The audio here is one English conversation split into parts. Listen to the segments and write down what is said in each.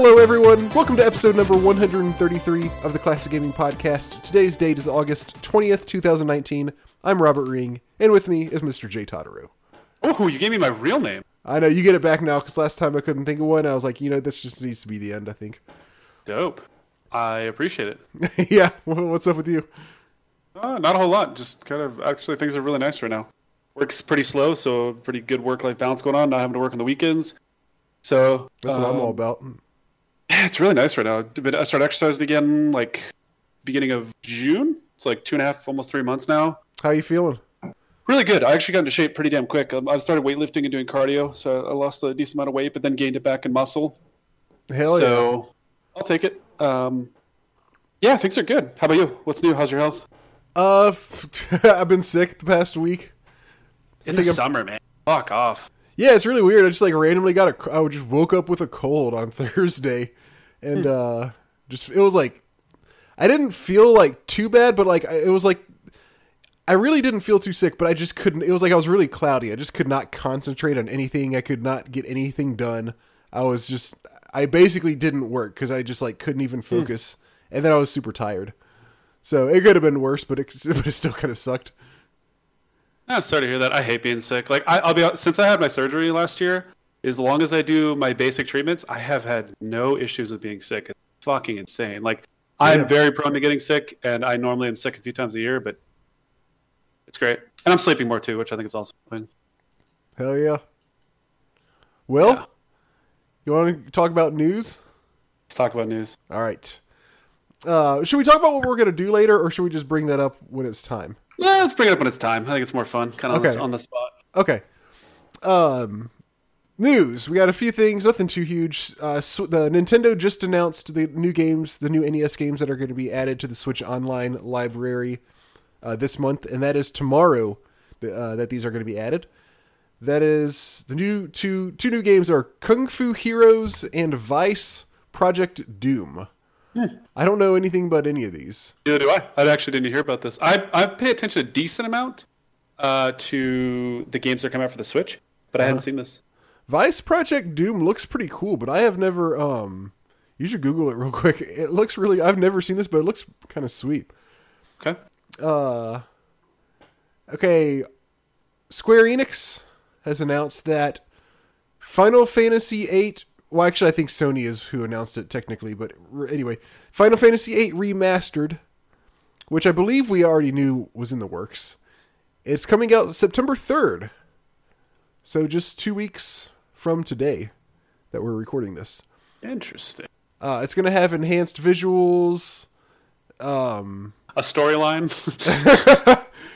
Hello, everyone. Welcome to episode number 133 of the Classic Gaming Podcast. Today's date is August 20th, 2019. I'm Robert Ring, and with me is Mr. J. Totaro. Oh, you gave me my real name. I know you get it back now because last time I couldn't think of one. I was like, you know, this just needs to be the end. I think. Dope. I appreciate it. yeah. What's up with you? Uh, not a whole lot. Just kind of actually things are really nice right now. Work's pretty slow, so pretty good work-life balance going on. Not having to work on the weekends. So That's what I'm all about. Yeah, it's really nice right now. But I started exercising again like beginning of June. It's like two and a half, almost three months now. How you feeling? Really good. I actually got into shape pretty damn quick. Um, I've started weightlifting and doing cardio, so I lost a decent amount of weight, but then gained it back in muscle. Hell yeah. so I'll take it. Um, yeah, things are good. How about you? What's new? How's your health? Uh, I've been sick the past week. In think the I'm- summer, man. Fuck off. Yeah, it's really weird. I just like randomly got a. I just woke up with a cold on Thursday, and uh, just it was like, I didn't feel like too bad, but like it was like, I really didn't feel too sick, but I just couldn't. It was like I was really cloudy. I just could not concentrate on anything. I could not get anything done. I was just, I basically didn't work because I just like couldn't even focus, and then I was super tired. So it could have been worse, but it, but it still kind of sucked. I'm sorry to hear that. I hate being sick. Like I, I'll be since I had my surgery last year. As long as I do my basic treatments, I have had no issues with being sick. It's fucking insane. Like I'm Yeah. very prone to getting sick, and I normally am sick a few times a year, but it's great. And I'm sleeping more too, which I think is also fine. Hell yeah. Well, Yeah. you want to talk about news? Let's talk about news. All right. Uh, should we talk about what we're gonna do later, or should we just bring that up when it's time? Yeah, let's bring it up when it's time. I think it's more fun, kind of Okay. on the spot. Okay. Um, news. We got a few things. Nothing too huge. Uh, sw- the Nintendo just announced the new games, the new NES games that are going to be added to the Switch Online library uh, this month, and that is tomorrow. Uh, that these are going to be added. That is the new two two new games are Kung Fu Heroes and Vice Project Doom. I don't know anything about any of these. Neither do I. I actually didn't hear about this. I, I pay attention a decent amount uh, to the games that come out for the Switch, but I hadn't seen this. Vice Project Doom looks pretty cool, but I have never um you should Google it real quick. It looks really I've never seen this, but it looks kind of sweet. Okay. Uh Okay, Square Enix has announced that Final Fantasy VIII well actually I think Sony is who announced it technically, but anyway, Final Fantasy VIII remastered, which I believe we already knew was in the works. It's coming out September 3rd. So just 2 weeks from today that we're recording this. Interesting. Uh, it's going to have enhanced visuals. Um, A storyline.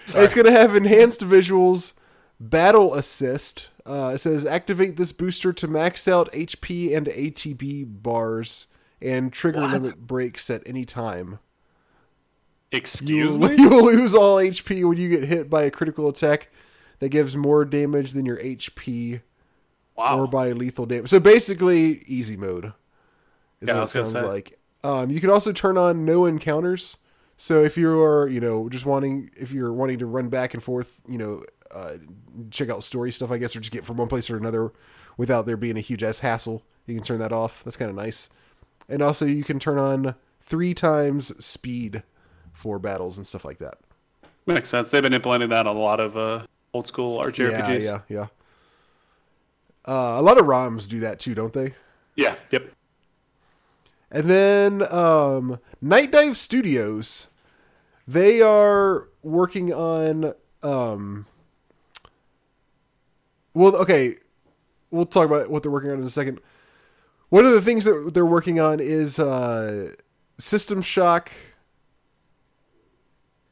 it's going to have enhanced visuals, battle assist. Uh, it says activate this booster to max out HP and ATB bars and trigger What? limit breaks at any time. Excuse you, me. you will lose all HP when you get hit by a critical attack that gives more damage than your HP Wow. or by lethal damage. So basically, easy mode is Yeah, what it sounds like. Um, you can also turn on no encounters. So if you are, you know, just wanting, if you're wanting to run back and forth, you know, uh, check out story stuff, I guess, or just get from one place or another without there being a huge ass hassle, you can turn that off. That's kind of nice. And also, you can turn on three times speed for battles and stuff like that. Makes sense. They've been implementing that on a lot of uh, old school RJRPGs. Yeah, yeah, yeah. Uh, a lot of ROMs do that too, don't they? Yeah, Yep. And then um, Nightdive Studios, they are working on. Um, well, okay, we'll talk about what they're working on in a second. One of the things that they're working on is uh, System Shock,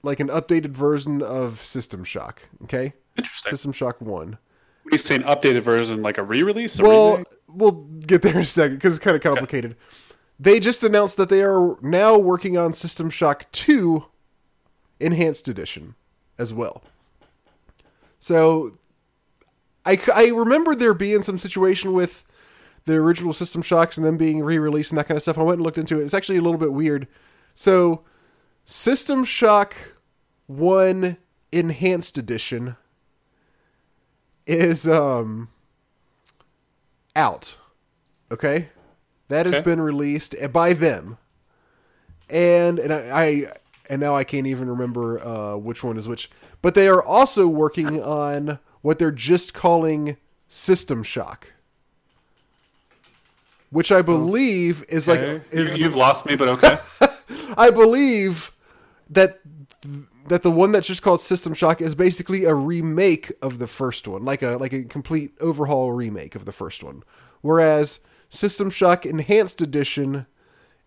like an updated version of System Shock. Okay, Interesting. System Shock One. You an updated version, like a re-release? A Well, remake? we'll get there in a second because it's kind of complicated. They just announced that they are now working on System Shock 2 Enhanced Edition as well. So I, I remember there being some situation with the original System Shocks and them being re released and that kind of stuff. I went and looked into it. It's actually a little bit weird. So, System Shock 1 Enhanced Edition is um out. Okay? That has been released by them, and and I, I and now I can't even remember uh, which one is which. But they are also working on what they're just calling System Shock, which I believe is like is you, have lost me, but okay. I believe that that the one that's just called System Shock is basically a remake of the first one, like a like a complete overhaul remake of the first one. Whereas System Shock Enhanced Edition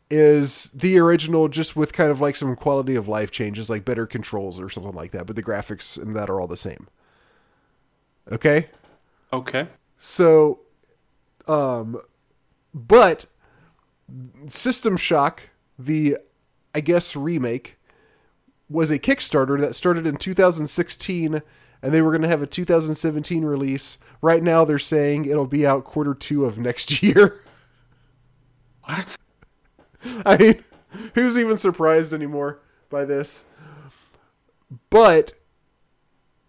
is the original just with kind of like some quality of life changes like better controls or something like that, but the graphics and that are all the same. Okay? okay. So, um, but System Shock, the I guess remake, was a Kickstarter that started in 2016, and they were going to have a 2017 release. Right now, they're saying it'll be out quarter two of next year. What? I mean, who's even surprised anymore by this? But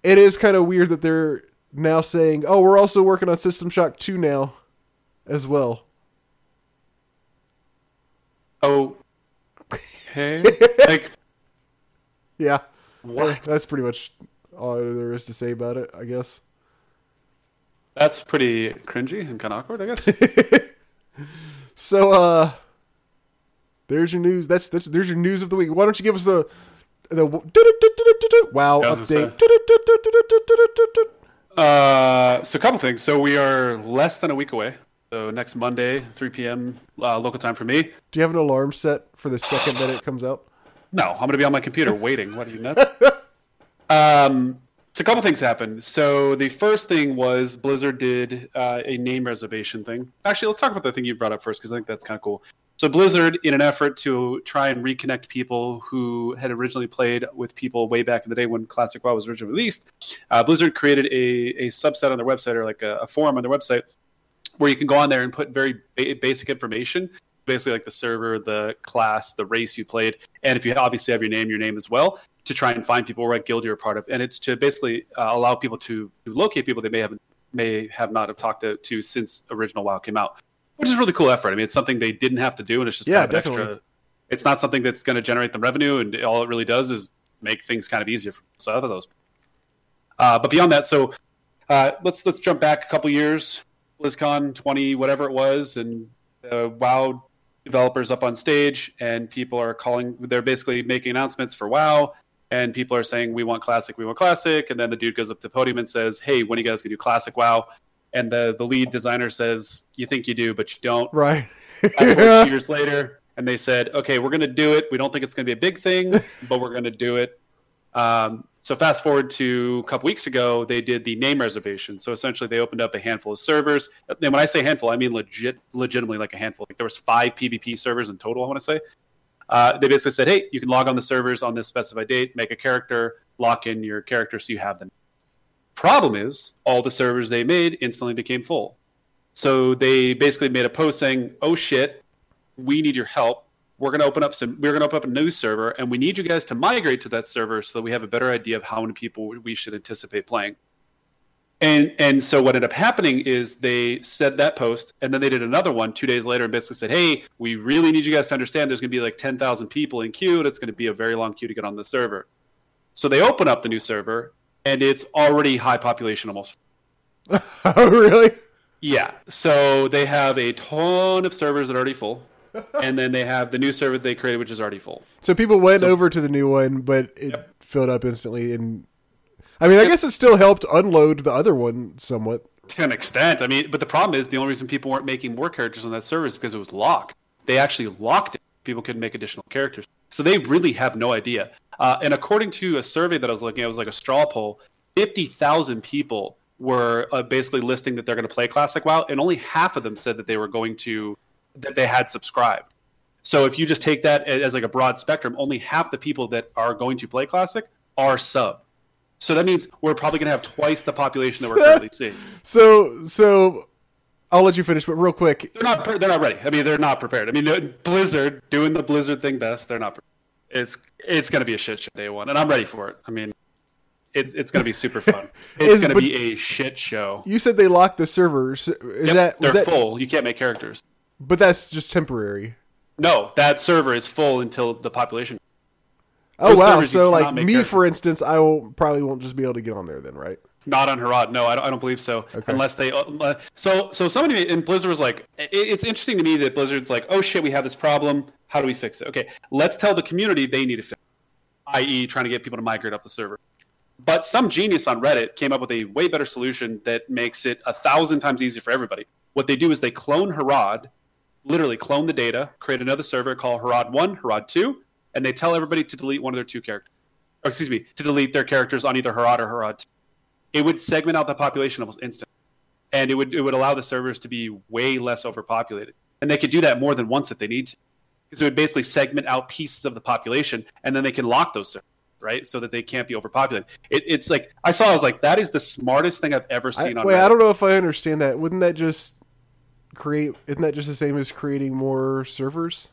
it is kind of weird that they're now saying, "Oh, we're also working on System Shock 2 now as well." Oh. Okay. like Yeah. what? That's pretty much all there is to say about it, I guess. That's pretty cringy and kind of awkward, I guess. So uh there's your news. That's that's there's your news of the week. Why don't you give us the the wow Yeah, I was gonna update. Uh, so a couple things. So we are less than a week away. So next Monday, 3 p.m. Uh, local time for me. Do you have an alarm set for the second that it comes out? No, I'm going to be on my computer waiting. What are you nuts? um, so a couple things happened. So the first thing was Blizzard did uh, a name reservation thing. Actually, let's talk about the thing you brought up first because I think that's kind of cool. So Blizzard, in an effort to try and reconnect people who had originally played with people way back in the day when Classic WoW was originally released, uh, Blizzard created a, a subset on their website or like a, a forum on their website where you can go on there and put very ba- basic information, basically like the server, the class, the race you played, and if you obviously have your name, your name as well, to try and find people what guild you're a part of, and it's to basically uh, allow people to, to locate people they may have may have not have talked to, to since original WoW came out, which is a really cool effort. I mean, it's something they didn't have to do, and it's just Yeah, kind of an definitely. extra. It's not something that's going to generate them revenue, and all it really does is make things kind of easier. For, so I thought those. Uh, but beyond that, so uh, let's let's jump back a couple years. BlizzCon 20, whatever it was, and uh, WoW developers up on stage, and people are calling. They're basically making announcements for WoW, and people are saying, "We want classic, we want classic." And then the dude goes up to the podium and says, "Hey, when are you guys gonna do classic WoW?" And the the lead designer says, "You think you do, but you don't." Right. Two years later, and they said, "Okay, we're going to do it. We don't think it's going to be a big thing, but we're going to do it." Um, so fast forward to a couple weeks ago, they did the name reservation. So essentially, they opened up a handful of servers. And when I say handful, I mean legit, legitimately like a handful. Like there was five PvP servers in total. I want to say. Uh, they basically said, "Hey, you can log on the servers on this specified date, make a character, lock in your character, so you have them." Problem is, all the servers they made instantly became full. So they basically made a post saying, "Oh shit, we need your help. We're going to open up some. We're going to open up a new server, and we need you guys to migrate to that server so that we have a better idea of how many people we should anticipate playing." And and so what ended up happening is they said that post, and then they did another one two days later, and basically said, "Hey, we really need you guys to understand. There's going to be like ten thousand people in queue, and it's going to be a very long queue to get on the server." So they open up the new server, and it's already high population, almost oh, really? yeah. So they have a ton of servers that are already full. and then they have the new server they created, which is already full. So people went So- over to the new one, but it Yep. filled up instantly. And I mean, I guess it still helped unload the other one somewhat. To an extent. I mean, but the problem is the only reason people weren't making more characters on that server is because it was locked. They actually locked it. People couldn't make additional characters. So they really have no idea. Uh, and according to a survey that I was looking at, it was like a straw poll, 50,000 people were uh, basically listing that they're going to play Classic WoW, and only half of them said that they were going to, that they had subscribed. So if you just take that as like a broad spectrum, only half the people that are going to play Classic are sub. So that means we're probably going to have twice the population that we're currently seeing. So, so I'll let you finish, but real quick, They're not they're not ready. I mean, they're not prepared. I mean, Blizzard doing the Blizzard thing best. They're not. Prepared. It's it's going to be a shit show day one, and I'm ready for it. I mean, it's it's going to be super fun. It's going to be a shit show. you said they locked the servers. Is Yep, that they're that? full. You can't make characters. But that's just temporary. No, that server is full until the population. Oh Those wow! So like me, characters. for instance, I will probably won't just be able to get on there then, right? Not on Herod. No, I don't, I don't believe so. Okay. Unless they. Uh, so so somebody in Blizzard was like, it, it's interesting to me that Blizzard's like, oh shit, we have this problem. How do we fix it? Okay, let's tell the community they need to fix, it, i.e., trying to get people to migrate off the server. But some genius on Reddit came up with a way better solution that makes it a thousand times easier for everybody. What they do is they clone Herod, literally clone the data, create another server called Herod One, Herod Two, and they tell everybody to delete one of their two characters. Or excuse me, to delete their characters on either Herod or Herod 2 it would segment out the population almost instantly, and it would it would allow the servers to be way less overpopulated, and they could do that more than once if they need to, because it would basically segment out pieces of the population, and then they can lock those servers, right, so that they can't be overpopulated. It, it's like I saw, I was like, that is the smartest thing I've ever I, seen on. wait, Reddit. I don't know if I understand that. Wouldn't that just create? Isn't that just the same as creating more servers?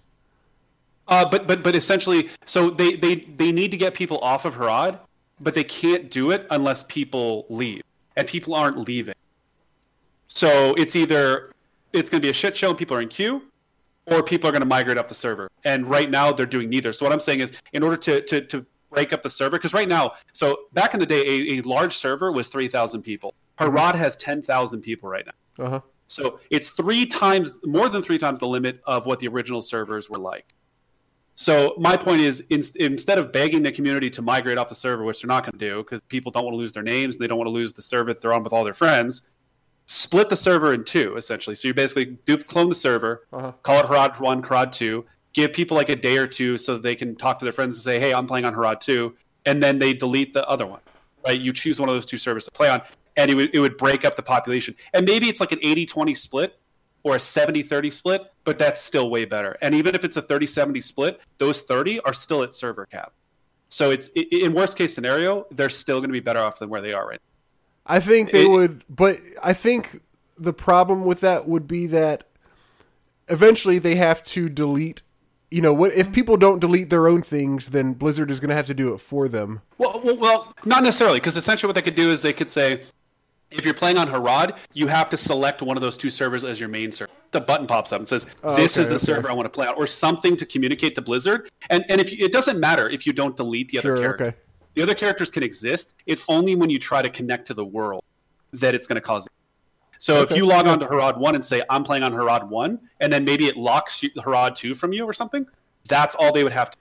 Uh, but but but essentially, so they they they need to get people off of Herod, but they can't do it unless people leave, and people aren't leaving. So it's either it's going to be a shit show and people are in queue, or people are going to migrate up the server. And right now they're doing neither. So what I'm saying is, in order to to, to break up the server, because right now, so back in the day, a, a large server was three thousand people. Herod has ten thousand people right now. Uh huh. So it's three times more than three times the limit of what the original servers were like. So my point is, in, instead of begging the community to migrate off the server, which they're not going to do because people don't want to lose their names and they don't want to lose the server that they're on with all their friends, split the server in two essentially. So you basically do clone the server, Uh-huh. call it Herod one, Herod two, give people like a day or two so that they can talk to their friends and say, "Hey, I'm playing on Herod two," and then they delete the other one. Right? You choose one of those two servers to play on, and it would it would break up the population. And maybe it's like an 80-20 split or a 70-30 split, but that's still way better. And even if it's a 30-70 split, those 30 are still at server cap. So it's in worst case scenario, they're still going to be better off than where they are right now. I think they It- would, but I think the problem with that would be that eventually they have to delete. You know, what if people don't delete their own things, then Blizzard is going to have to do it for them. Well, well, well not necessarily, because essentially what they could do is they could say, if you're playing on Herod, you have to select one of those two servers as your main server. The button pops up and says, Oh, "This okay, is the okay. server I want to play on," or something to communicate to Blizzard. And and if you, it doesn't matter if you don't delete the other Sure, character, okay. the other characters can exist. It's only when you try to connect to the world that it's going to cause. It. So if you log on to Herod one and say, "I'm playing on Herod one," and then maybe it locks you, Herod two from you or something, that's all they would have to.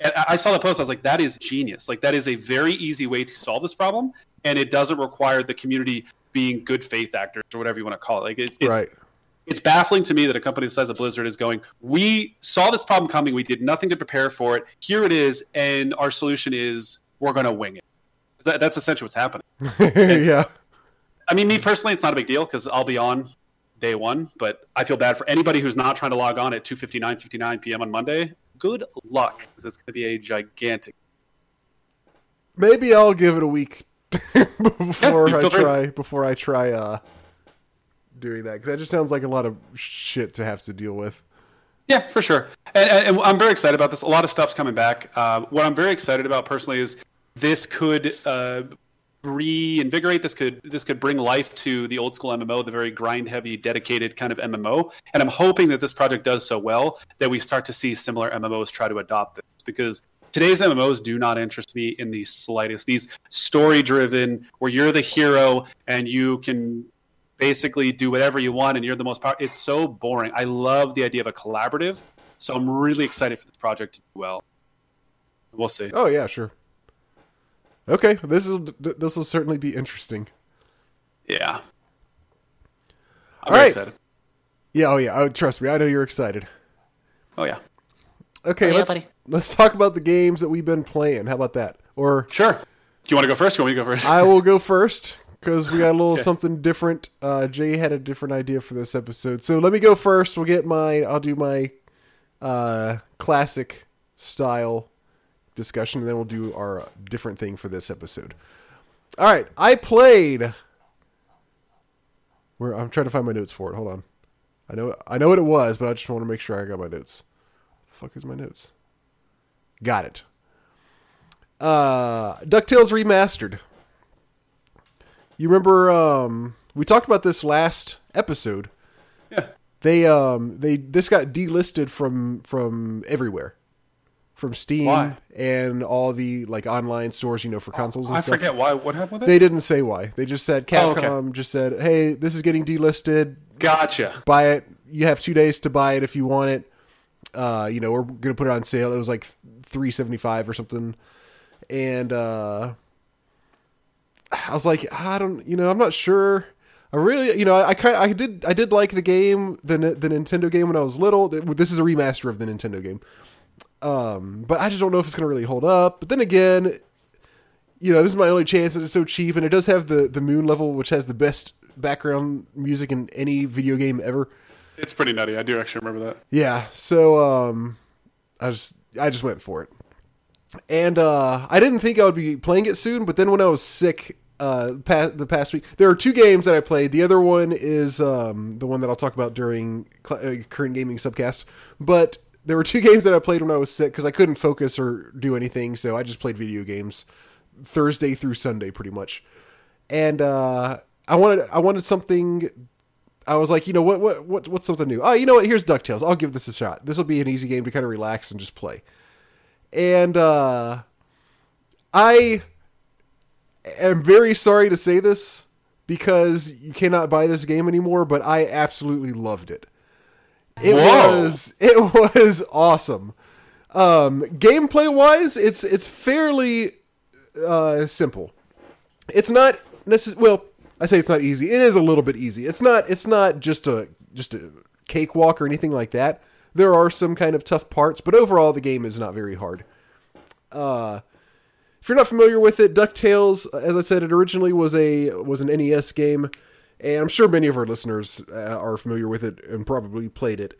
And I saw the post. I was like, "That is genius! Like that is a very easy way to solve this problem, and it doesn't require the community being good faith actors or whatever you want to call it. Like it's it's, right. it's baffling to me that a company the size of Blizzard is going. We saw this problem coming. We did nothing to prepare for it. Here it is, and our solution is we're going to wing it. That, that's essentially what's happening. yeah. I mean, me personally, it's not a big deal because I'll be on day one. But I feel bad for anybody who's not trying to log on at 2:59, 59 p.m. on Monday. Good luck, because it's going to be a gigantic. Maybe I'll give it a week before you I try before I try uh doing that because that just sounds like a lot of shit to have to deal with. Yeah, for sure. And, and, and I'm very excited about this. A lot of stuff's coming back. Uh, what I'm very excited about personally is this could uh, reinvigorate. This could this could bring life to the old school MMO, the very grind heavy, dedicated kind of MMO. And I'm hoping that this project does so well that we start to see similar MMOs try to adopt this because. Today's MMOs do not interest me in the slightest. These story driven, where you're the hero and you can basically do whatever you want and you're the most powerful. It's so boring. I love the idea of a collaborative. So I'm really excited for this project to do well. We'll see. Oh yeah, sure. Okay, this is this will certainly be interesting. Yeah. I'm All very excited. Yeah, oh yeah. Oh, trust me, I know you're excited. Oh yeah. Okay, Oh, yeah, let's buddy. Let's talk about the games that we've been playing. How about that? Or Sure. Do you want to go first? Or you want me to go first? I will go first because we got a little Okay. something different. Uh, Jay had a different idea for this episode, so let me go first. We'll get my. I'll do my uh, classic style discussion, and then we'll do our different thing for this episode. All right, I played. Where I'm trying to find my notes for it. Hold on. I know I know what it was, but I just want to make sure I got my notes. fuck is my notes? Got it. Uh, Ducktales remastered. You remember um we talked about this last episode. Yeah. They um they this got delisted from from everywhere, from Steam Why? and all the like online stores, you know, for consoles and I stuff. forget why. What happened with it? They didn't say why. They just said Oh, Capcom okay. just said, "Hey, this is getting delisted. Gotcha. Buy it. You have two days to buy it if you want it. Uh, you know, we're gonna put it on sale. It was like three seventy five or something, and uh, I was like, I don't, you know, I'm not sure. I really, you know, I, I kind, I did, I did like the game, the the Nintendo game when I was little. This is a remaster of the Nintendo game, um, but I just don't know if it's gonna really hold up. But then again, you know, this is my only chance, and it's so cheap, and it does have the the moon level, which has the best background music in any video game ever. It's pretty nutty. I do actually remember that. Yeah, so um, I just I just went for it, and uh, I didn't think I would be playing it soon, but then when I was sick. Uh, past, the past week, there are two games that I played. The other one is um, the one that I'll talk about during cl- uh, current gaming subcast. But there were two games that I played when I was sick because I couldn't focus or do anything, so I just played video games Thursday through Sunday, pretty much. And uh, I wanted I wanted something I was like, you know what, what, what, what's something new? Oh, you know what? Here's Ducktales. I'll give this a shot. This will be an easy game to kind of relax and just play. And uh, I am very sorry to say this because you cannot buy this game anymore, but I absolutely loved it. It Whoa. was it was awesome. Um, gameplay wise, it's it's fairly uh, simple. It's not necess- well. I say it's not easy. It is a little bit easy. It's not. It's not just a just a cakewalk or anything like that. There are some kind of tough parts, but overall the game is not very hard. Uh, if you're not familiar with it, Ducktales, as I said, it originally was a was an NES game, and I'm sure many of our listeners uh, are familiar with it and probably played it.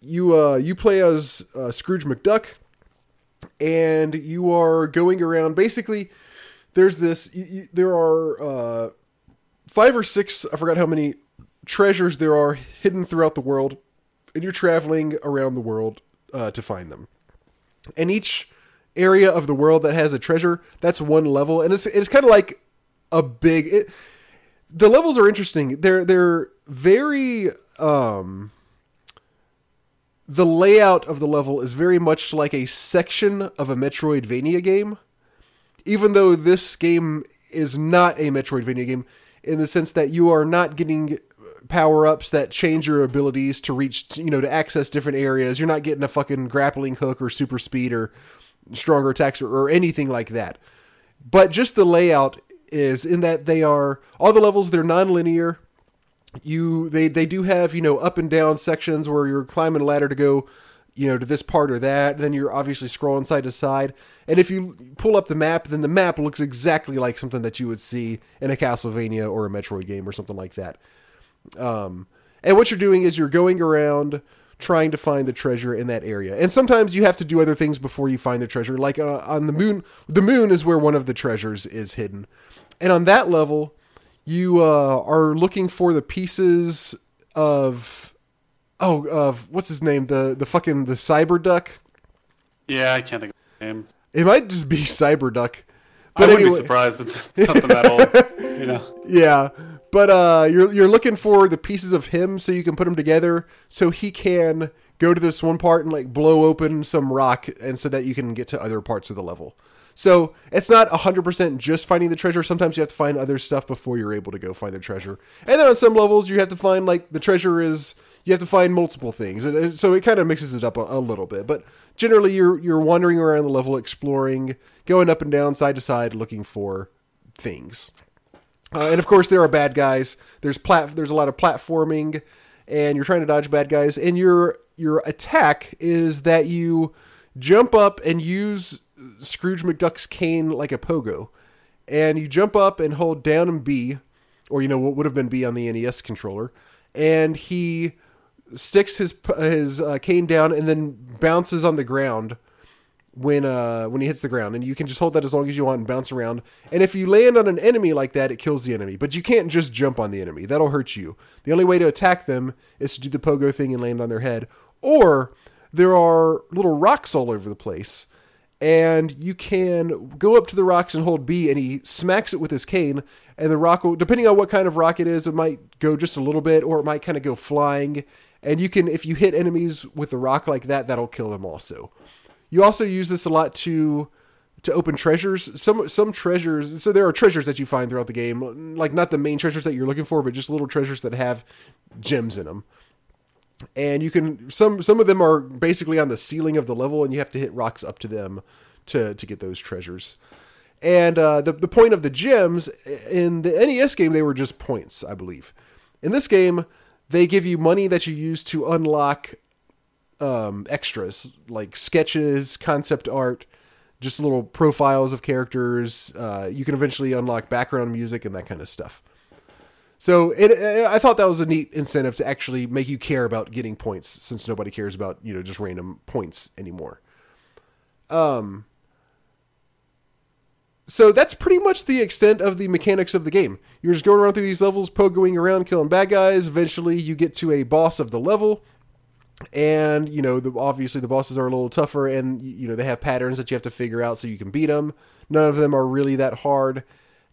You uh, you play as uh, Scrooge McDuck, and you are going around. Basically, there's this. You, you, there are uh, five or six. I forgot how many treasures there are hidden throughout the world, and you're traveling around the world uh, to find them. And each area of the world that has a treasure, that's one level, and it's it's kind of like a big. It, the levels are interesting. They're they're very. Um, the layout of the level is very much like a section of a Metroidvania game, even though this game is not a Metroidvania game in the sense that you are not getting power ups that change your abilities to reach, you know, to access different areas. You're not getting a fucking grappling hook or super speed or stronger attacks or, or anything like that. But just the layout is in that they are all the levels they're non-linear you they they do have you know up and down sections where you're climbing a ladder to go you know to this part or that then you're obviously scrolling side to side. And if you pull up the map then the map looks exactly like something that you would see in a castlevania or a metroid game or something like that. Um, and what you're doing is you're going around trying to find the treasure in that area. And sometimes you have to do other things before you find the treasure. Like uh, on the moon the moon is where one of the treasures is hidden. And on that level you uh, are looking for the pieces of oh of what's his name the the fucking the cyber duck Yeah, I can't think of the name. it might just be cyber duck I wouldn't anyway be surprised. It's something that old. You know. yeah but uh you're you're looking for the pieces of him so you can put them together so he can go to this one part and like blow open some rock and so that you can get to other parts of the level so it's not 100% just finding the treasure sometimes you have to find other stuff before you're able to go find the treasure and then on some levels you have to find like the treasure is you have to find multiple things and so it kind of mixes it up a, a little bit but generally you're you're wandering around the level exploring going up and down side to side looking for things uh, and of course, there are bad guys. There's plat. There's a lot of platforming, and you're trying to dodge bad guys. And your your attack is that you jump up and use Scrooge McDuck's cane like a pogo, and you jump up and hold down and B, or you know what would have been B on the NES controller, and he sticks his his uh, cane down and then bounces on the ground when uh when he hits the ground. And you can just hold that as long as you want and bounce around. And if you land on an enemy like that it kills the enemy. But you can't just jump on the enemy. That'll hurt you. The only way to attack them is to do the pogo thing and land on their head. Or there are little rocks all over the place. And you can go up to the rocks and hold B and he smacks it with his cane. And the rock will depending on what kind of rock it is it might go just a little bit or it might kind of go flying and you can if you hit enemies with a rock like that, that'll kill them also. You also use this a lot to to open treasures. Some some treasures. So there are treasures that you find throughout the game, like not the main treasures that you're looking for, but just little treasures that have gems in them. And you can some some of them are basically on the ceiling of the level, and you have to hit rocks up to them to to get those treasures. And uh, the the point of the gems in the NES game, they were just points, I believe. In this game, they give you money that you use to unlock um, extras like sketches, concept art, just little profiles of characters. Uh, you can eventually unlock background music and that kind of stuff. So it, I thought that was a neat incentive to actually make you care about getting points, since nobody cares about you know just random points anymore. Um. So that's pretty much the extent of the mechanics of the game. You're just going around through these levels, pogoing around, killing bad guys. Eventually, you get to a boss of the level. And you know the, obviously the bosses are a little tougher and you know they have patterns that you have to figure out so you can beat them none of them are really that hard.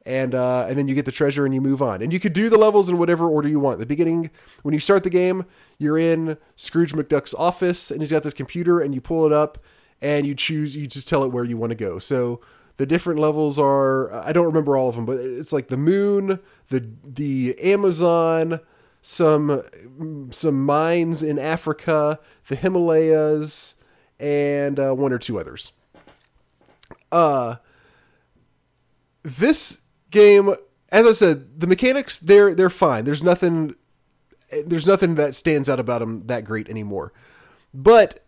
And uh, and then you get the treasure and you move on. And you could do the levels in whatever order you want. At the beginning when you start the game you're in scrooge mcduck's office and he's got this computer and you pull it up and you choose you just tell it where you want to go. So the different levels are i don't remember all of them but it's like the moon the the amazon some some mines in Africa, the Himalayas, and uh, one or two others. Uh, this game, as I said, the mechanics they're they're fine. There's nothing there's nothing that stands out about them that great anymore. But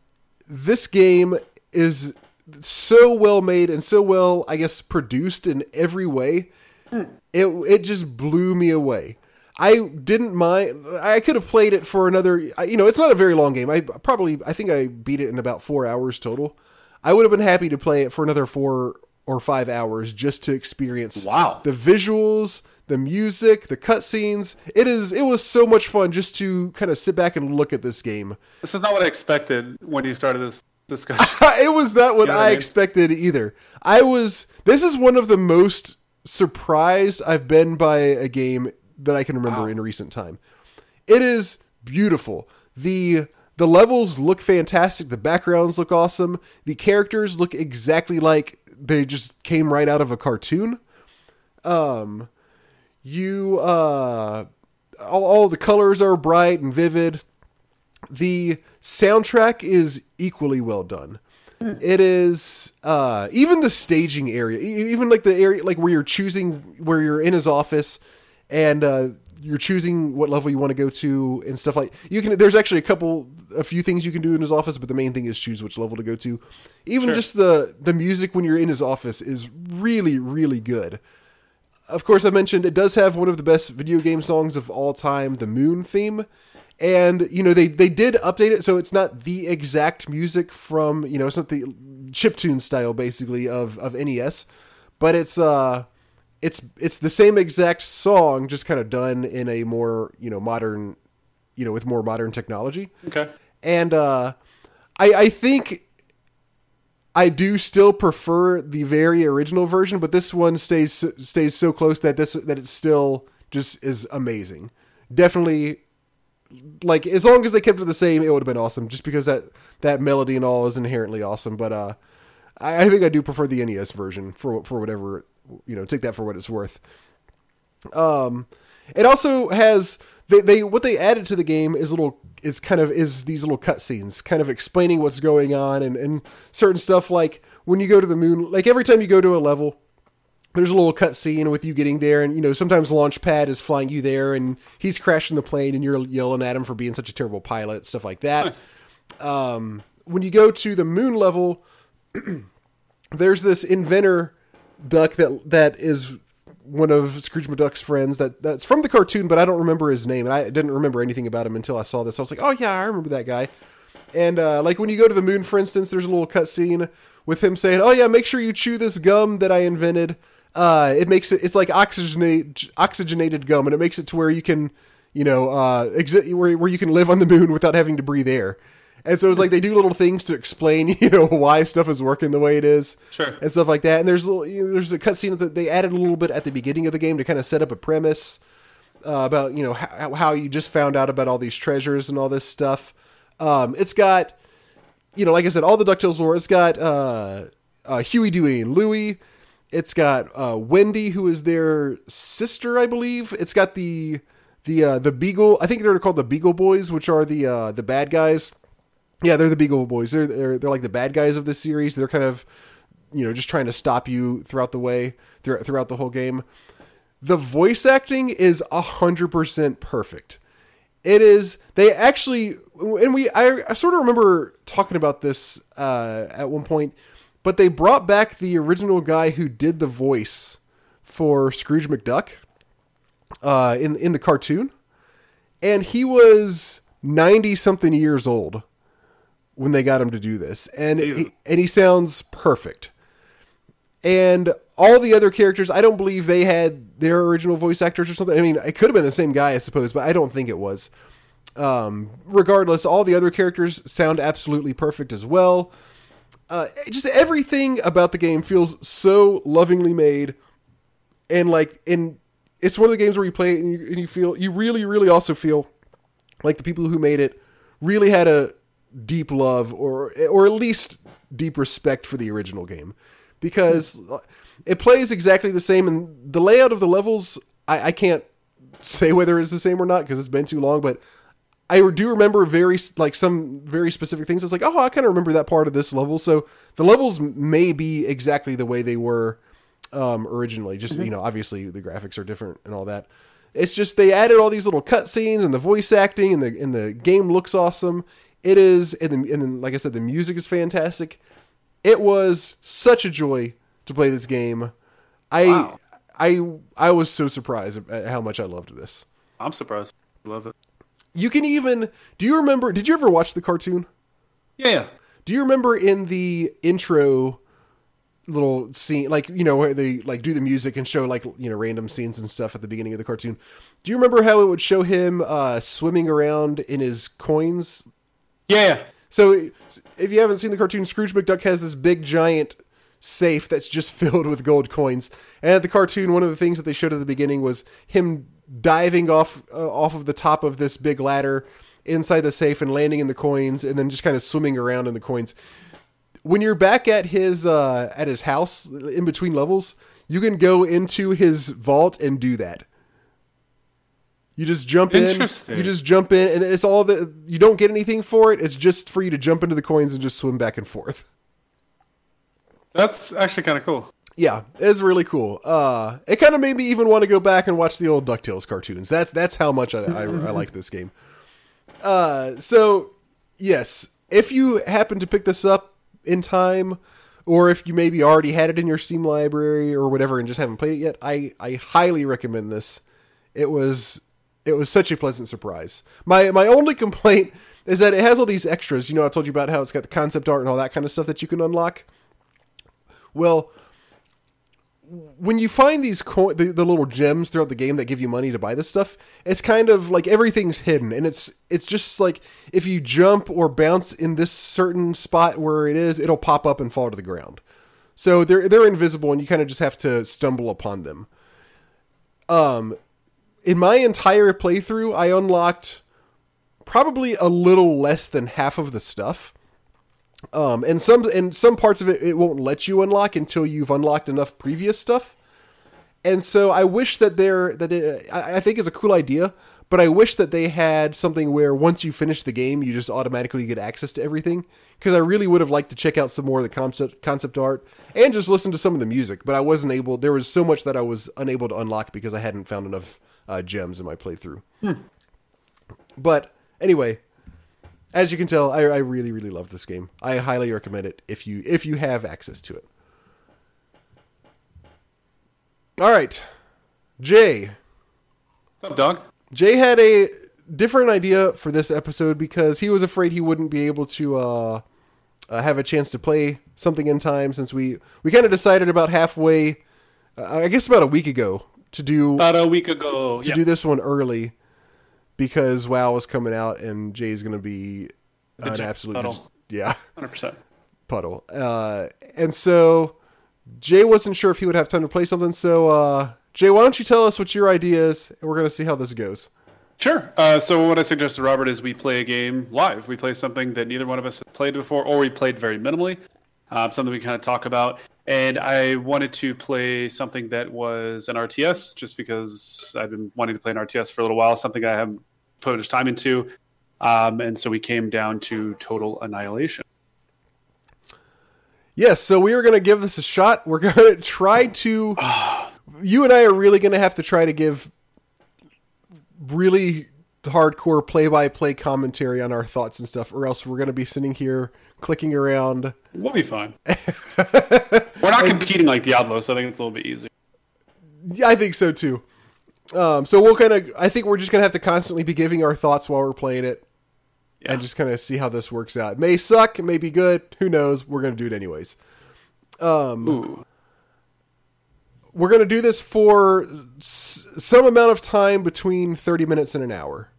this game is so well made and so well, I guess, produced in every way. Mm. It it just blew me away. I didn't mind. I could have played it for another. You know, it's not a very long game. I probably, I think I beat it in about four hours total. I would have been happy to play it for another four or five hours just to experience. Wow. The visuals, the music, the cutscenes. It is. It was so much fun just to kind of sit back and look at this game. This is not what I expected when you started this discussion. it was not what, you know I, I mean? expected either. I was. This is one of the most surprised I've been by a game that I can remember wow. in recent time. It is beautiful. The the levels look fantastic. The backgrounds look awesome. The characters look exactly like they just came right out of a cartoon. Um, you uh, all, all the colors are bright and vivid. The soundtrack is equally well done. Hmm. It is uh, even the staging area, even like the area like where you're choosing where you're in his office and uh, you're choosing what level you want to go to and stuff like you can there's actually a couple a few things you can do in his office but the main thing is choose which level to go to even sure. just the the music when you're in his office is really really good of course i mentioned it does have one of the best video game songs of all time the moon theme and you know they they did update it so it's not the exact music from you know it's not the chip tune style basically of of nes but it's uh it's it's the same exact song, just kind of done in a more you know modern, you know, with more modern technology. Okay. And uh, I I think I do still prefer the very original version, but this one stays stays so close that this that it still just is amazing. Definitely, like as long as they kept it the same, it would have been awesome. Just because that that melody and all is inherently awesome. But uh, I, I think I do prefer the NES version for for whatever you know take that for what it's worth. Um, it also has they, they what they added to the game is little is kind of is these little cutscenes, kind of explaining what's going on and and certain stuff like when you go to the moon, like every time you go to a level. There's a little cutscene with you getting there, and you know sometimes Launchpad is flying you there, and he's crashing the plane, and you're yelling at him for being such a terrible pilot, stuff like that. Nice. Um, when you go to the moon level, there's this inventor duck that that is one of Scrooge McDuck's friends that that's from the cartoon, but I don't remember his name, and I didn't remember anything about him until I saw this. I was like, oh yeah, I remember that guy. And uh, like when you go to the moon, for instance, there's a little cutscene with him saying, "Oh yeah, make sure you chew this gum that I invented. Uh, it makes it it's like oxygenate oxygenated gum, and it makes it to where you can, you know, uh, exi- where where you can live on the moon without having to breathe air." And so it's like they do little things to explain, you know, why stuff is working the way it is, sure, and stuff like that. And there's little, you know, there's a cutscene that they added a little bit at the beginning of the game to kind of set up a premise. uh, about you know how, how you just found out about all these treasures and all this stuff. Um, it's got you know, like I said, all the Ducktales lore. It's got uh, uh, Huey, Dewey, and Louie. It's got uh, Wendy, who is their sister, I believe. It's got the the uh, the Beagle. I think they're called the Beagle Boys, which are the uh, the bad guys. Yeah, they're the Beagle Boys. They're they're they're like the bad guys of this series. They're kind of you know just trying to stop you throughout the way throughout the whole game. The voice acting is hundred percent perfect. It is. They actually, and we. I, I sort of remember talking about this uh, at one point, but they brought back the original guy who did the voice for Scrooge McDuck uh, in in the cartoon, and he was ninety something years old when they got him to do this, and he, and he sounds perfect. And all the other characters, I don't believe they had their original voice actors or something. I mean, it could have been the same guy, I suppose, but I don't think it was. Um, regardless, all the other characters sound absolutely perfect as well. Uh, just everything about the game feels so lovingly made, and like, and it's one of the games where you play it and you, and you feel, you really, really also feel like the people who made it really had a deep love or, or at least deep respect for the original game. Because it plays exactly the same and the layout of the levels I, I can't say whether it's the same or not because it's been too long but i do remember very like some very specific things it's like oh i kind of remember that part of this level so the levels may be exactly the way they were um, originally just mm-hmm. you know obviously the graphics are different and all that it's just they added all these little cutscenes and the voice acting and the and the game looks awesome it is and, the, and then, like i said the music is fantastic it was such a joy to play this game. I wow. I I was so surprised at how much I loved this. I'm surprised. Love it. You can even do you remember did you ever watch the cartoon? Yeah, yeah. Do you remember in the intro little scene like you know where they like do the music and show like you know random scenes and stuff at the beginning of the cartoon do you remember how it would show him uh swimming around in his coins yeah so if you haven't seen the cartoon, Scrooge McDuck has this big giant safe that's just filled with gold coins. And at the cartoon, one of the things that they showed at the beginning was him diving off uh, off of the top of this big ladder inside the safe and landing in the coins, and then just kind of swimming around in the coins. When you're back at his uh, at his house in between levels, you can go into his vault and do that. You just jump in. You just jump in, and it's all that you don't get anything for it. It's just for you to jump into the coins and just swim back and forth. That's actually kind of cool. Yeah, it's really cool. Uh, it kind of made me even want to go back and watch the old Ducktales cartoons. That's that's how much I, I, I like this game. Uh, so yes, if you happen to pick this up in time, or if you maybe already had it in your Steam library or whatever and just haven't played it yet, I I highly recommend this. It was it was such a pleasant surprise. My my only complaint is that it has all these extras. You know, I told you about how it's got the concept art and all that kind of stuff that you can unlock. Well, when you find these the, the little gems throughout the game that give you money to buy this stuff, it's kind of like everything's hidden, and it's it's just like if you jump or bounce in this certain spot where it is, it'll pop up and fall to the ground. So they're they're invisible, and you kind of just have to stumble upon them. Um, in my entire playthrough, I unlocked probably a little less than half of the stuff. Um, and some and some parts of it it won't let you unlock until you've unlocked enough previous stuff. And so I wish that there that it, I, I think is a cool idea, but I wish that they had something where once you finish the game, you just automatically get access to everything. Because I really would have liked to check out some more of the concept concept art and just listen to some of the music, but I wasn't able. There was so much that I was unable to unlock because I hadn't found enough uh, gems in my playthrough. Hmm. But anyway, as you can tell, I, I really really love this game. I highly recommend it if you if you have access to it. All right, Jay. What's up, dog? Jay had a different idea for this episode because he was afraid he wouldn't be able to uh, uh, have a chance to play something in time since we we kind of decided about halfway, uh, I guess about a week ago to do about a week ago to yeah. do this one early because WoW is coming out and Jay's going to be an absolute puddle. yeah, hundred percent puddle. Uh, and so Jay wasn't sure if he would have time to play something, so uh, Jay, why don't you tell us what your idea is, and we're gonna see how this goes. Sure. Uh, so what I suggested, to Robert, is we play a game live. We play something that neither one of us have played before, or we played very minimally. Um, something we kind of talk about. And I wanted to play something that was an RTS, just because I've been wanting to play an RTS for a little while. Something I haven't put much time into. Um, and so we came down to Total Annihilation. Yes, so we are going to give this a shot. We're going to try to. you and I are really going to have to try to give really hardcore play by play commentary on our thoughts and stuff, or else we're going to be sitting here clicking around. We'll be fine. we're not competing like Diablo, so I think it's a little bit easier. Yeah, I think so too. Um, so we'll kind of. I think we're just going to have to constantly be giving our thoughts while we're playing it. Yeah. And just kind of see how this works out. It may suck, it may be good. Who knows? We're going to do it anyways. Um, Ooh. we're going to do this for s- some amount of time between 30 minutes and an hour.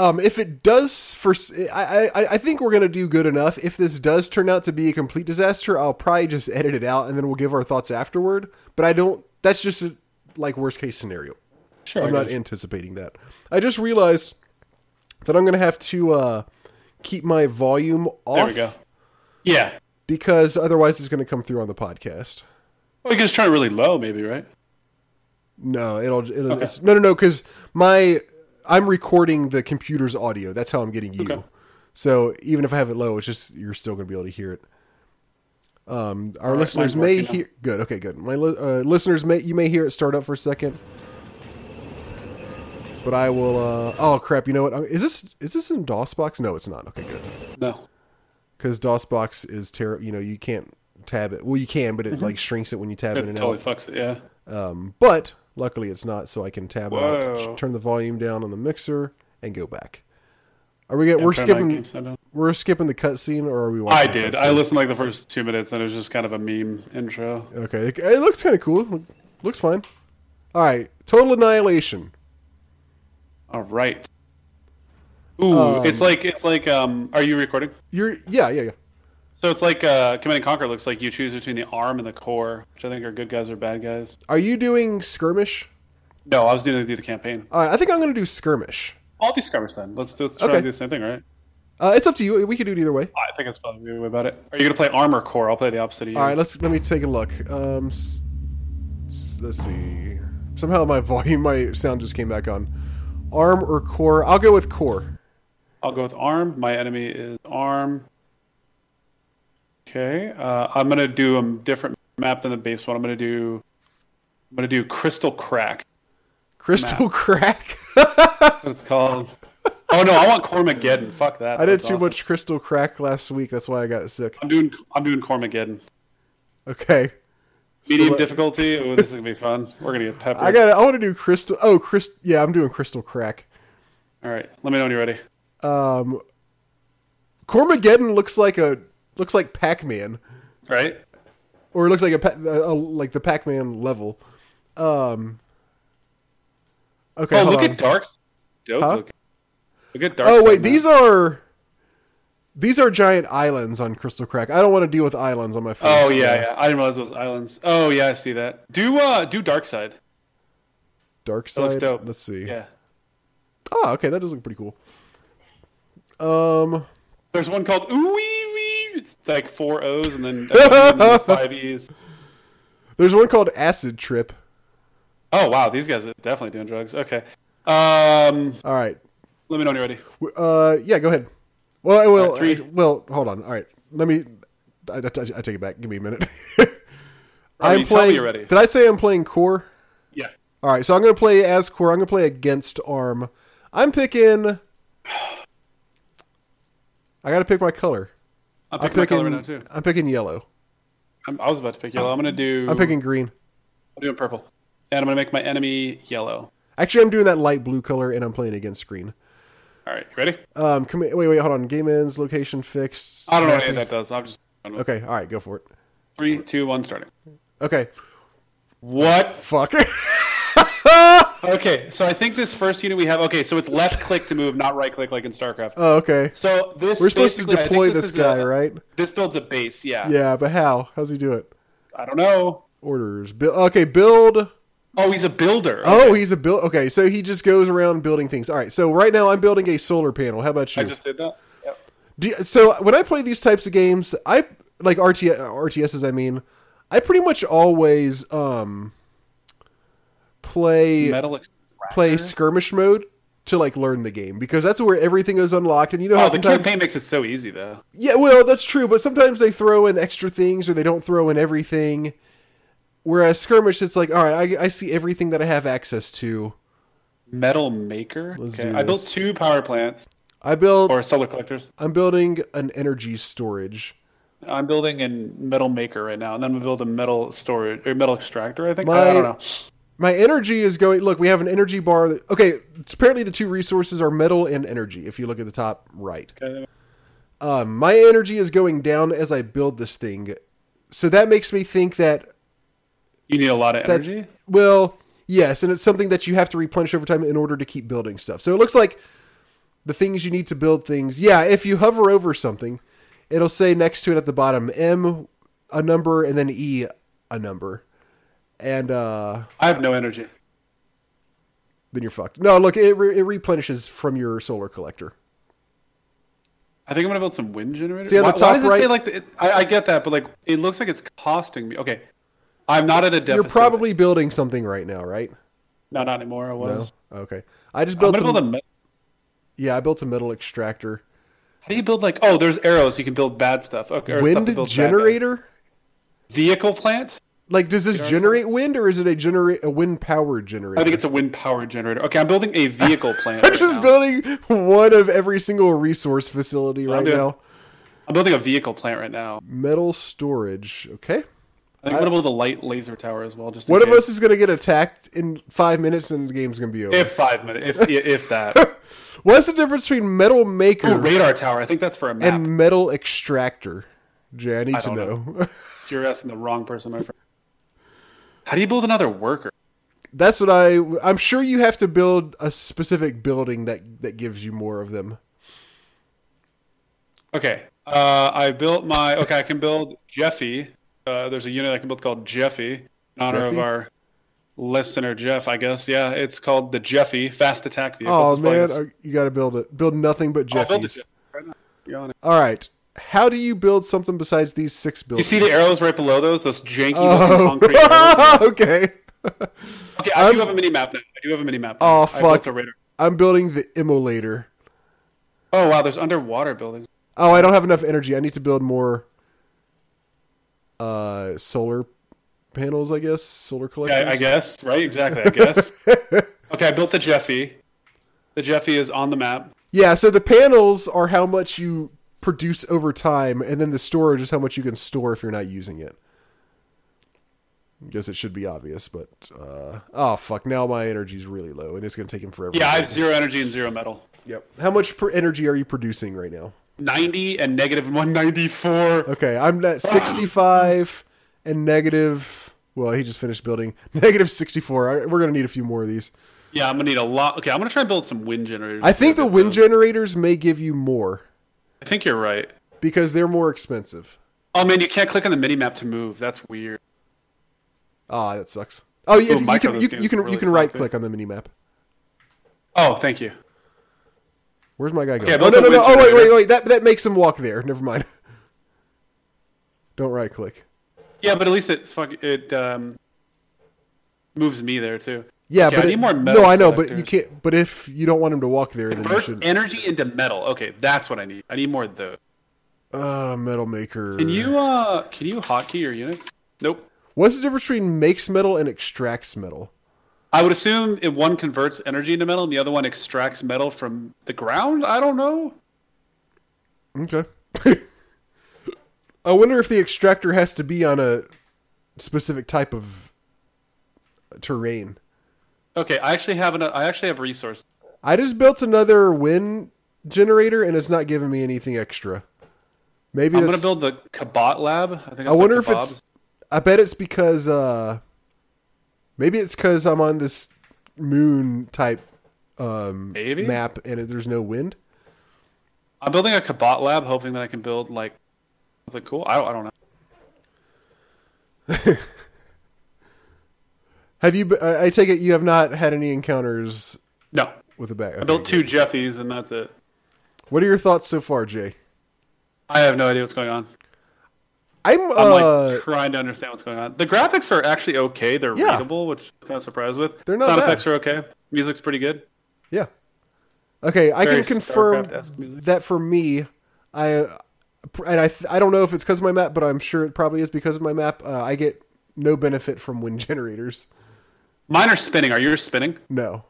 Um, if it does, for I, I, I think we're going to do good enough. If this does turn out to be a complete disaster, I'll probably just edit it out and then we'll give our thoughts afterward. But I don't. That's just a, like worst case scenario. Sure. I'm not you. anticipating that. I just realized that I'm going to have to uh, keep my volume off There we go. Yeah. because otherwise it's going to come through on the podcast. Well, you can just turn it really low, maybe, right? No, it'll it'll it's, no no no because my I'm recording the computer's audio. That's how I'm getting you. Okay. So even if I have it low, it's just you're still going to be able to hear it. Um, our right, listeners may working now. hear good. Okay, good. My uh, listeners may you may hear it start up for a second, but I will. Uh, oh crap! You know what? Is this is this in DOSBox? No, it's not. Okay, good. No. Because DOSBox is terrible. You know, you can't tab it. Well, you can, but it like shrinks it when you tab It in and totally out. fucks it, yeah. Um, but luckily it's not, so I can tab out, turn the volume down on the mixer, and go back. Are we gonna, Yeah, we're skipping game sound down. we're skipping the cutscene, or are we? Watching I the did. cutscene? I listened like the first two minutes, and it was just kind of a meme intro. Okay, it, it looks kind of cool. Looks fine. All right, total annihilation. All right. Ooh, Um, it's like it's like. Um, are you recording? You're yeah yeah yeah. So it's like uh, Command and Conquer. Looks like you choose between the arm and the core, which I think are good guys or bad guys. Are you doing skirmish? No, I was doing do the campaign. All right, I think I'm gonna do skirmish. I'll do skirmish then. Let's, let's try Okay. to do the same thing, right? Uh, it's up to you. We can do it either way. I think that's probably the way about it. Are you gonna play arm or core? I'll play the opposite of you. All right, let's let me take a look. Um, s- s- let's see. Somehow my volume, my sound just came back on. Arm or core? I'll go with core. I'll go with arm. My enemy is arm. Okay. Uh, I'm gonna do a different map than the base one. I'm gonna do. I'm gonna do crystal crack. Crystal crack. That's what it's called. oh no, I want Cormageddon. Fuck that. I did That's too awesome. much crystal crack last week. That's why I got sick. I'm doing. I'm doing Cormageddon. Okay. Medium let- difficulty. Oh, this is gonna be fun. We're gonna get peppered. I got. I want to do crystal. Oh, crystal. Yeah, I'm doing crystal crack. All right. Let me know when you're ready. Um, Cormageddon looks like a looks like Pac-Man, Right. or it looks like a, a, a like the Pac-Man level. Um. Okay. oh, look on. at Dark's. Dope Huh? looking. Look at Dark. Oh wait, these are these are giant islands on Crystal Crack. I don't want to deal with islands on my phone. Oh yeah, yeah. I didn't realize those islands. Oh yeah, I see that. Do uh do Dark Side. Dark Side. looks dope. Let's see. Yeah. Oh, okay, that does look pretty cool. Um, There's one called Wee. It's like four O's and then and then five E's. there's one called Acid Trip. Oh wow, these guys are definitely doing drugs. Okay. Um, All right. let me know when you're ready. Uh, yeah, go ahead. Well, I will. Right, three. I- well, hold on. All right, let me. I, I, I take it back. Give me a minute. I'm tell playing. you're ready. Did I say I'm playing core? Yeah. All right, so I'm going to play as core. I'm going to play against arm. I'm picking. I got to pick my color. I'm picking picking. color right now too. I'm picking yellow. I'm, I was about to pick yellow. I'm gonna do. I'm picking green. I'm doing purple, and I'm gonna make my enemy yellow. Actually, I'm doing that light blue color, and I'm playing against green. All right, ready? Um, wait, wait, hold on. Game ends, location fixed. I don't know what that does. I'm just Okay, all right, go for it. three, two, one, starting. Okay, What? fuck. Okay, so I think this first unit we have. Okay, so it's left click to move, not right click like in StarCraft. oh, okay. So this We're supposed to basically, I think deploy this this guy, a- right? This builds a base, yeah. Yeah, but how? How's he do it? I don't know. Orders. Build. Okay, build. Oh, he's a builder. Oh, he's a build. Okay, so he just goes around building things. All right, so right now I'm building a solar panel. How about you? I just did that. Yep. You- so when I play these types of games, I like RTS, RTSs. I mean, I pretty much always um play play skirmish mode to like learn the game because that's where everything is unlocked. And you know how Oh, the campaign makes it so easy though. yeah, well that's true, but sometimes they throw in extra things or they don't throw in everything. Whereas skirmish, it's like all right, I, I see everything that I have access to. Metal maker. Let's okay. I built two power plants I build. or solar collectors. I'm building an energy storage. I'm building a metal maker right now, and then we build a metal storage or metal extractor. I think. My- I don't know. My energy is going. Look, we have an energy bar. That, okay, apparently the two resources are metal and energy. If you look at the top right, Okay. um, my energy is going down as I build this thing, so that makes me think that You need a lot of that energy. well, yes, and it's something that you have to replenish over time in order to keep building stuff. So it looks like the things you need to build things. Yeah, if you hover over something, it'll say next to it at the bottom M a number and then E a number, and uh, I have no energy. then you're fucked. No, look, it, re- it replenishes from your solar collector. I think I'm gonna build some wind generators. See, on the top why does it say right- like the, it, I, I get that, but like it looks like it's costing me. Okay, I'm not at a deficit. You're probably building something right now, right? no, not anymore. I No. was. Okay. I just I'm built gonna some. build a. me- yeah, I built a metal extractor. How do you build like? Oh, there's arrows. You can build bad stuff. Okay, stuff Wind bad generator. Vehicle plant. Like, does this generate wind or is it a generate a wind powered generator? I think it's a wind power generator. Okay, I'm building a vehicle plant. I'm right just now. building one of every single resource facility I'm right doing- now. I'm building a vehicle plant right now. Metal storage. Okay. I think I'm gonna build a light laser tower as well. Just One of us is gonna get attacked in five minutes and the game's gonna be over. If five minutes, if if that. What's the difference between metal maker radar tower. I think that's for a map. and metal extractor? Jay, I need I to don't know. You're asking the wrong person, my friend. How do you build another worker? That's what I. I'm sure you have to build a specific building that that gives you more of them. Okay. Uh, I built my. Okay, I can build Jeffy. Uh, there's a unit I can build called Jeffy in honor Jeffy? of our listener Jeff. I guess. Yeah, it's called the Jeffy Fast Attack Vehicle. Oh man, you got to build it. Build nothing but I'll build it Jeffies. right now. You're on it. All right. How do you build something besides these six buildings? You see the arrows right below those? Those janky Oh, concrete arrows. okay. Okay, I do have a mini map now. I do have a mini map. now. Oh, fuck. I'm building the immolator. Oh wow, there's underwater buildings. Oh, I don't have enough energy. I need to build more uh solar panels, I guess. Solar collectors. Yeah, I guess. Right? Exactly. I guess. okay, I built the Jeffy. The Jeffy is on the map. Yeah, so the panels are how much you produce over time, and then the storage is how much you can store if you're not using it. I guess it should be obvious, but uh, oh fuck! Now my energy's really low, and it's gonna take him forever. Yeah, I have zero energy and zero metal. Yep. How much per energy are you producing right now? 90 and negative 194. Okay, I'm at 65 and negative. Well, he just finished building negative 64. We're gonna need a few more of these. Yeah, I'm gonna need a lot. Okay, I'm gonna try and build some wind generators. I think the wind generators may give you more I think you're right. because they're more expensive. Oh man, you can't click on the mini map to move. That's weird. Ah, that sucks. Oh, Ooh, if- you can you, you can really you can right click on the mini map. Oh, thank you. Where's my guy going? Okay, oh no no no! Oh wait wait wait! That that makes him walk there. Never mind. Don't right click. Yeah, but at least it fuck it um moves me there too. Yeah, Okay, but I need more metal no, I know, but you can't. But if you don't want him to walk there, then you should. energy into metal. Okay, that's what I need. I need more of those. Uh, metal maker. Can you uh can you hotkey your units? Nope. What's the difference between makes metal and extracts metal? I would assume if one converts energy into metal and the other one extracts metal from the ground. I don't know. Okay. I wonder if the extractor has to be on a specific type of terrain. Okay, I actually have an I actually have resource. I just built another wind generator and it's not giving me anything extra. Maybe I'm gonna build the Kbot lab. I think. I wonder like if it's. I bet it's because. uh Maybe it's because I'm on this moon type um, Maybe? map and it, there's no wind. I'm building a Kbot lab, hoping that I can build like something cool. I don't. I don't know. Have you? I take it you have not had any encounters No, with a bag. I built two Jeffies and that's it. What are your thoughts so far, Jay? I have no idea what's going on. I'm. I'm Uh, like trying to understand what's going on. The graphics are actually okay. They're Yeah. readable, which I'm kind of surprised with. They're not Sound bad. effects are okay. Music's pretty good. yeah. Okay, I Very can confirm that for me, I and I I don't know if it's because of my map, but I'm sure it probably is because of my map. Uh, I get no benefit from wind generators. Mine are spinning. Are yours spinning? No,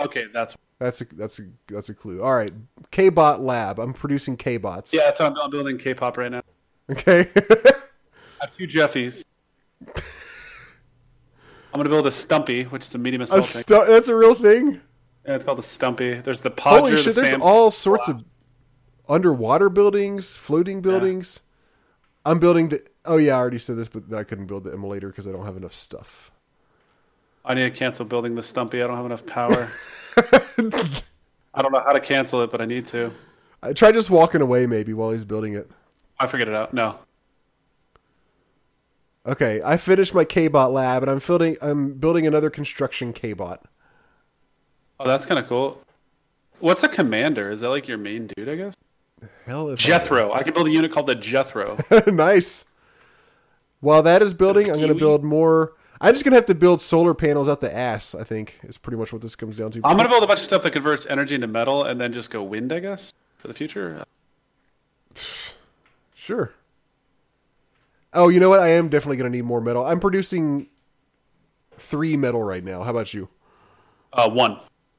Okay, that's that's a that's a that's a clue. All right, Kbot Lab. I'm producing Kbots. yeah. So I'm, I'm building K-bot right now. Okay. I have two Jeffies. I'm gonna build a Stumpy, which is a medium a assault stu- that's a real thing. Yeah, it's called the Stumpy. There's the Podger. Holy shit! the There's all sorts of underwater buildings, floating buildings. I'm building the. Oh yeah, I already said this, but I couldn't build the emulator because I don't have enough stuff. I need to cancel building the Stumpy. I don't have enough power. I don't know how to cancel it, but I need to. I try just walking away maybe while he's building it. I figured it out. No. Okay, I finished my Kbot lab and I'm building. I'm building another construction Kbot. Oh, that's kind of cool. What's a commander? Is that like your main dude? I guess. Hell, Jethro. I can build a unit called the Jethro. nice. While that is building, I'm going to build more. I'm just going to have to build solar panels out the ass. I think is pretty much what this comes down to. I'm gonna build a bunch of stuff that converts energy into metal, and then just go wind. I guess for the future. Sure. Oh, you know what? I am definitely going to need more metal. I'm producing three metal right now. How about you? Uh, one.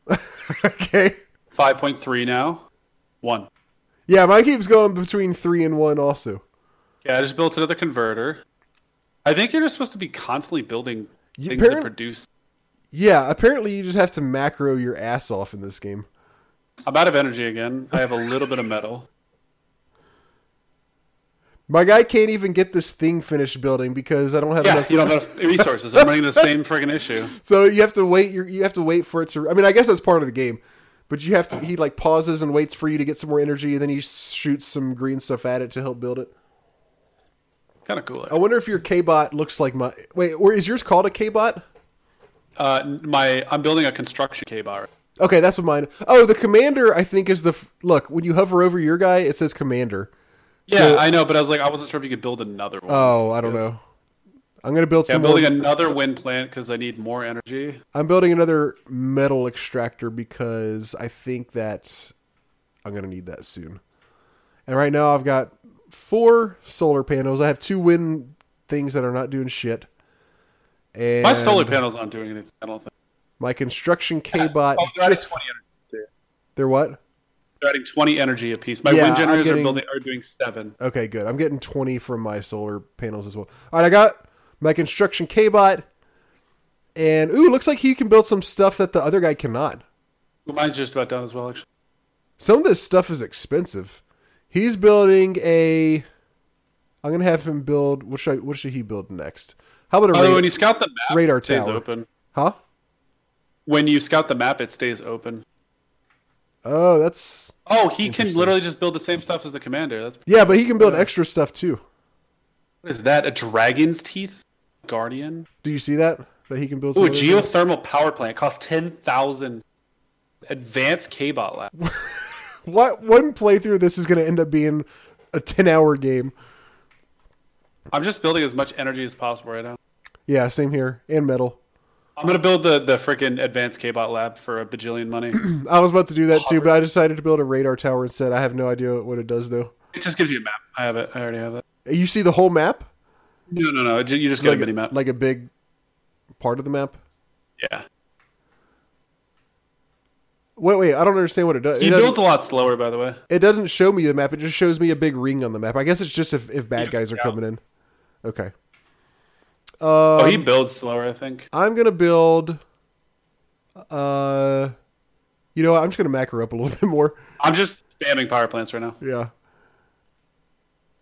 okay. Five point three now. One. Yeah, mine keeps going between three and one. Also, Yeah, I just built another converter. I think you're just supposed to be constantly building You- things apparent- produce. yeah. Apparently, you just have to macro your ass off in this game. I'm out of energy again. I have a little bit of metal. My guy can't even get this thing finished building because I don't have Yeah, enough. you don't have enough resources. I'm running the same friggin' issue. So you have to wait. You have to wait for it to. I mean, I guess that's part of the game, but you have to. He like pauses and waits for you to get some more energy, and then he shoots some green stuff at it to help build it. Kind of cool. I wonder if your K-bot looks like my. Wait, or is yours called a K-bot? Uh, my I'm building a construction K-bot. Okay, that's what mine. Oh, the commander I think is the look when you hover over your guy, it says commander. Yeah, So- I know, but I was like, I wasn't sure if you could build another one. Oh, I don't know. I'm gonna build Yeah, some. I'm building more, another wind plant because I need more energy. I'm building another metal extractor because I think that I'm gonna need that soon. And right now I've got four solar panels. I have two wind things that are not doing shit. And My solar panels aren't doing anything. I don't think. my construction K-bot. Oh, they're adding 20 energy. they're what? They're adding 20 energy apiece. My Yeah, wind generators getting- are building are doing seven. Okay, good. I'm getting 20 from my solar panels as well. All right, I got my construction K-bot. And ooh, looks like he can build some stuff that the other guy cannot. Well, mine's just about done as well. Actually, Some of this stuff is expensive. He's building a. I'm gonna have him build. What should I, What should he build next? How about a radar? when you scout the map, radar it stays tower. open. huh? When you scout the map, it stays open. Oh, that's Oh, he can literally just build the same stuff as the commander. That's yeah, but he can build extra stuff too. what is that? A dragon's teeth guardian? Do you see that? That he can build. Ooh, a things? geothermal power plant costs ten thousand. Advanced K-bot lab. What one playthrough? This is gonna end up being a 10 hour game. I'm just building as much energy as possible right now. Yeah, same here. And metal. I'm gonna build the the freaking advanced K-bot lab for a bajillion money. I was about to do that too, but I decided to build a radar tower instead. I have no idea what it does though. it just gives you a map. I have it. I already have it. You see the whole map, No, no, no. You just get like a mini map. like a big part of the map. yeah. Wait, wait, I don't understand what it does. He It builds a lot slower, by the way. it doesn't show me the map. It just shows me a big ring on the map. I guess it's just if, if bad Yeah, guys are yeah. coming in. Okay. Oh, Um, he builds slower, I think. I'm gonna build. Uh, you know, what? I'm just gonna macro up a little bit more. I'm just spamming power plants right now. Yeah.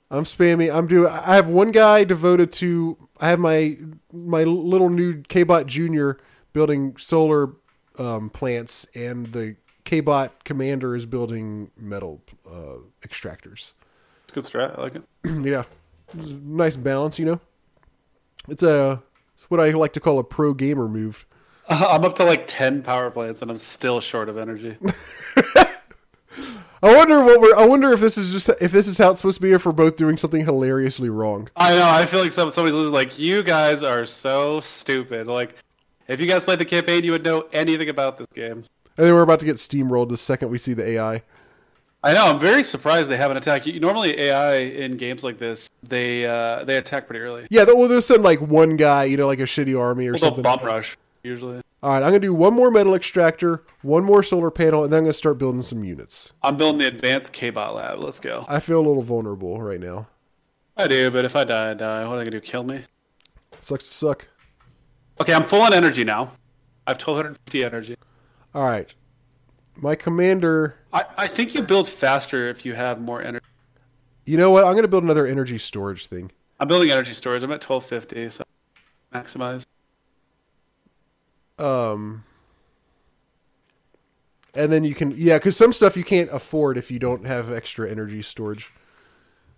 I'm spamming. I'm doing. I have one guy devoted to. I have my my little new Kbot Junior building solar um, plants, and the Kbot Commander is building metal uh, extractors. It's a good strat. I like it. yeah, nice balance. You know, it's a It's what I like to call a pro gamer move. I'm up to like 10 power plants and I'm still short of energy. I wonder what we're. I wonder if this is just if this is how it's supposed to be, if we're both doing something hilariously wrong. I know. I feel like some, somebody's like, you guys are so stupid. Like, if you guys played the campaign, you would know anything about this game. And then we're about to get steamrolled the second we see the AI. I know. I'm very surprised they haven't attacked you. Normally, AI in games like this, they uh, they attack pretty early. Yeah, well, there's some like one guy, you know, like a shitty army or something. bomb rush usually. All right, I'm gonna do one more metal extractor, one more solar panel, and then I'm gonna start building some units. I'm building the advanced K-bot lab. Let's go. I feel a little vulnerable right now. I do, but if I die, I die. What are they gonna do? Kill me? Sucks to suck. Okay, I'm full on energy now. I have 1250 energy. All right, my commander. I, I think you build faster if you have more energy. You know what? I'm gonna build another energy storage thing. I'm building energy storage. I'm at 1250, so maximize. Um, and then you can yeah, because some stuff you can't afford if you don't have extra energy storage.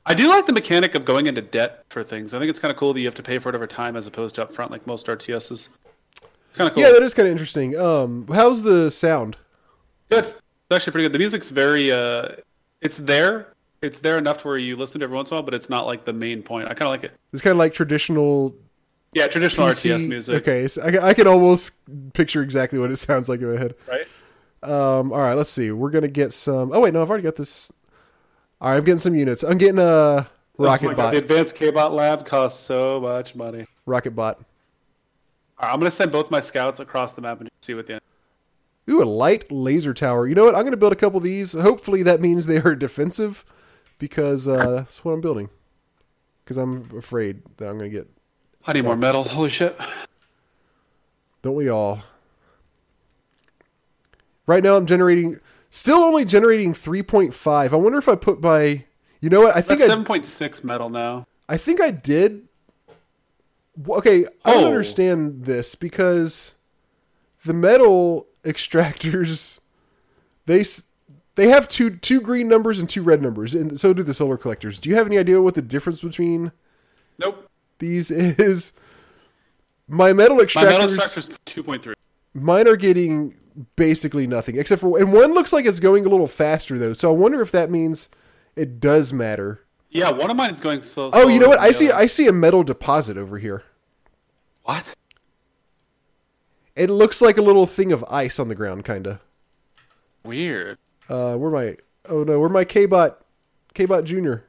I do like the mechanic of going into debt for things. I think it's kind of cool that you have to pay for it over time as opposed to upfront like most RTSs. Kind of cool. Yeah, that is kind of interesting. Um, how's the sound? Good. It's actually pretty good. The music's very uh it's there. It's there enough to where you listen to it every once in a while, but it's not like the main point. I kind of like it. It's kind of like traditional Yeah, traditional PC RTS music. Okay, so I, I can almost picture exactly what it sounds like in my head. Right? Um, all right, let's see. We're gonna get some. Oh wait, no, I've already got this. All right, I'm getting some units. I'm getting a Oh rocket God, bot. The advanced K-bot lab costs so much money. Rocket bot. All right, I'm gonna send both my scouts across the map and see what the end. Ooh, a light laser tower. You know what? I'm gonna build a couple of these. Hopefully, that means they are defensive, because uh, that's what I'm building. Because I'm afraid that I'm gonna get. I need more metal. Holy shit! Don't we all? Right now, I'm generating. Still only generating 3.5. I wonder if I put my. You know what? I think That's I. seven point six metal now. I think I did. Okay, I don't Oh. understand this because the metal extractors they s- they have two two green numbers and two red numbers, and so do the solar collectors. Do you have any idea what the difference between Nope. these is? My metal My extractors, metal extractor's two point three. mine are getting basically nothing except for, and one looks like it's going a little faster though. So I wonder if that means it does matter. Yeah, one of mine is going slow. Oh, you know what? I see. I see a metal deposit over here. What? It looks like a little thing of ice on the ground, kinda. Weird. Uh, where my? Oh no, where my Kbot, Kbot Junior?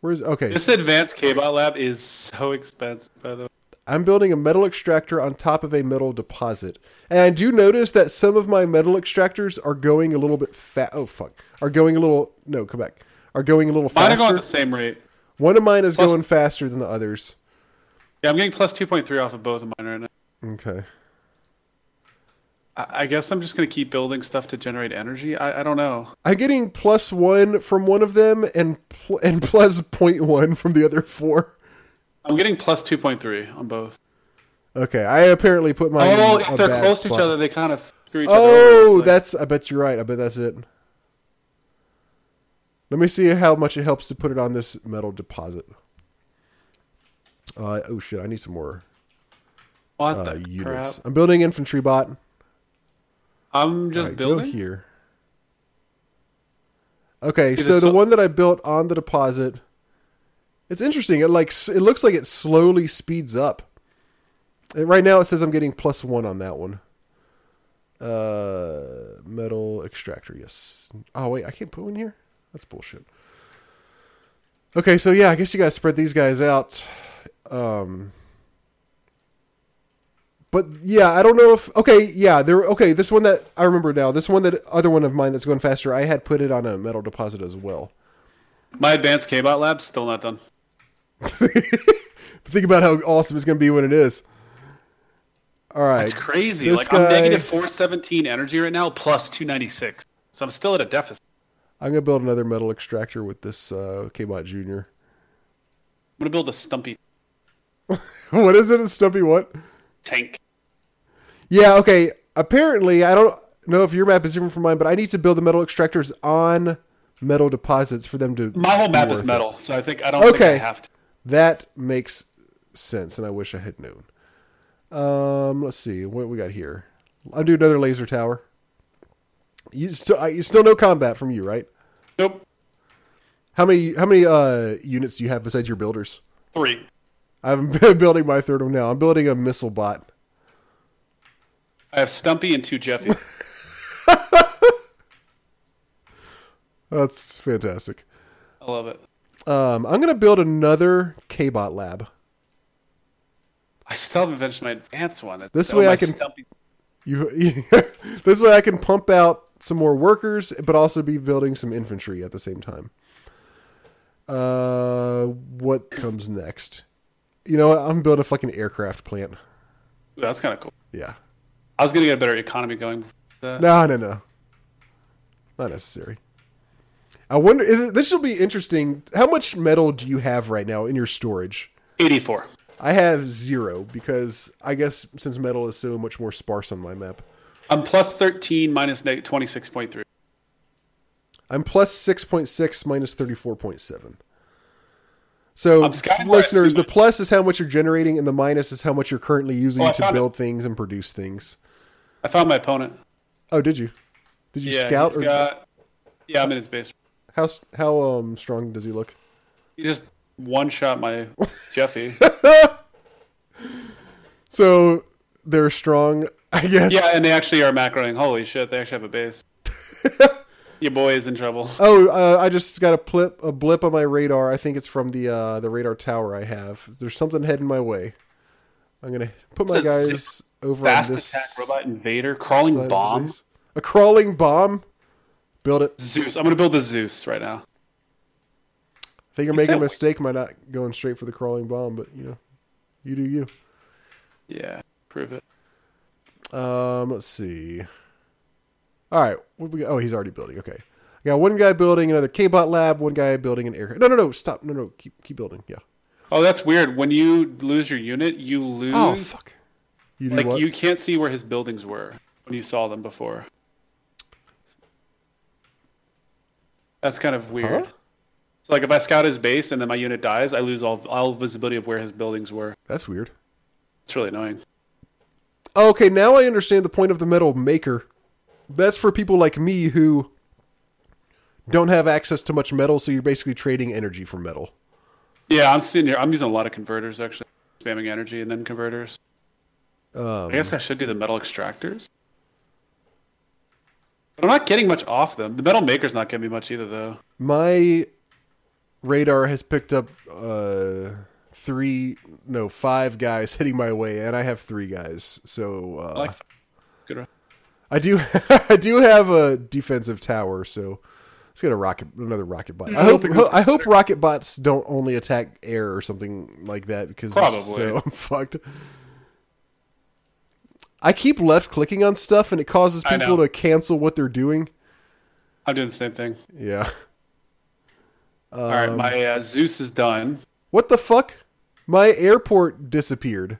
Where's okay? This advanced K-bot lab is so expensive, by the way. I'm building a metal extractor on top of a metal deposit, and I do notice that some of my metal extractors are going a little bit fat. Oh fuck, are going a little. No, come back. Are going a little Mine are going at the same rate. One of mine is Plus- going faster than the others. Yeah, I'm getting plus two point three off of both of mine right now. Okay. I, I guess I'm just gonna keep building stuff to generate energy. I, I don't know. I'm getting plus one from one of them and pl- and plus point one from the other four. I'm getting plus two point three on both. Okay, I apparently put my. Oh, if they're close to each other, they kind of screw each other. Oh, It's like- that's. I bet you're right. I bet that's it. Let me see how much it helps to put it on this metal deposit. Uh, oh shit! I need some more what uh, the units. crap. I'm building infantry bot. I'm just Alright, go building. here. Okay, See, so this- the one that I built on the deposit, it's interesting. It like it looks like it slowly speeds up. And right now, it says I'm getting plus one on that one. Uh, metal extractor. Yes. Oh wait, I can't put one here. That's bullshit. Okay, so yeah, I guess you guys spread these guys out. Um, but yeah, I don't know if okay, yeah, there. Okay, this one that I remember now, this one that other one of mine that's going faster. I had put it on a metal deposit as well. My advanced K-bot lab's still not done. Think about how awesome it's going to be when it is. All right, That's crazy. this Like guy- I'm negative 417 energy right now, plus 296. So I'm still at a deficit. I'm going to build another metal extractor with this uh, Kbot Junior. I'm gonna build a stumpy what is it? A stumpy what? tank. Yeah, okay. Apparently, I don't know if your map is different from mine, but I need to build the metal extractors on metal deposits for them to. My whole map is it. metal, so I think I don't Okay. I have to. That makes sense, and I wish I had known. Um, let's see what we got here. I'll do another laser tower. You still, you still no combat from you, right? Nope. How many how many uh, units do you have besides your builders? Three. I'm building my third one now. I'm building a missile bot. I have Stumpy and two Jeffy. That's fantastic. I love it. Um, I'm gonna build another K-bot lab. I still haven't finished my advanced one. This way I can- Stumpy. You, this way I can pump out some more workers, but also be building some infantry at the same time. Uh, what comes next? You know what? I'm building a fucking aircraft plant. That's kind of cool. Yeah. I was gonna get a better economy going. No, no, no. Not necessary. I wonder. Is it, this will be interesting. How much metal do you have right now in your storage? 84. I have zero because I guess since metal is so much more sparse on my map, I'm plus 13 26.3. I'm plus six point six minus thirty four point seven. So, listeners, the plus is how much you're generating, and the minus is how much you're currently using Oh, to found it. build things and produce things. I found my opponent. Oh, did you? Did you yeah, scout? Or got- yeah, I'm in his base. How how um strong does he look? He just one shot my Jeffy. So they're strong, I guess. Yeah, and they actually are macroing. Holy shit, they actually have a base. Your boy is in trouble. Oh, uh, I just got a blip a blip on my radar. I think it's from the uh, the radar tower I have. There's something heading my way. I'm gonna put my guys over Fast on this attack robot invader, crawling bomb. A crawling bomb. Build it. Zeus. I'm gonna build the Zeus right now. I think you're making a mistake by not going straight for the crawling bomb, but you know, you do you. Yeah, prove it. Um, let's see. All right, what we got? Oh, he's already building. Okay, I got one guy building another K-bot lab, one guy building an air. No, no, no, stop. No, no, keep keep building. Yeah. Oh, that's weird. When you lose your unit, you lose. Oh fuck. You do like what? you can't see where his buildings were when you saw them before. That's kind of weird. Huh? So like if I scout his base and then my unit dies, I lose all all visibility of where his buildings were. That's weird. It's really annoying. Okay, now I understand the point of the metal maker. That's for people like me who don't have access to much metal, so you're basically trading energy for metal. Yeah, I'm sitting here. I'm using a lot of converters actually, spamming energy and then converters. Um, I guess I should do the metal extractors. But I'm not getting much off them. The metal maker's not giving me much either, though. my radar has picked up uh, three, no, five guys hitting my way, and I have three guys. So uh, I like good. I do, I do have a defensive tower. So let's get a rocket, another rocket bot. I I hope, I hope rocket bots don't only attack air or something like that because Probably. so I'm fucked. I keep left clicking on stuff and it causes people to cancel what they're doing. I'm doing the same thing. Yeah. All right, Um, my uh, Zeus is done. What the fuck? My airport disappeared.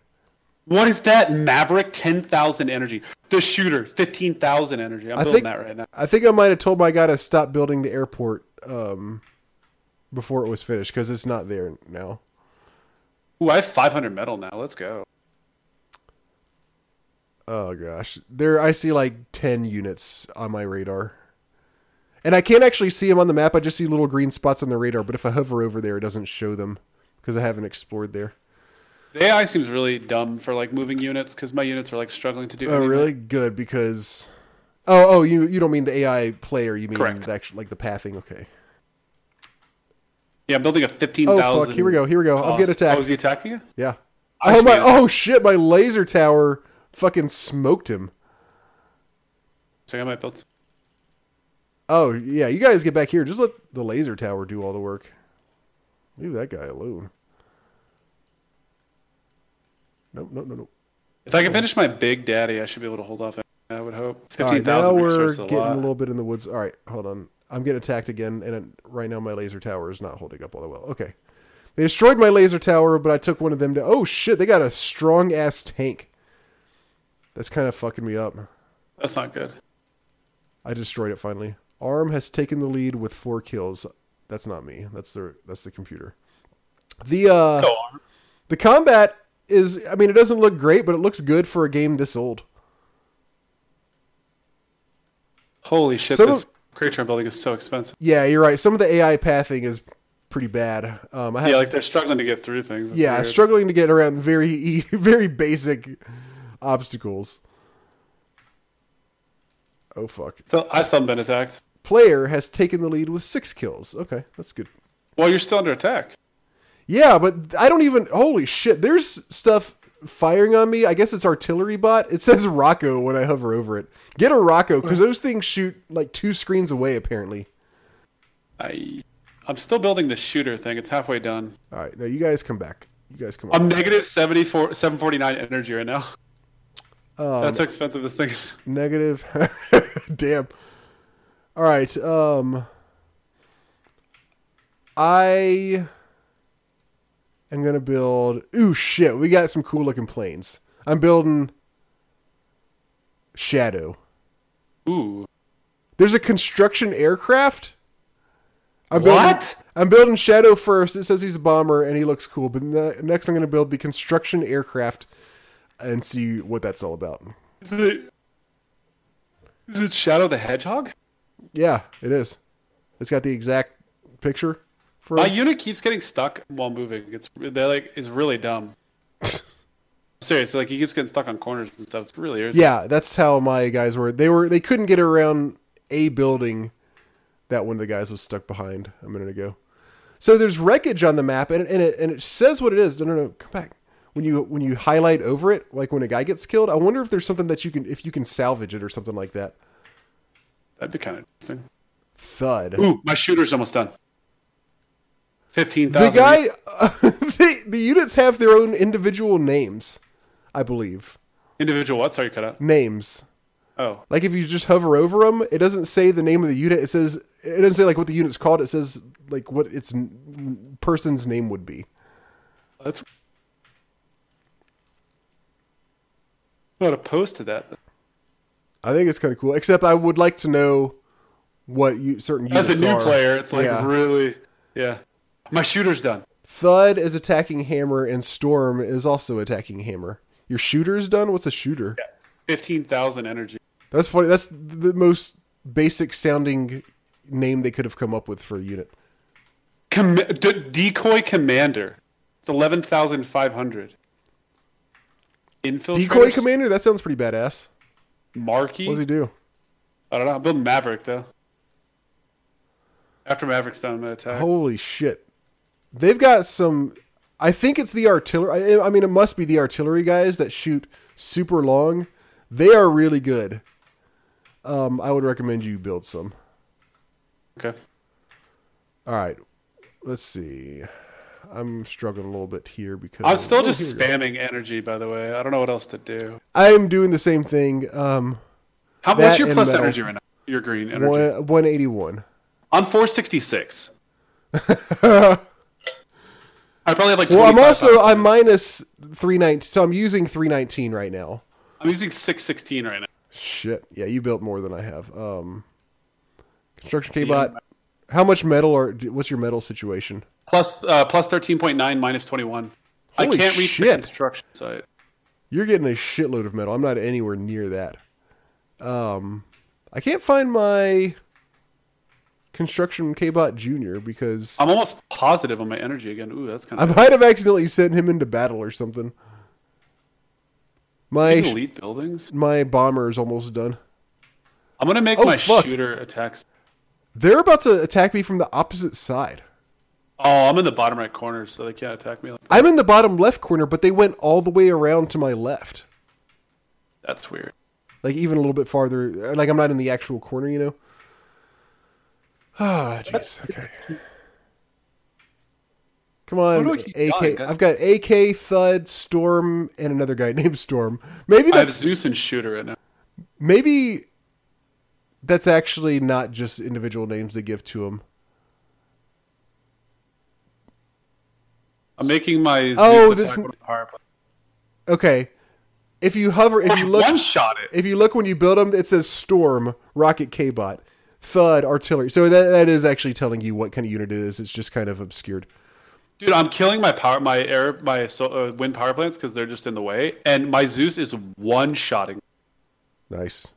What is that? Maverick, 10,000 energy. The shooter, 15,000 energy. I'm I building think that right now. I think I might have told my guy to stop building the airport um, before it was finished because it's not there now. Ooh, I have 500 metal now. Let's go. Oh gosh, there I see like ten units on my radar, and I can't actually see them on the map. I just see little green spots on the radar. But if I hover over there, it doesn't show them because I haven't explored there. The AI seems really dumb for like moving units because my units are like struggling to do. Anything. Oh, anything. really? Good because. Oh, oh, you you don't mean the AI player? You mean Correct. the actual like the pathing? Okay. Yeah, I'm building a Oh fuck! Here we go. Here we go. I'm getting attacked. Oh, is he attacking you? Yeah. I Oh my! Oh shit! My laser tower fucking smoked him. Check out my build. Oh yeah, you guys get back here. Just let the laser tower do all the work. Leave that guy alone. Nope, nope, no, no. If I can finish my big daddy, I should be able to hold off. I would hope. All right, 15,000 now we're a getting a little bit in the woods. All right, hold on. I'm getting attacked again, and it, right now my laser tower is not holding up all that well. Okay, they destroyed my laser tower, but I took one of them to. Oh shit! They got a strong ass tank. That's kind of fucking me up. That's not good. I destroyed it finally. Arm has taken the lead with four kills. That's not me. That's the that's the computer. The uh The combat is, I mean, it doesn't look great, but it looks good for a game this old. Holy shit! Some this of- creature I'm building is so expensive. Yeah, you're right. Some of the AI pathing is pretty bad. Um, I have, Yeah, like they're struggling to get through things. It's yeah, weird. struggling to get around very, very basic obstacles. Oh fuck! So I still been attacked. Player has taken the lead with six kills. Okay, that's good. Well, you're still under attack. Yeah, but I don't even. Holy shit! There's stuff firing on me. I guess it's artillery bot. It says Rocko when I hover over it. Get a Rocko because those things shoot like two screens away. Apparently. I, I'm still building the shooter thing. It's halfway done. All right, now you guys come back. You guys come on. I'm negative 74, 749 energy right now. Um, That's how expensive this thing is. Negative. Damn. All right. Um. I am gonna build. Ooh, shit! We got some cool looking planes. I'm building Shadow. Ooh. There's a construction aircraft. I'm building, What? I'm building Shadow first. It says he's a bomber and he looks cool. But ne- next, I'm going to build the construction aircraft and see what that's all about. Is it, is it Shadow the Hedgehog? Yeah, it is. It's got the exact picture for. My unit keeps getting stuck while moving. It's they're like is really dumb. Seriously, like he keeps getting stuck on corners and stuff. It's really irritating. Yeah, that's how my guys were. They were. They couldn't get around a building that one of the guys was stuck behind a minute ago. So there's wreckage on the map, and, and it and it says what it is. No, no, no, come back. When you when you highlight over it, like when a guy gets killed, I wonder if there's something that you can if you can salvage it or something like that. That'd be kind of interesting. Thud. Ooh, my shooter's almost done. Fifteen The thousand. guy, the, the units have their own individual names, I believe. individual. What? Sorry, cut out. Names. Oh, Like if you just hover over them, it doesn't say the name of the unit. It says it doesn't say like what the unit's called. It says like what its person's name would be. that's not opposed to that. I think it's kind of cool. Except I would like to know what you certain As a new are. player, it's like Yeah. really, yeah. My shooter's done. Thud is attacking Hammer, and Storm is also attacking Hammer. Your shooter's done. What's a shooter? Fifteen thousand energy. That's funny. That's the most basic sounding name they could have come up with for a unit. Com- d- decoy commander. It's eleven thousand five hundred. Decoy commander. That sounds pretty badass. Marquee. What does he do? I don't know. I'm building Maverick though. After Maverick's done, I'm gonna attack. Holy shit. They've got some. I think it's the artillery. I I mean, it must be the artillery guys that shoot super long. They are really good. Um, I would recommend you build some. Okay. All right. Let's see. I'm struggling a little bit here because I'm still Oh, just here we go. spamming energy, by the way. I don't know what else to do. I'm doing the same thing. Um, How That what's your plus metal. energy right now? Your green energy. one, 181. I'm 466. I probably have like. Well, I'm also pounds. I'm minus 319, so I'm using 319 right now. I'm using 616 right now. Shit. Yeah, you built more than I have. Um, construction K-bot. How much metal or what's your metal situation? Plus, uh, plus 13.9 minus 21. I can't reach the construction site. You're getting a shitload of metal. I'm not anywhere near that. Um, I can't find my construction K-bot Junior because I'm almost positive on my energy again. Ooh, that's kind of. I might have accidentally sent him into battle or something. My elite buildings. my bomber is almost done. I'm gonna make Oh, my fuck. shooter attacks. They're about to attack me from the opposite side. Oh, I'm in the bottom right corner, so they can't attack me. Like. I'm in the bottom left corner, but they went all the way around to my left. That's weird. Like even a little bit farther. Like I'm not in the actual corner, you know. Ah, jeez. Okay. Come on, AK. guys? I've got AK, Thud, Storm, and another guy named Storm. Maybe I have that's Zeus and shooter right now. maybe that's actually not just individual names they give to him. I'm making my Zeus Oh, attack this- with a power play. Okay, if you hover, if you look, one shot it. if you look when you build them, it says Storm, Rocket K-bot, Thud, Artillery. So that that is actually telling you what kind of unit it is. It's just kind of obscured. Dude, I'm killing my power, my air, my uh, wind power plants because they're just in the way, and my Zeus is one shotting. Nice.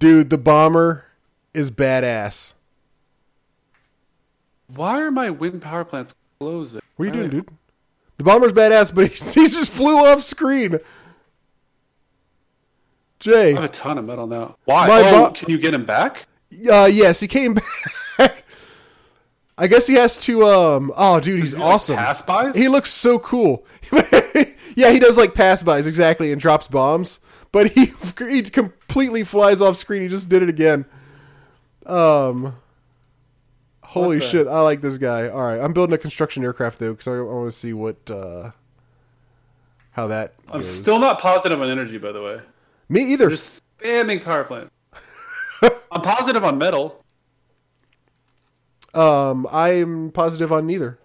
Dude, the bomber is badass. Why are my wind power plants closing? What are you doing, dude? The bomber's badass, but he, he just flew off screen. Jay. I have a ton of metal now. Why? My oh, bo- can you get him back? Uh, yes, he came back. I guess he has to. Um. Oh, dude, he's Does he, like, awesome. pass bys? He looks so cool. yeah, he does like pass bys exactly and drops bombs, but he he completely flies off screen. He just did it again. Um. Holy shit! I like this guy. All right, I'm building a construction aircraft though because I, want to see what uh how that. I'm goes. still not positive on energy, by the way. me either. Just spamming power plant. I'm positive on metal. Um, I'm positive on neither.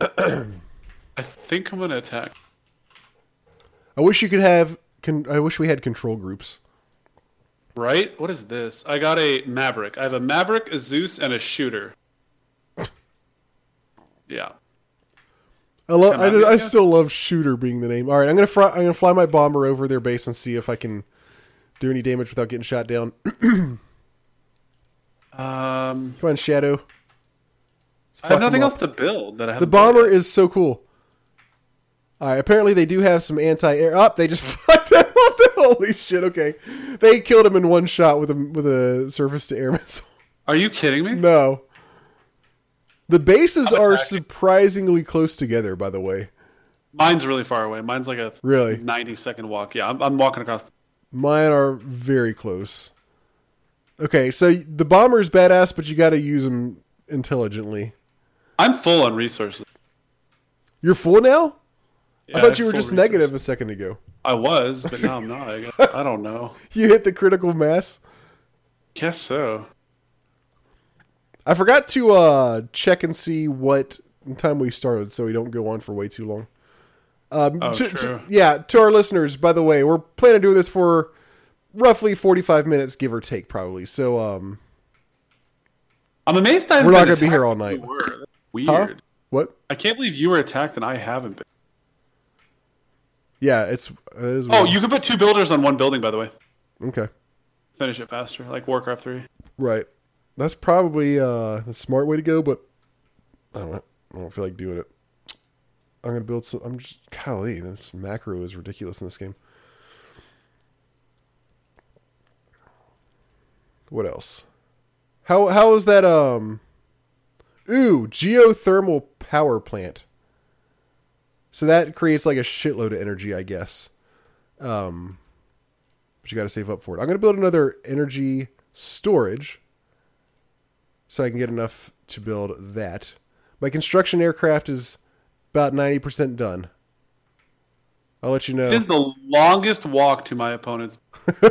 I think I'm gonna attack. I wish you could have. Con- I wish we had control groups. Right? What is this? I got a Maverick. I have a Maverick, a Zeus, and a shooter. yeah. I love. I, did- I still love shooter being the name. All right, I'm gonna fly. I'm gonna fly my bomber over their base and see if I can do any damage without getting shot down. Um, Come on, Shadow. I have nothing else to build that I have. The bomber is so cool. All right, apparently they do have some anti-air. Up, they just fucked him up. Holy shit! Okay, they killed him in one shot with a with a surface-to-air missile. Are you kidding me? No. The bases are surprisingly close together, by the way. Mine's really far away. Mine's like a Really? 90 second walk. Yeah, I'm, I'm walking across. Mine are very close. Okay, so the bomber's badass, but you got to use them intelligently. I'm full on resources. You're full now? Yeah, I thought you were just resources. negative a second ago. I was, but now I'm not. I, guess. I don't know. You hit the critical mass. Guess so. I forgot to uh, check and see what time we started, so we don't go on for way too long. Um, Oh, to- to- true. yeah, to our listeners, by the way, we're planning on doing this for roughly 45 minutes, give or take, probably. So, um, I'm amazed I We're not going gonna to be here all night. Weird. Huh? what? I can't believe you were attacked and I haven't been. Yeah, it's. It is Oh, weird. you could put two builders on one building, by the way. Okay. Finish it faster, like Warcraft 3. Right. That's probably uh, the smart way to go, but I don't. I don't feel like doing it. I'm gonna build some. I'm just golly, this macro is ridiculous in this game. What else? How how is that? Um. Ooh, geothermal power plant. So that creates like a shitload of energy, I guess. Um, but you got to save up for it. I'm gonna build another energy storage so I can get enough to build that. My construction aircraft is about 90% done. I'll let you know. It is the longest walk to my opponent's.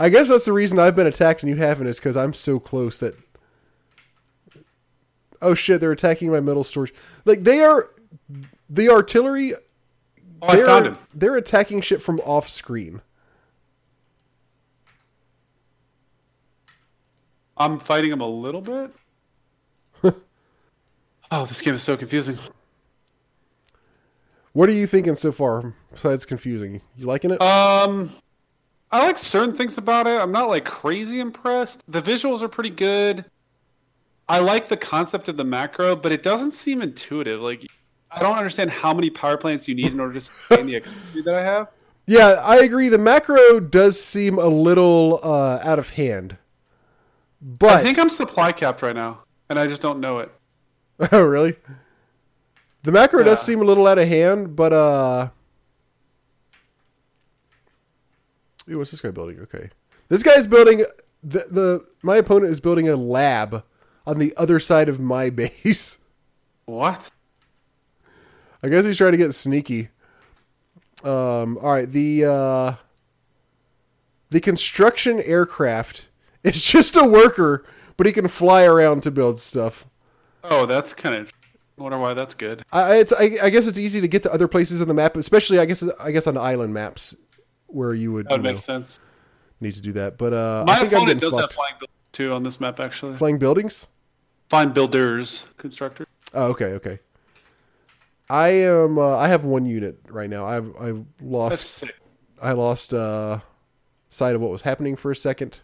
I guess that's the reason I've been attacked and you haven't is because I'm so close that. Oh shit! They're attacking my metal storage. Like they are, the artillery. Oh, I they're, found him. They're attacking shit from off screen. I'm fighting him a little bit. oh, this game is so confusing. What are you thinking so far? Besides confusing, you liking it? Um, I like certain things about it. I'm not like crazy impressed. The visuals are pretty good. I like the concept of the macro, but it doesn't seem intuitive. Like, I don't understand how many power plants you need in order to sustain the economy that I have. Yeah, I agree. The macro does seem a little uh, out of hand. But I think I'm supply capped right now, and I just don't know it. oh, really? The macro does seem a little out of hand, but uh, Ooh, what's this guy building? Okay, this guy's building the the my opponent is building a lab on the other side of my base. What? I guess he's trying to get sneaky. Um, all right, the uh, the construction aircraft is just a worker, but he can fly around to build stuff. Oh, that's kind of. I wonder why that's good. I, it's, I, I guess it's easy to get to other places on the map, especially I guess I guess on island maps where you would, That would you make know, sense. need to do that. But uh, My I think opponent does have fucked. flying buildings too on this map actually. Flying buildings. Find builders, constructors. Oh, okay, okay. I am. Uh, I have one unit right now. I've I've lost. I lost uh, sight of what was happening for a second.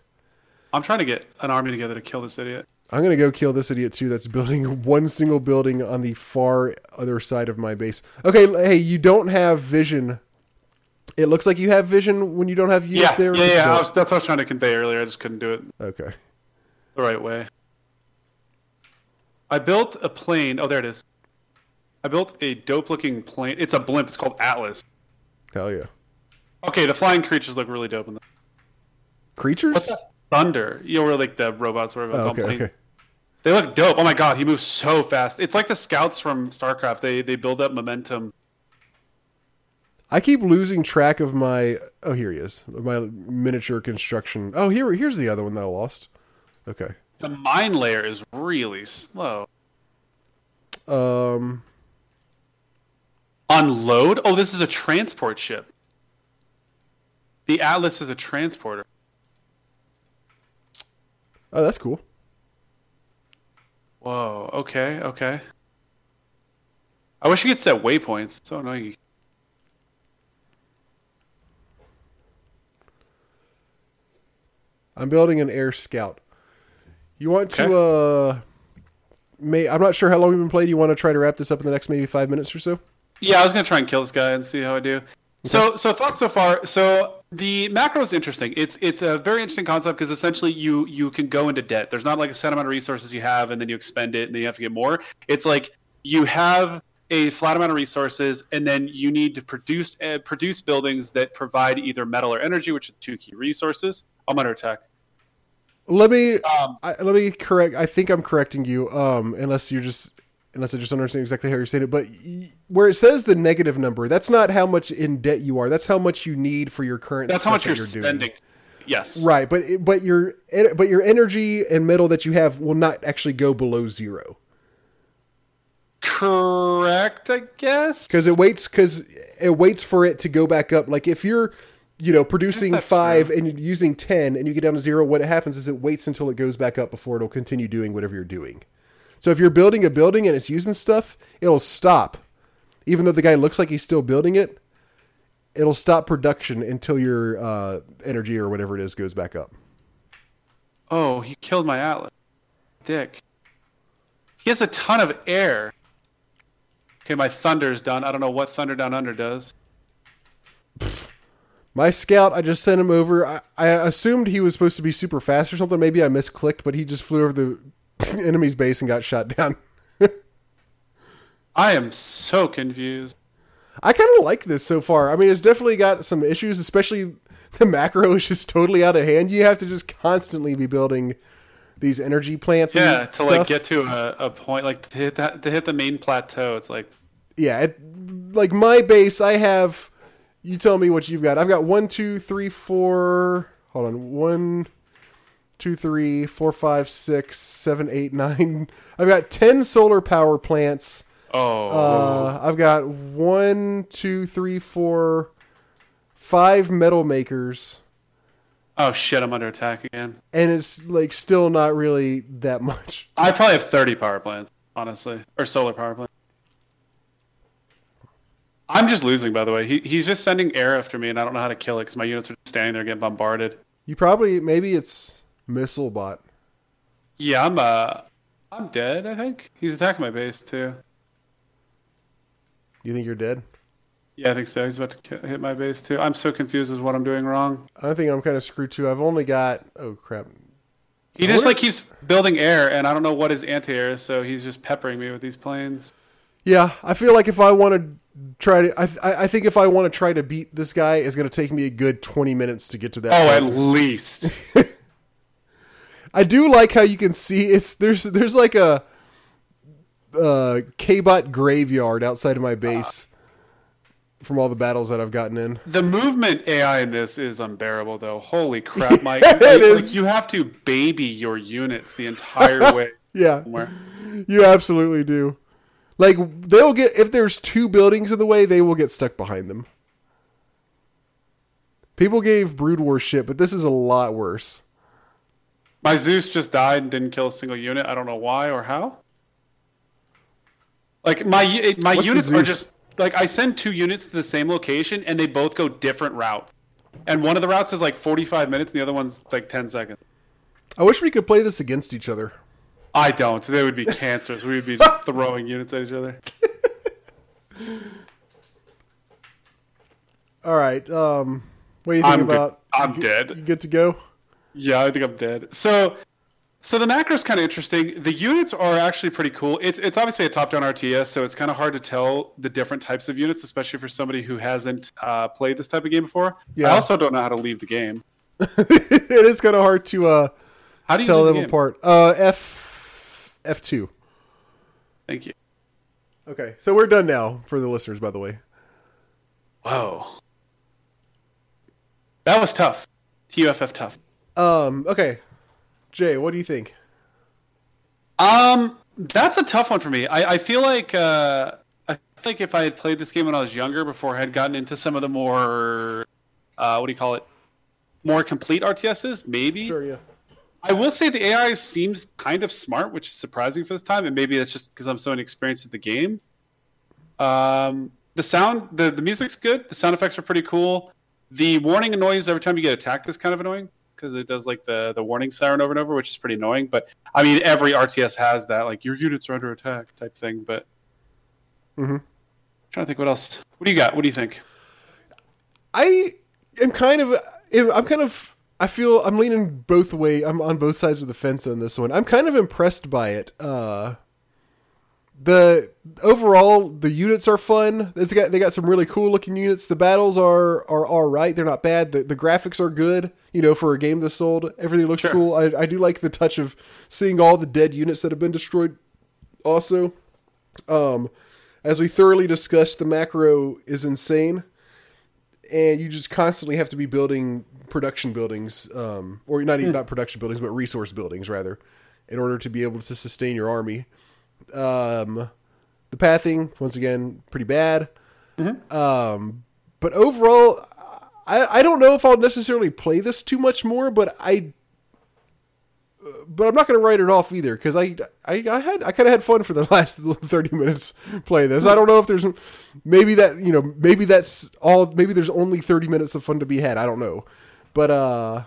I'm trying to get an army together to kill this idiot. I'm gonna go kill this idiot too. That's building one single building on the far other side of my base. Okay, hey, you don't have vision. It looks like you have vision when you don't have units Yeah, there. yeah, yeah. I was, that's what I was trying to convey earlier. I just couldn't do it Okay. the right way. I built a plane. Oh, there it is. I built a dope-looking plane. It's a blimp. It's called Atlas. Hell yeah. Okay, the flying creatures look really dope in this. Creatures. What's that? Thunder. You know where like the robots were Oh, okay. planes. Okay. They look dope. Oh my god, he moves so fast. It's like the scouts from StarCraft. They they build up momentum. I keep losing track of my. Oh, here he is. My miniature construction. Oh, here here's the other one that I lost. Okay. The mine layer is really slow. Um. Unload? Oh, this is a transport ship. The Atlas is a transporter. Oh, that's cool. Whoa. Okay. Okay. I wish you could set waypoints. It's so annoying. I'm building an air scout. You want to? uh May I'm not sure how long we've been playing. You want to try to wrap this up in the next maybe five minutes or so? Yeah, I was gonna try and kill this guy and see how I do. So, so thoughts so far. So the macro is interesting. It's it's a very interesting concept because essentially you you can go into debt. There's not like a set amount of resources you have and then you expend it and then you have to get more. It's like you have a flat amount of resources and then you need to produce uh, produce buildings that provide either metal or energy, which are two key resources. I'm under attack. Let me Um, I, let me correct. I think I'm correcting you. Um, unless you're just unless I just don't understand exactly how you're saying it. But y- where it says the negative number, that's not how much in debt you are. That's how much you need for your current. that's how much you're, doing. spending. Yes. Right, but but your but your energy and metal that you have will not actually go below zero Correct, I guess. because it waits because it waits for it to go back up. Like if you're you know producing five true. and using ten and you get down to zero, what happens is it waits until it goes back up before it'll continue doing whatever you're doing. So if you're building a building and it's using stuff, it'll stop, even though the guy looks like he's still building it. It'll stop production until your uh, energy or whatever it is goes back up. Oh, he killed my Atlas. Dick. He has a ton of air. Okay, my Thunder's done. I don't know what Thunder Down Under does. My scout, I just sent him over. I, I assumed he was supposed to be super fast or something. Maybe I misclicked, but he just flew over the enemy's base and got shot down. I am so confused. I kind of like this so far. I mean, it's definitely got some issues, especially the macro is just totally out of hand. You have to just constantly be building these energy plants. Yeah, to like get to a, a point, like to hit that, to hit the main plateau, it's like yeah, it, like my base, I have. You tell me what you've got. I've got one, two, three, four. Hold on, one, two, three, four, five, six, seven, eight, nine. I've got ten solar power plants. oh, Uh, I've got one, two, three, four, five metal makers, oh shit, I'm under attack again. and it's like still not really that much. I probably have 30 power plants, honestly, or solar power plants. I'm just losing, by the way. He, he's just sending air after me, and I don't know how to kill it because my units are just standing there getting bombarded. You probably maybe it's missile bot. Yeah, I'm uh, I'm dead. I think he's attacking my base too. You think you're dead? Yeah, I think so. He's about to hit my base too. I'm so confused as what I'm doing wrong. I think I'm kind of screwed too. I've only got oh crap. He just like keeps building air, and I don't know what his anti-air is, so he's just peppering me with these planes. Yeah, I feel like if I want to try to, I, I I think if I want to try to beat this guy, it's going to take me a good 20 minutes to get to that. Oh, at least. I do like how you can see it's there's there's like a uh K-bot graveyard outside of my base from all the battles that I've gotten in. The movement AI in this is unbearable, though. Holy crap, Mike! It Like, is. you have to baby your units the entire way. Yeah, somewhere. you absolutely do. Like they'll get if there's two buildings in the way, they will get stuck behind them. People gave Brood War shit, but this is a lot worse. My Zeus just died and didn't kill a single unit. I don't know why or how. Like my my What's units are just like I send two units to the same location and they both go different routes. And one of the routes is like 45 minutes and the other one's like 10 seconds. I wish we could play this against each other. I don't. They would be cancers. We would be just throwing units at each other. All right. Um, what do you think I'm good. about? I'm you, dead. You good to go? Yeah, I think I'm dead. So, so the macro's kind of interesting. The units are actually pretty cool. It's it's obviously a top-down RTS, so it's kind of hard to tell the different types of units, especially for somebody who hasn't uh, played this type of game before. Yeah. I also don't know how to leave the game. it is kind of hard to uh, How do you tell them the apart. Uh, F F two. Thank you. Okay, so we're done now for the listeners. By the way, Whoa, that was tough. TUFF tough. um, okay, Jay, what do you think? Um, that's a tough one for me. I, I feel like uh, I think if I had played this game when I was younger, before I had gotten into some of the more uh, what do you call it, more complete RTSs, maybe. Sure, yeah. I will say the AI seems kind of smart, which is surprising for this time, and maybe that's just because I'm so inexperienced at the game. Um, the sound, the the music's good. The sound effects are pretty cool. The warning noise every time you get attacked is kind of annoying because it does like the the warning siren over and over, which is pretty annoying. But I mean, every RTS has that, like your units are under attack type thing. But mm-hmm. trying to think what else. What do you got? What do you think? I am kind of I'm kind of I feel I'm leaning both way. I'm on both sides of the fence on this one. I'm kind of impressed by it. Uh the overall the units are fun. It's got they got some really cool looking units. The battles are are all right. They're not bad. The the graphics are good. You know, for a game this old, everything looks Sure. cool. I I do like the touch of seeing all the dead units that have been destroyed. Also, um, as we thoroughly discussed, the macro is insane and you just constantly have to be building production buildings, um, or not even not production buildings, but resource buildings rather, in order to be able to sustain your army. Um, the pathing, once again, pretty bad. Um, but overall, I, I don't know if I'll necessarily play this too much more, but I. But I'm not going to write it off either because I, I I had I kind of had fun for the last 30 minutes playing this. I don't know if there's maybe that you know maybe that's all maybe there's only 30 minutes of fun to be had. I don't know, but uh,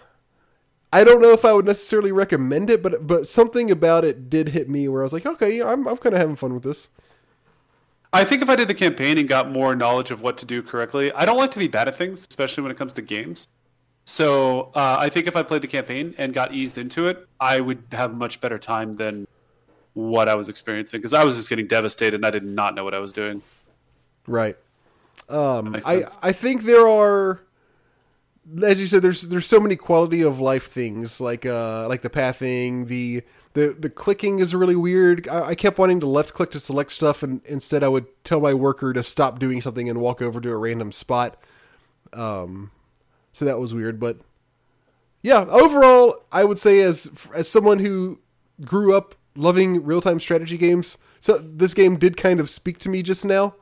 I don't know if I would necessarily recommend it. But but something about it did hit me where I was like, okay, yeah, I'm I'm kind of having fun with this. I think if I did the campaign and got more knowledge of what to do correctly, I don't like to be bad at things, especially when it comes to games. So uh, I think if I played the campaign and got eased into it, I would have a much better time than what I was experiencing because I was just getting devastated and I did not know what I was doing. Right. Um, I. I think there are, as you said, there's there's so many quality of life things like uh like the pathing, the the the clicking is really weird. I, I kept wanting to left click to select stuff, and instead I would tell my worker to stop doing something and walk over to a random spot. Um, so that was weird, but yeah, overall, I would say as as someone who grew up loving real time strategy games, so this game did kind of speak to me just now,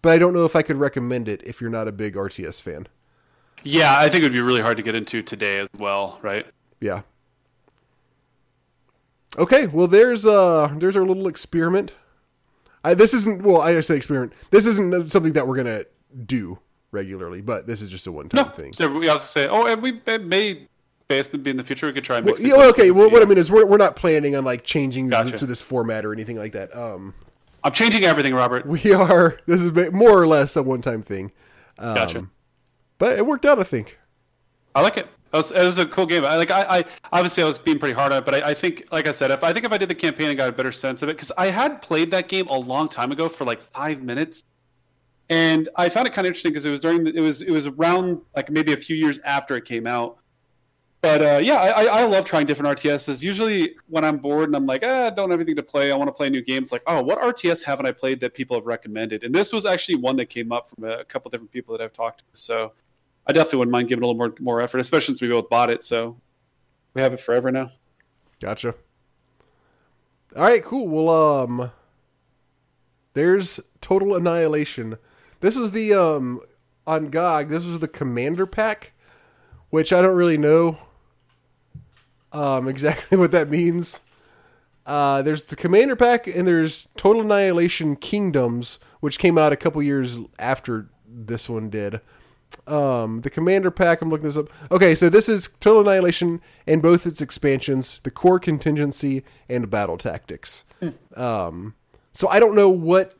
but I don't know if I could recommend it if you're not a big RTS fan. Yeah, I think it would be really hard to get into today as well, right? Yeah. Okay, well there's uh there's our little experiment. I, this isn't well I say experiment. This isn't something that we're gonna do regularly, but this is just a one time No, thing. so we also say, oh, and we may based be in the future. We could try and Well, mix. yeah, it well, up. okay, well, what I mean is we're, we're not planning on like changing Gotcha. to this format or anything like that. Um, I'm changing everything, Robert. we are this is more or less a one time thing. Um, Gotcha. But it worked out, I think. I like it. It was, it was a cool game. I like. I, I obviously I was being pretty hard on it, but I, I think, like I said, if I think if I did the campaign and got a better sense of it, because I had played that game a long time ago for like five minutes, and I found it kind of interesting because it was during the, it was it was around like maybe a few years after it came out. But uh, yeah, I, I love trying different RTSs. Usually when I'm bored and I'm like, ah, I don't have anything to play, I want to play new games. Like, oh, what RTS haven't I played that people have recommended? And this was actually one that came up from a couple different people that I've talked to. So I definitely wouldn't mind giving a little more more effort, especially since we both bought it. So we have it forever now. Gotcha. All right, cool. Well, um, there's Total Annihilation. This was the um on GOG. This was the Commander pack, which I don't really know um, exactly what that means. Uh, there's the Commander Pack, and there's Total Annihilation Kingdoms, which came out a couple years after this one did. Um, the Commander Pack, I'm looking this up. Okay, so this is Total Annihilation and both its expansions, the Core Contingency and Battle Tactics. Um, so I don't know what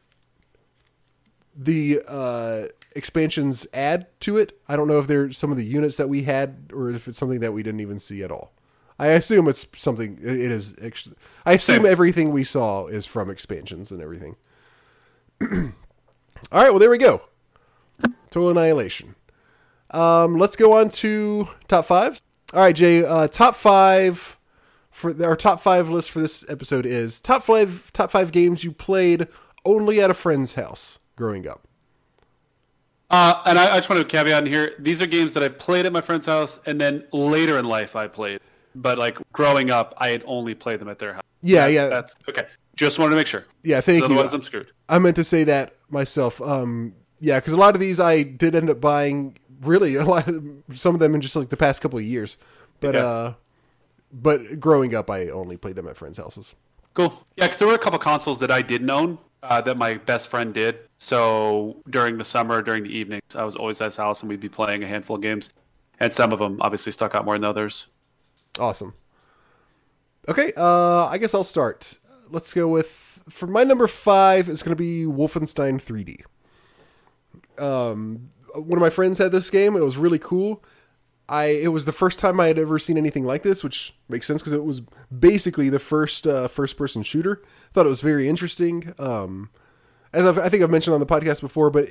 the uh, expansions add to it. I don't know if they're some of the units that we had, or if it's something that we didn't even see at all. I assume it's something. It is. I assume everything we saw is from expansions and everything. all right. Well, there we go. Total Annihilation. Um, let's go on to top fives. All right, Jay. Uh, top five for our top five list for this episode is top five top five games you played only at a friend's house growing up. Uh, and I, I just want to caveat in here: these are games that I played at my friend's house, and then later in life I played. But like growing up, I had only played them at their house. Yeah, That- yeah, That's okay. Just wanted to make sure. yeah. Thank you. Otherwise, I'm screwed. I meant to say that myself. Um, yeah, because a lot of these I did end up buying. Really, a lot of some of them in just like the past couple of years. But Yeah. uh, but growing up, I only played them at friends' houses. Cool. Yeah, because there were a couple consoles that I didn't own uh, that my best friend did. So during the summer, during the evenings, I was always at his house, and we'd be playing a handful of games. And some of them obviously stuck out more than others. Awesome. Okay, uh, I guess I'll start. Let's go with for my number five is going to be Wolfenstein 3D. Um, one of my friends had this game. It was really cool. I it was the first time I had ever seen anything like this, which makes sense because it was basically the first uh, first person shooter. I Thought it was very interesting. Um, as I've, I think I've mentioned on the podcast before, but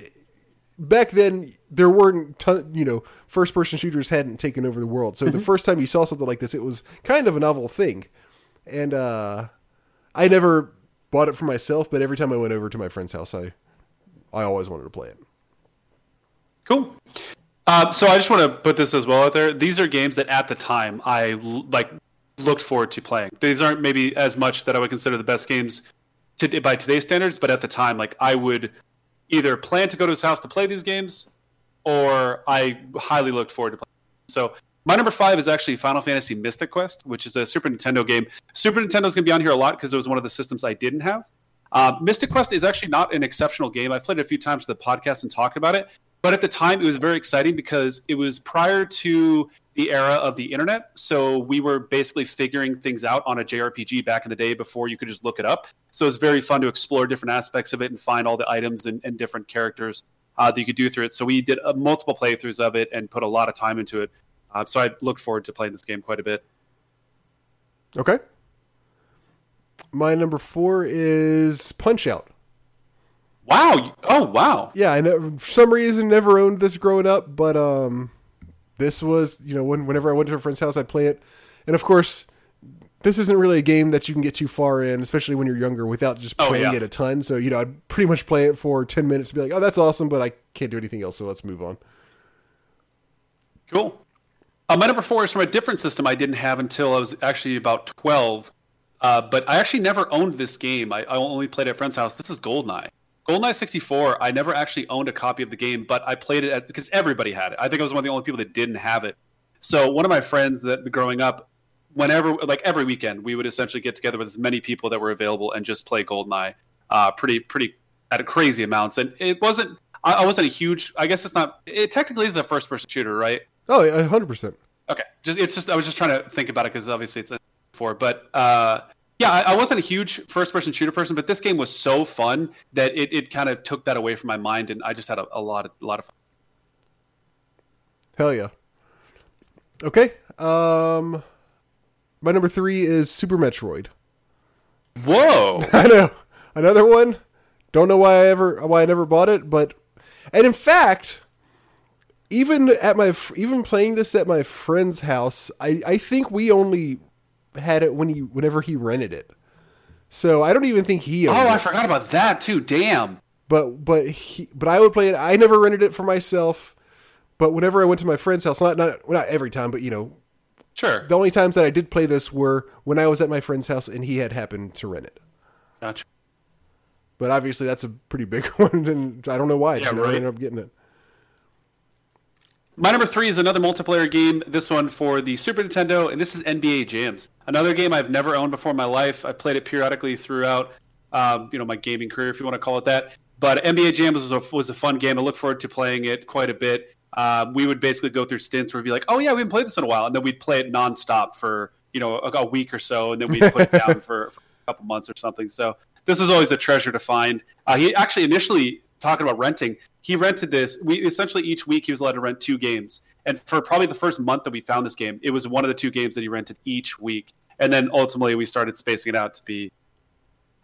back then there weren't ton, you know first person shooters hadn't taken over the world. So the first time you saw something like this, it was kind of a novel thing, and uh, I never bought it for myself. But every time I went over to my friend's house, I I always wanted to play it. Cool. Uh, so I just want to put this as well out there. These are games that at the time I like looked forward to playing. These aren't maybe as much that I would consider the best games to, by today's standards, but at the time, like I would either plan to go to his house to play these games, or I highly looked forward to playing. So my number five is actually Final Fantasy Mystic Quest, which is a Super Nintendo game. Super Nintendo's going to be on here a lot because it was one of the systems I didn't have. Uh, Mystic Quest is actually not an exceptional game. I've played it a few times for the podcast and talked about it. But at the time, it was very exciting because it was prior to the era of the internet. So we were basically figuring things out on a JRPG back in the day before you could just look it up. So it was very fun to explore different aspects of it and find all the items and, and different characters uh, that you could do through it. So we did uh, multiple playthroughs of it and put a lot of time into it. Uh, so I look forward to playing this game quite a bit. Okay. My number four is Punch Out. Wow! Oh, wow! Yeah, I never, for some reason never owned this growing up, but um, this was you know when whenever I went to a friend's house, I'd play it, and of course, this isn't really a game that you can get too far in, especially when you're younger, without just Oh, playing yeah. it a ton. So you know, I'd pretty much play it for ten minutes, and be like, oh, that's awesome, but I can't do anything else, so let's move on. Cool. Uh, my number four is from a different system I didn't have until I was actually about 12. Uh, but I actually never owned this game. I, I only played at a friend's house. This is GoldenEye. GoldenEye 64, I never actually owned a copy of the game, but I played it at, because everybody had it. I think I was one of the only people that didn't have it. So one of my friends that growing up, whenever, like every weekend, we would essentially get together with as many people that were available and just play GoldenEye uh, pretty, pretty at a crazy amounts. And it wasn't, I, I wasn't a huge, I guess it's not, it technically is a first person shooter, right? Oh, a hundred percent. Okay, just it's just I was just trying to think about it because obviously it's a four, but uh, yeah, I, I wasn't a huge first-person shooter person, but this game was so fun that it, it kind of took that away from my mind, and I just had a, a lot of a lot of fun. Hell yeah. Okay. Um, my number three is Super Metroid. Whoa! I know another one. Don't know why I ever why I never bought it, but and in fact, even at my even playing this at my friend's house, I I think we only had it when he whenever he rented it. So I don't even think he oh, I it. forgot about that too. Damn. But but he but I would play it. I never rented it for myself. But whenever I went to my friend's house, not not well, not every time, but you know, Sure. the only times that I did play this were when I was at my friend's house and he had happened to rent it. Gotcha. But obviously, that's a pretty big one, and I don't know why. Yeah, you know, I right. ended up getting it. My number three is another multiplayer game. This one for the Super Nintendo, and this is NBA Jams. Another game I've never owned before in my life. I played it periodically throughout, um, you know, my gaming career, if you want to call it that. But NBA Jams was a, was a fun game. I look forward to playing it quite a bit. Um, we would basically go through stints where we'd be like, "Oh yeah, we haven't played this in a while," and then we'd play it nonstop for you know a, a week or so, and then we'd put it down for, for, a couple months or something. So this is always a treasure to find. Uh, he actually initially talking about renting, he rented this. We essentially each week he was allowed to rent two games, and for probably the first month that we found this game, it was one of the two games that he rented each week, and then ultimately we started spacing it out to be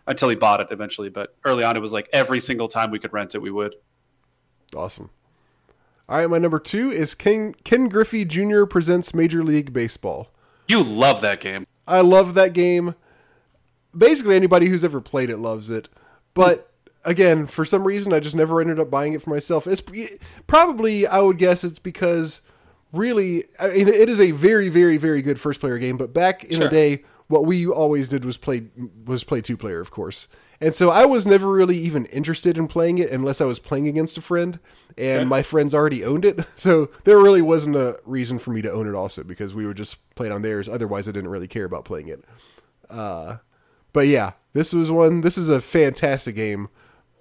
until he bought it eventually. But early on, it was like every single time we could rent it, we would. Awesome. All right, my number two is Ken, Ken Griffey Jr. presents Major League Baseball. You love that game. I love that game. Basically, anybody who's ever played it loves it. But again, for some reason, I just never ended up buying it for myself. It's probably, I would guess, it's because really, I mean, it is a very, very, very good first player game. But back in sure. the day, what we always did was play was play two player, of course. And so I was never really even interested in playing it unless I was playing against a friend, and okay. my friends already owned it. So there really wasn't a reason for me to own it also because we would just play it on theirs. Otherwise, I didn't really care about playing it. Uh, but yeah, this was one. This is a fantastic game,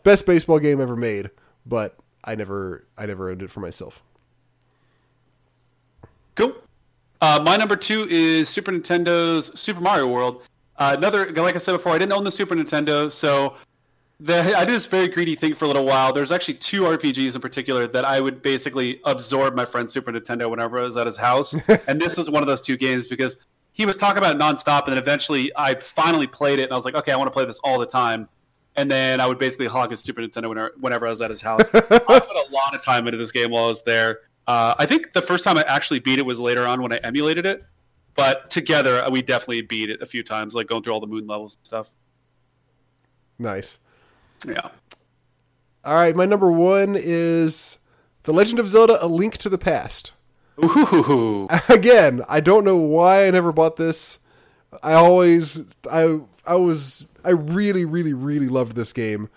best baseball game ever made. But I never, I never owned it for myself. Cool. Uh, my number two is Super Nintendo's Super Mario World. Uh, another, like I said before, I didn't own the Super Nintendo, so the, I did this very greedy thing for a little while. There's actually two RPGs in particular that I would basically absorb my friend's Super Nintendo whenever I was at his house, and this was one of those two games because he was talking about it nonstop, and then eventually I finally played it, and I was like, okay, I want to play this all the time. And then I would basically hog his Super Nintendo whenever, whenever I was at his house. I put a lot of time into this game while I was there. Uh, I think the first time I actually beat it was later on when I emulated it. But together, we definitely beat it a few times, like going through all the moon levels and stuff. Nice. Yeah. All right, my number one is The Legend of Zelda: A Link to the Past. Ooh. Again, I don't know why I never bought this. I always, I, I was, I really, really, really loved this game.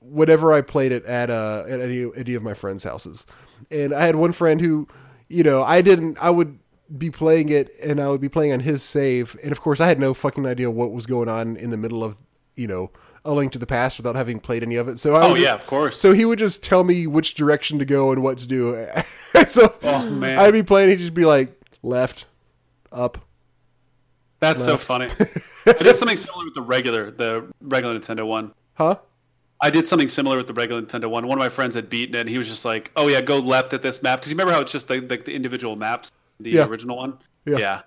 whenever I played it at uh at any any of my friends' houses, and I had one friend who, you know, I didn't, I would be playing it and I would be playing on his save. And of course, I had no fucking idea what was going on in the middle of, you know, A Link to the Past without having played any of it. So, I oh, would, yeah, of course. So he would just tell me which direction to go and what to do. so oh, man. I'd be playing, he'd just be like, left, up. That's left. so funny. I did something similar with the regular, the regular Nintendo one. Huh? I did something similar with the regular Nintendo one. One of my friends had beaten it, and he was just like, "Oh yeah, go left at this map." Because you remember how it's just the, the, the individual maps the yeah. original one. Yeah. yeah.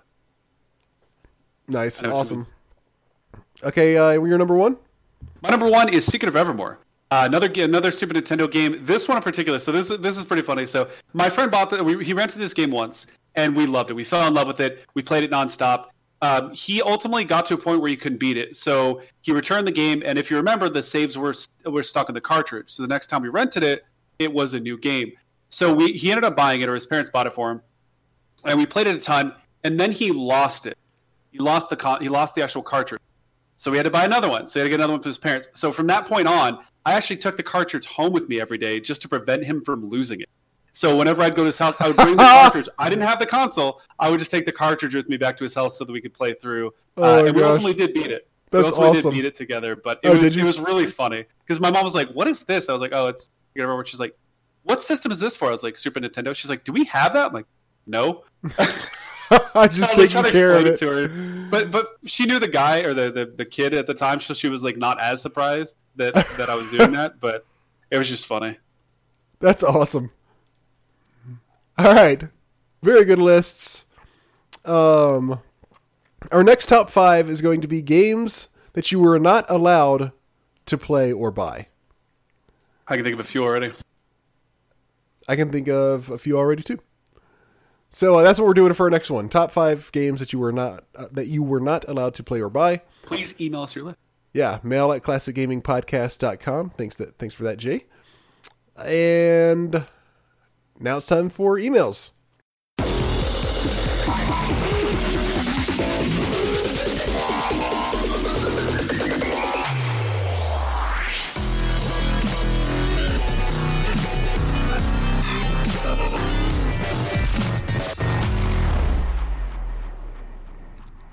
Nice. Awesome. Okay, uh, your number one? My number one is Secret of Evermore. Uh, another another Super Nintendo game. This one in particular. So this this is pretty funny. So my friend bought the. We, he rented this game once, and we loved it. We fell in love with it. We played it nonstop. Um, he ultimately got to a point where he couldn't beat it, so he returned the game. And if you remember, the saves were were stuck in the cartridge. So the next time we rented it, it was a new game. So we he ended up buying it, or his parents bought it for him and we played it a ton, and then he lost it. He lost the con- he lost the actual cartridge, so we had to buy another one. So he had to get another one from his parents. So from that point on, I actually took the cartridge home with me every day just to prevent him from losing it. So whenever I'd go to his house, I would bring the cartridge. I didn't have the console. I would just take the cartridge with me back to his house so that we could play through. Oh uh, and we ultimately did beat it. That's we ultimately awesome. did beat it together, but it oh, was it was really funny because my mom was like, "What is this?" I was like, "Oh, it's." You remember? She's like, "What system is this for?" I was like, "Super Nintendo." She's like, "Do we have that?" I'm like, "No." I just I taking care of it. to her. But but she knew the guy or the, the, the kid at the time, so she was like not as surprised that that I was doing that. But it was just funny. That's awesome. All right, very good lists. Um, our next top five is going to be games that you were not allowed to play or buy. I can think of a few already. I can think of a few already too. So uh, that's what we're doing for our next one. Top five games that you were not uh, that you were not allowed to play or buy. Please email us your list. Yeah, mail at classicgamingpodcast.com. Thanks that thanks for that, Jay. And now it's time for emails.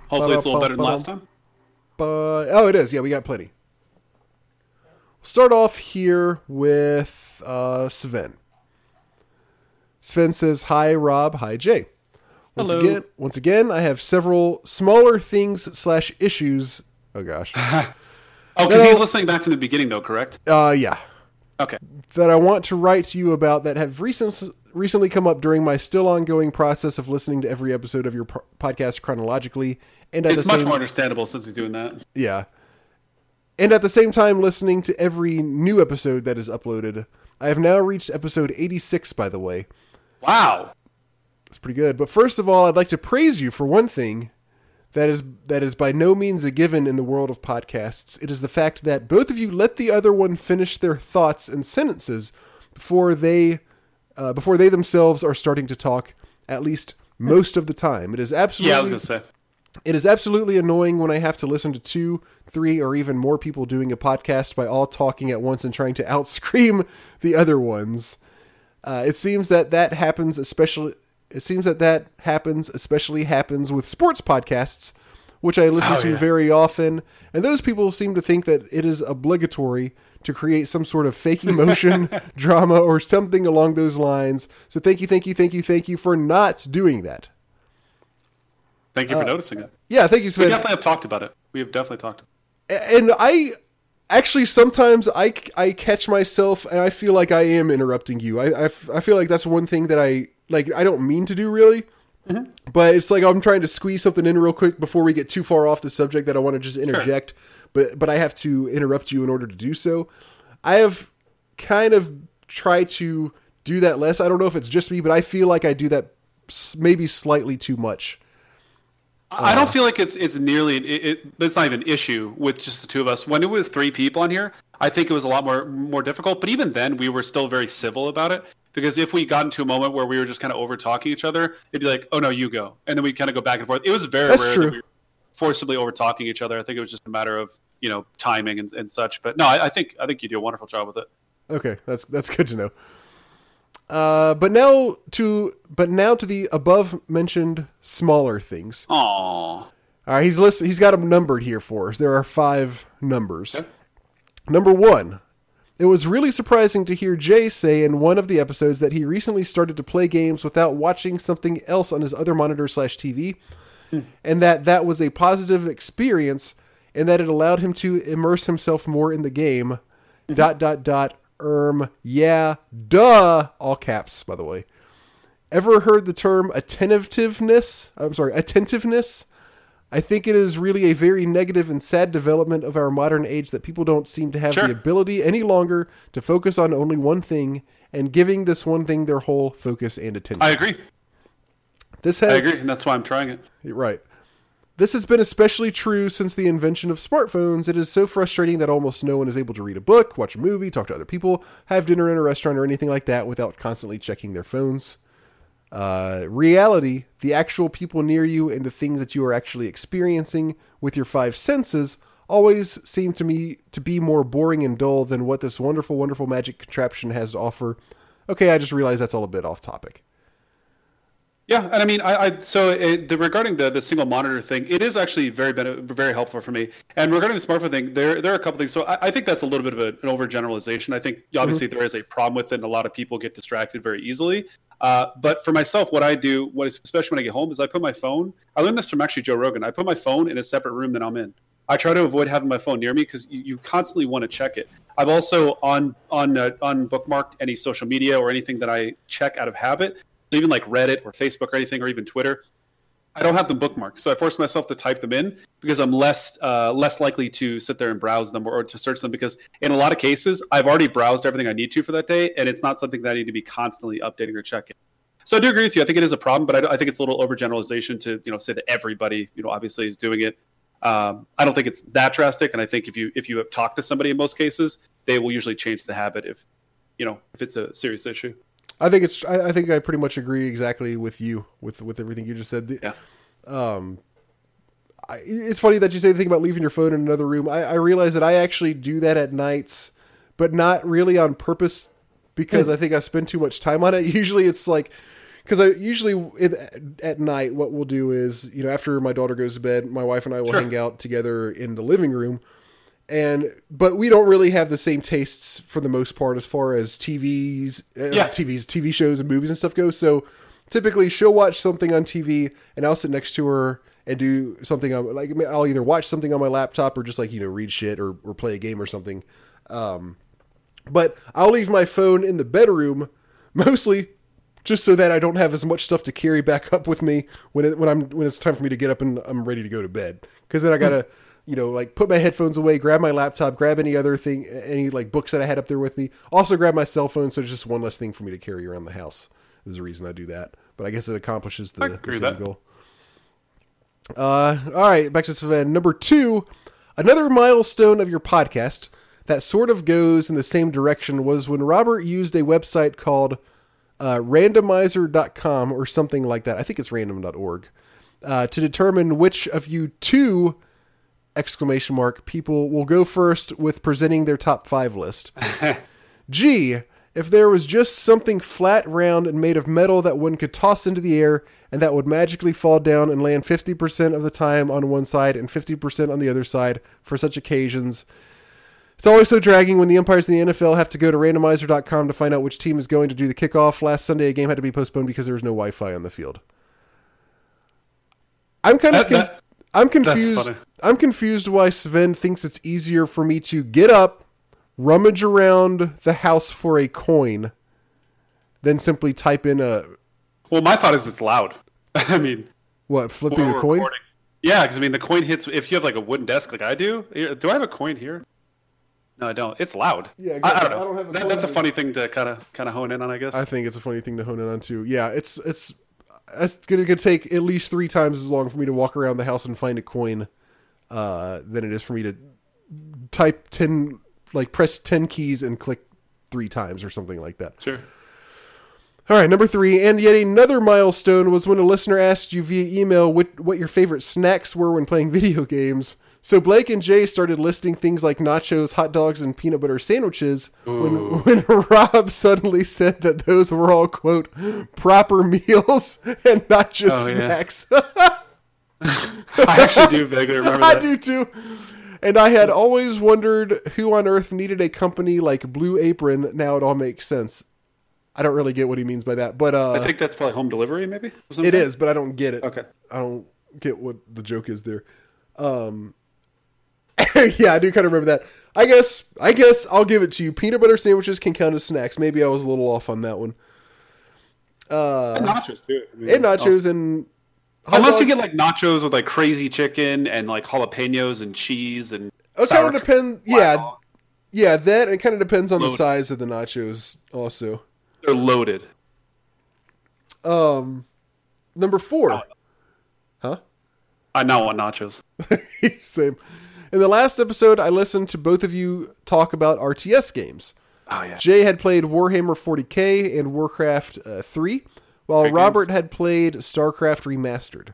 Hopefully, it's a little better than last time. But oh, it is. Yeah, we got plenty. We'll start off here with uh, Sven. Sven says, "Hi, Rob. Hi, Jay. Once Hello. again, once again, I have several smaller things slash issues. Oh gosh, Oh, because he's listening back from the beginning, though, correct? uh, yeah, Okay. that I want to write to you about that have recent, recently come up during my still ongoing process of listening to every episode of your po- podcast chronologically, and at It's the much same more understandable since he's doing that. Yeah. And at the same time, listening to every new episode that is uploaded. I have now reached episode 86, by the way. Wow. That's pretty good. But first of all, I'd like to praise you for one thing that is that is by no means a given in the world of podcasts. It is the fact that both of you let the other one finish their thoughts and sentences before they uh, before they themselves are starting to talk. At least most of the time, it is absolutely Yeah, I was gonna say. it is absolutely annoying when I have to listen to two, three, or even more people doing a podcast by all talking at once and trying to outscream the other ones. Uh, it seems that that happens especially. It seems that that happens especially happens with sports podcasts, which I listen Oh, to yeah. very often, and those people seem to think that it is obligatory to create some sort of fake emotion, drama, or something along those lines. So thank you, thank you, thank you, thank you for not doing that. Thank you Uh, for noticing it. Yeah, thank you, We definitely have talked about it. We have definitely talked. and I actually sometimes I, I catch myself and I feel like I am interrupting you. I, I, f- I feel like that's one thing that I like. I don't mean to do really, mm-hmm. but it's like I'm trying to squeeze something in real quick before we get too far off the subject that I want to just interject. But but I have to interrupt you in order to do so. I have kind of tried to do that less. I don't know if it's just me, but I feel like I do that maybe slightly too much. I Uh. don't feel like it's it's nearly it, it. It's not even an issue with just the two of us. When it was three people on here, I think it was a lot more more difficult. But even then, we were still very civil about it because if we got into a moment where we were just kind of over talking each other, it'd be like, "Oh no, you go," and then we kind of go back and forth. It was very That's rare true. that we were forcibly over talking each other. I think it was just a matter of you know timing and, and such. But no, I, I think I think you do a wonderful job with it. Okay, that's that's good to know. Uh, but now to but now to the above mentioned smaller things. Aww. All right, he's list, He's got them numbered here for us. There are five numbers. Okay. Number one. It was really surprising to hear Jay say in one of the episodes that he recently started to play games without watching something else on his other monitor slash TV, and that that was a positive experience, and that it allowed him to immerse himself more in the game. Dot dot dot. Erm. Yeah. Duh. All caps, by the way. Ever heard the term attentiveness? I'm sorry, attentiveness. I think it is really a very negative and sad development of our modern age that people don't seem to have Sure. the ability any longer to focus on only one thing and giving this one thing their whole focus and attention. I agree. this has I agree, and that's why I'm trying it. right. This has been especially true since the invention of smartphones. It is so frustrating that almost no one is able to read a book, watch a movie, talk to other people, have dinner in a restaurant, or anything like that without constantly checking their phones. Uh, reality, the actual people near you and the things that you are actually experiencing with your five senses always seem to me to be more boring and dull than what this wonderful, wonderful magic contraption has to offer. Okay, I just realized that's all a bit off topic. Yeah, and I mean, I, I so it, the, regarding the the single monitor thing, it is actually very very helpful for me. And regarding the smartphone thing, there there are a couple things. So I, I think that's a little bit of a, an overgeneralization. I think obviously there is a problem with it, and a lot of people get distracted very easily. Uh, but for myself, what I do, what is, especially when I get home, is I put my phone. I learned this from actually Joe Rogan. I put my phone in a separate room than I'm in. I try to avoid having my phone near me because you, you constantly want to check it. I've also on on uh, unbookmarked any social media or anything that I check out of habit even like Reddit or Facebook or anything, or even Twitter, I don't have them bookmarked. So I force myself to type them in because I'm less uh, less likely to sit there and browse them or, or to search them because in a lot of cases I've already browsed everything I need to for that day, and it's not something that I need to be constantly updating or checking. So I do agree with you. I think it is a problem, but I, I think it's a little overgeneralization to you know say that everybody you know obviously is doing it. Um, I don't think it's that drastic, and I think if you if you have talked to somebody in most cases, they will usually change the habit if you know if it's a serious issue. I think it's. I, I think I pretty much agree exactly with you with with everything you just said. The- Yeah. Um, I, it's funny that you say the thing about leaving your phone in another room. I, I realize that I actually do that at nights, but not really on purpose because I think I spend too much time on it. Usually, it's like because I usually it, at night what we'll do is you know after my daughter goes to bed, my wife and I will Sure. hang out together in the living room, and but we don't really have the same tastes for the most part as far as TVs, uh, Yeah. TVs, TV shows and movies and stuff goes. So typically she'll watch something on TV and I'll sit next to her and do something on like I'll either watch something on my laptop or just like you know read shit or, or play a game or something. Um, but I'll leave my phone in the bedroom mostly just so that I don't have as much stuff to carry back up with me when it, when I'm when it's time for me to get up and I'm ready to go to bed. Because then I gotta you know like put my headphones away, grab my laptop, grab any other thing, any like books that I had up there with me. Also grab my cell phone, so it's just one less thing for me to carry around the house. Is the reason I do that. But I guess it accomplishes the, the same goal. Uh, all right, back to Sven. Number two, another milestone of your podcast that sort of goes in the same direction was when Robert used a website called uh, randomizer.com or something like that. I think it's random.org uh, to determine which of you two exclamation mark people will go first with presenting their top five list. Gee, if there was just something flat, round, and made of metal that one could toss into the air and that would magically fall down and land 50% of the time on one side and 50% on the other side for such occasions. It's always so dragging when the umpires in the NFL have to go to randomizer.com to find out which team is going to do the kickoff. Last Sunday, a game had to be postponed because there was no Wi Fi on the field. I'm kind of That- I'm confused. I'm confused why Sven thinks it's easier for me to get up, rummage around the house for a coin, than simply type in a Well, my thought is it's loud. I mean, what flipping a coin. recording. Yeah, because I mean, the coin hits. If you have like a wooden desk like I do, eh, do I have a coin here? No, I don't. It's loud. Yeah, I, I don't know. I don't have a That- coin, that's a funny thing to kind of kind of hone in on, I guess. I think it's a funny thing to hone in on too. Yeah, it's it's it's gonna, gonna take at least three times as long for me to walk around the house and find a coin uh, than it is for me to type ten like press ten keys and click three times or something like that. sure. All right, number three, and yet another milestone was when a listener asked you via email what, what your favorite snacks were when playing video games. So Blake and Jay started listing things like nachos, hot dogs, and peanut butter sandwiches. When when Rob suddenly said that those were all quote proper meals and not just Oh, yeah. snacks. I actually do vaguely remember that. I do too. And I had always wondered who on earth needed a company like Blue Apron. Now it all makes sense. I don't really get what he means by that, but uh, I think that's probably home delivery, maybe. It is, but I don't get it. Okay. I don't get what the joke is there. Um, yeah, I do kind of remember that. I guess, I guess I'll give it to you. Peanut butter sandwiches can count as snacks. Maybe I was a little off on that one. Uh, And nachos too. I mean, And nachos and Unless you get like nachos with like crazy chicken and like jalapenos and cheese and Oh, it kind of depends. Yeah, yeah, that and it kind of depends on the size of the nachos. Also, they're loaded. um, number four. Huh? I now want nachos. Same. In the last episode, I listened to both of you talk about RTS games. Oh yeah. Jay had played Warhammer 40k and Warcraft uh, 3, while Great Robert had played StarCraft Remastered.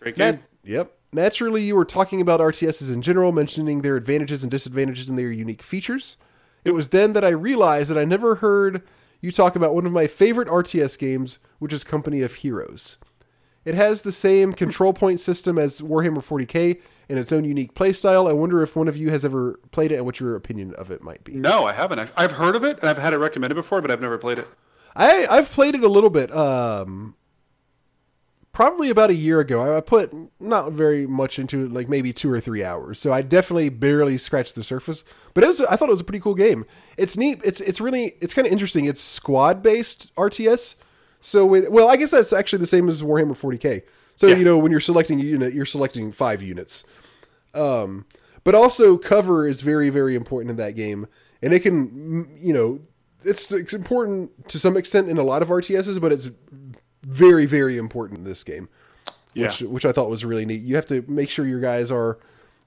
Great game. Nat- yep. Naturally, you were talking about RTSs in general, mentioning their advantages and disadvantages and their unique features. It was then that I realized that I never heard you talk about one of my favorite RTS games, which is Company of Heroes. It has the same control point system as Warhammer 40k and its own unique playstyle. I wonder if one of you has ever played it and what your opinion of it might be. No, I haven't. I've- heard of it and I've had it recommended before, but I've never played it. I I've played it a little bit. Um, probably about a year ago. I, put not very much into it, like maybe two or three hours. So I definitely barely scratched the surface. But it was I thought it was a pretty cool game. It's neat. It's it's really it's kind of interesting. It's squad based RTS. So when, well, I guess that's actually the same as Warhammer 40k. So Yeah. you know when you're selecting a unit, you're selecting five units. Um, but also cover is very very important in that game, and it can you know it's it's important to some extent in a lot of RTSs, but it's very very important in this game, Yeah. which which I thought was really neat. You have to make sure your guys are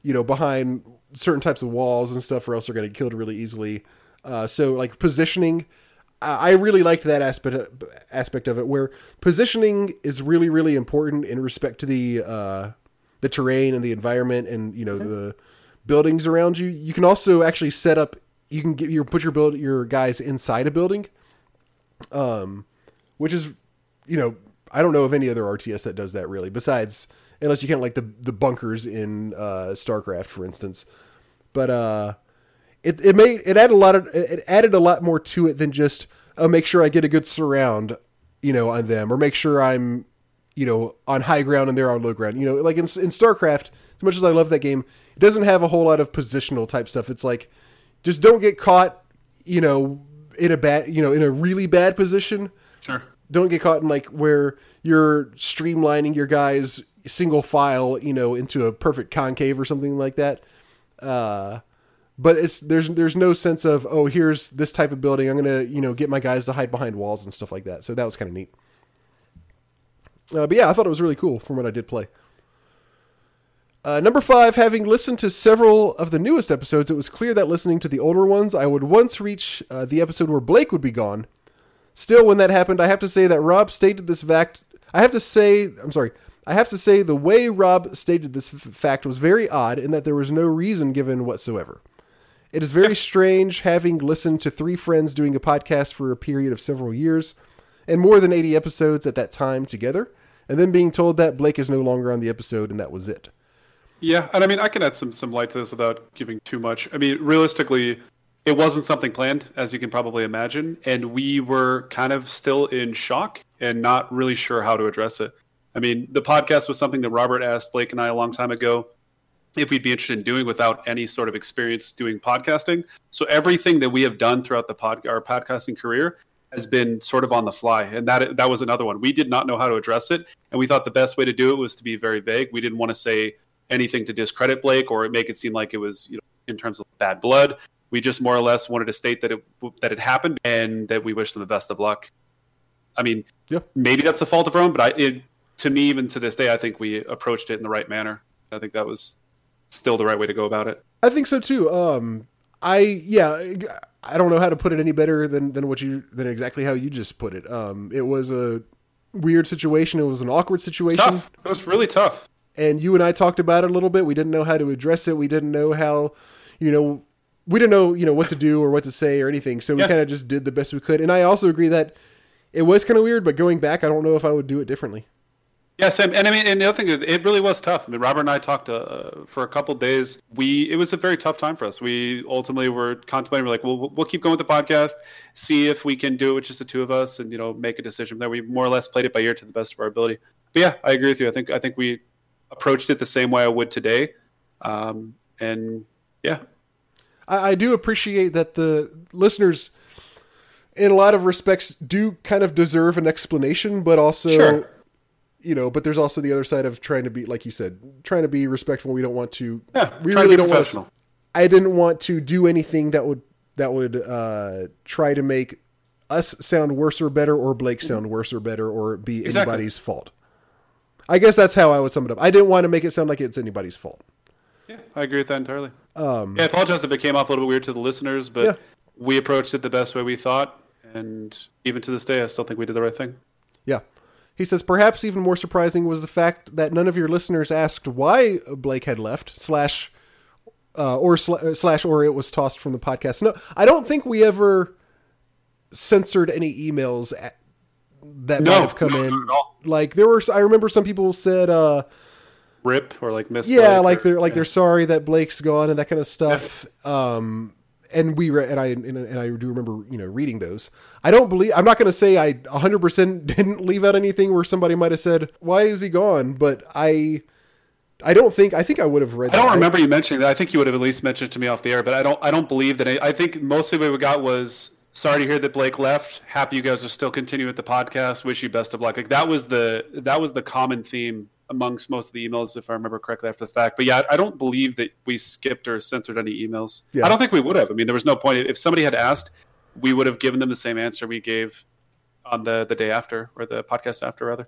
you know behind certain types of walls and stuff, or else they're going to get killed really easily. Uh, so like positioning. I really liked that aspect aspect of it, where positioning is really, really important in respect to the uh, the terrain and the environment, and you know the buildings around you. You can also actually set up. You can get your put your build your guys inside a building, um, which is you know, I don't know of any other RTS that does that really, besides unless you count like the the bunkers in uh, StarCraft, for instance. But uh, it it made it added a lot of it added a lot more to it than just oh make sure I get a good surround, you know, on them or make sure I'm you know on high ground and they're on low ground. You know, like in in StarCraft, as much as I love that game, it doesn't have a whole lot of positional type stuff. It's like just don't get caught, you know, in a bad you know in a really bad position. Sure. Don't get caught in like where you're streamlining your guys single file, you know, into a perfect concave or something like that. Uh, but it's there's there's no sense of oh here's this type of building I'm gonna you know get my guys to hide behind walls and stuff like that. So that was kind of neat. Uh, but yeah, I thought it was really cool from what I did play. Uh, number five, having listened to several of the newest episodes, it was clear that listening to the older ones, I would once reach uh, the episode where Blake would be gone. Still, when that happened, I have to say that Rob stated this fact. I have to say, I'm sorry, I have to say the way Rob stated this f- fact was very odd in that there was no reason given whatsoever. It is very strange having listened to three friends doing a podcast for a period of several years and more than 80 episodes at that time together, and then being told that Blake is no longer on the episode and that was it. Yeah, and I mean, I can add some some light to this without giving too much. I mean, realistically, it wasn't something planned, as you can probably imagine, and we were kind of still in shock and not really sure how to address it. I mean, the podcast was something that Robert asked Blake and I a long time ago if we'd be interested in doing without any sort of experience doing podcasting. So everything that we have done throughout the pod our podcasting career has been sort of on the fly, and that that was another one. We did not know how to address it, and we thought the best way to do it was to be very vague. We didn't want to say anything to discredit Blake or make it seem like it was, you know, in terms of bad blood. We just more or less wanted to state that it that it happened and that we wish them the best of luck. I mean, Yeah. maybe that's the fault of Rome, but I, it, to me, even to this day, I think we approached it in the right manner. I think that was still the right way to go about it. I think so too. Um, I yeah, I don't know how to put it any better than than what you than exactly how you just put it. Um, it was a weird situation. It was an awkward situation, Tough. It was really tough. and you and I talked about it a little bit. We didn't know how to address it. We didn't know how, you know, we didn't know you know what to do or what to say or anything. So we Yeah. kind of just did the best we could. And I also agree that it was kind of weird. But going back, I don't know if I would do it differently. Yeah, Sam. And I mean, and the other thing, it really was tough. I mean, Robert and I talked uh, for a couple days. We it was a very tough time for us. We ultimately were contemplating. We're like, well, we'll- we'll keep going with the podcast, see if we can do it with just the two of us, and you know, make a decision. There, we more or less played it by ear to the best of our ability. But yeah, I agree with you. I think I think we approached it the same way I would today. Um, and yeah, I, I do appreciate that the listeners, in a lot of respects, do kind of deserve an explanation, but also, Sure. You know, but there's also the other side of trying to be, like you said, trying to be respectful. We don't want to. yeah, we try really to be don't want. professional. I didn't want to do anything that would that would uh, try to make us sound worse or better, or Blake sound worse or better, or be Exactly. anybody's fault. I guess that's how I would sum it up. I didn't want to make it sound like it's anybody's fault. Yeah, I agree with that entirely. Um, Yeah, I apologize if it came off a little bit weird to the listeners, but Yeah. we approached it the best way we thought, and even to this day, I still think we did the right thing. Yeah. He says perhaps even more surprising was the fact that none of your listeners asked why Blake had left slash uh, or sla- slash or it was tossed from the podcast. No, I don't think we ever censored any emails at, that No, might have come no, in. not at all. Like there were, I remember some people said, uh, Rip or like miss. yeah, Blake like or- they're like yeah. they're sorry that Blake's gone and that kind of stuff. Um, and we re- and I and, and I do remember you know reading those. I don't believe I'm not going to say I 100 percent didn't leave out anything where somebody might have said why is he gone, but I I don't think I think I would have read. I don't that. remember you mentioning that. I think you would have at least mentioned it to me off the air, but I don't. I don't believe that. I, I think mostly what we got was sorry to hear that Blake left. Happy you guys are still continuing with the podcast. Wish you best of luck. Like that was the that was the common theme amongst most of the emails, if I remember correctly after the fact. But yeah, I don't believe that we skipped or censored any emails. Yeah. I don't think we would have. I mean, there was no point. If somebody had asked, we would have given them the same answer we gave on the the day after or the podcast after, rather.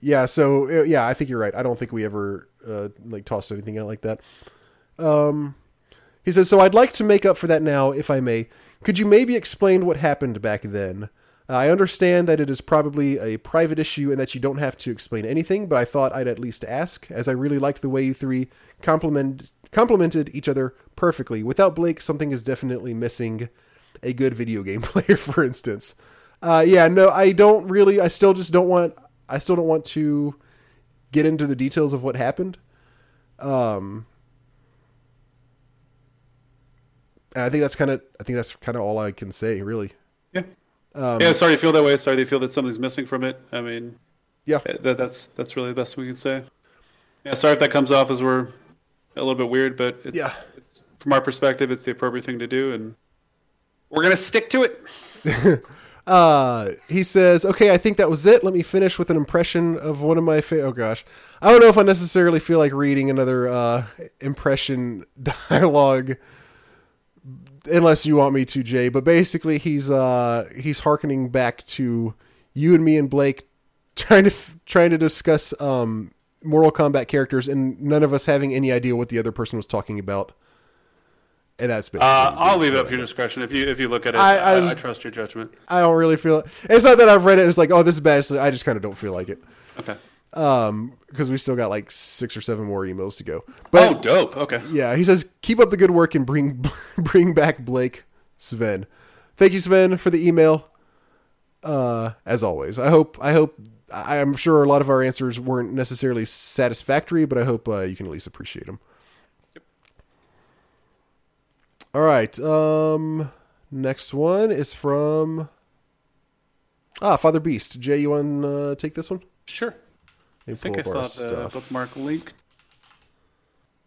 Yeah, so uh, yeah, I think you're right. I don't think we ever uh, like tossed anything out like that. Um, he says, "So I'd like to make up for that now, if I may. Could you maybe explain what happened back then? Uh, I understand that it is probably a private issue and that you don't have to explain anything, but I thought I'd at least ask, as I really liked the way you three compliment complemented each other perfectly. Without Blake, something is definitely missing. A good video game player, for instance." Uh, yeah, no, I don't really. I still just don't want. I still don't want to get into the details of what happened. Um, and I think that's kind of. I think that's kind of all I can say, really. Yeah. Um, yeah. Sorry you feel that way. Sorry they feel that something's missing from it. I mean, Yeah. that, that's that's really the best we can say. Yeah. Sorry if that comes off as we're a little bit weird, but it's, Yeah. it's from our perspective, it's the appropriate thing to do, and we're gonna stick to it. Uh, he says, "Okay, I think that was it. Let me finish with an impression of one of my fa- oh gosh, I don't know if I necessarily feel like reading another uh impression dialogue, unless you want me to, Jay. But basically, he's uh he's harkening back to you and me and Blake trying to f- trying to discuss um Mortal Kombat characters, and none of us having any idea what the other person was talking about." And that's basically. Uh, I'll leave it up to your discretion. If you if you look at it, I- I, I I, trust your judgment. I don't really feel it. It's not that I've read it and it's like, oh, this is bad. Like, I just kind of don't feel like it. Okay. Um, because we still got like six or seven more emails to go. But oh, dope. Okay. yeah, he says, keep up the good work and bring bring back Blake Sven. Thank you, Sven, for the email. Uh, as always, I hope I hope I'm sure a lot of our answers weren't necessarily satisfactory, but I hope uh, you can at least appreciate them. Yep. All right. Um, next one is from ah Father Beast. Jay, you want to uh, take this one? Sure. I think I saw the bookmark link.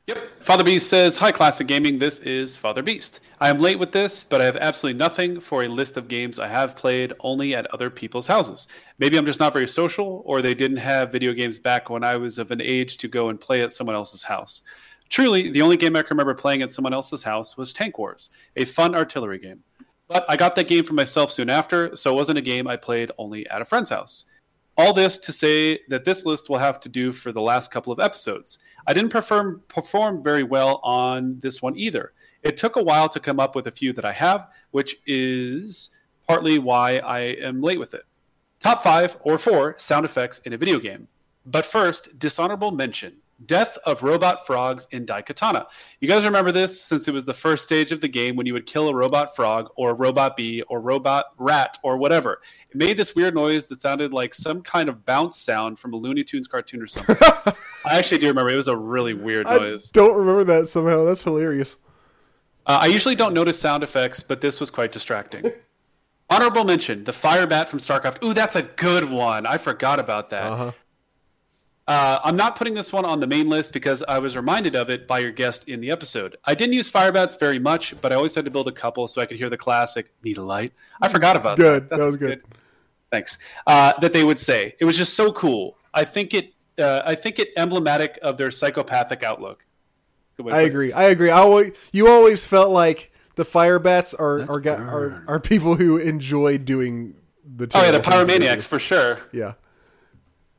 Yep. Father Beast says, Hi, Classic Gaming. This is Father Beast. I am late with this, but I have absolutely nothing for a list of games I have played only at other people's houses. Maybe I'm just not very social, or they didn't have video games back when I was of an age to go and play at someone else's house. Truly, the only game I can remember playing at someone else's house was Tank Wars, a fun artillery game. But I got that game for myself soon after, so it wasn't a game I played only at a friend's house. All this to say that this list will have to do for the last couple of episodes. I didn't perform, perform very well on this one either. It took a while to come up with a few that I have, which is partly why I am late with it. Top five or four sound effects in a video game. But first, dishonorable mention Death of Robot Frogs in Daikatana. You guys remember this since it was the first stage of the game when you would kill a robot frog or a robot bee or robot rat or whatever. It made this weird noise that sounded like some kind of bounce sound from a Looney Tunes cartoon or something. I actually do remember. It was a really weird noise. I don't remember that somehow. That's hilarious. Uh, I usually don't notice sound effects, but this was quite distracting. Honorable mention: the fire bat from StarCraft. Ooh, that's a good one. I forgot about that. Uh-huh. Uh, I'm not putting this one on the main list because I was reminded of it by your guest in the episode. I didn't use fire bats very much, but I always had to build a couple so I could hear the classic "Need a light." I forgot about Good. that. That was good. Thanks. Uh, that they would say it was just so cool. I think it. Uh, I think it emblematic of their psychopathic outlook. Good way to I put it. agree. I agree. I always, you always felt like the fire bats are Let's are, are are people who enjoy doing the. Oh yeah, the terrible things pyromaniacs for sure. Yeah.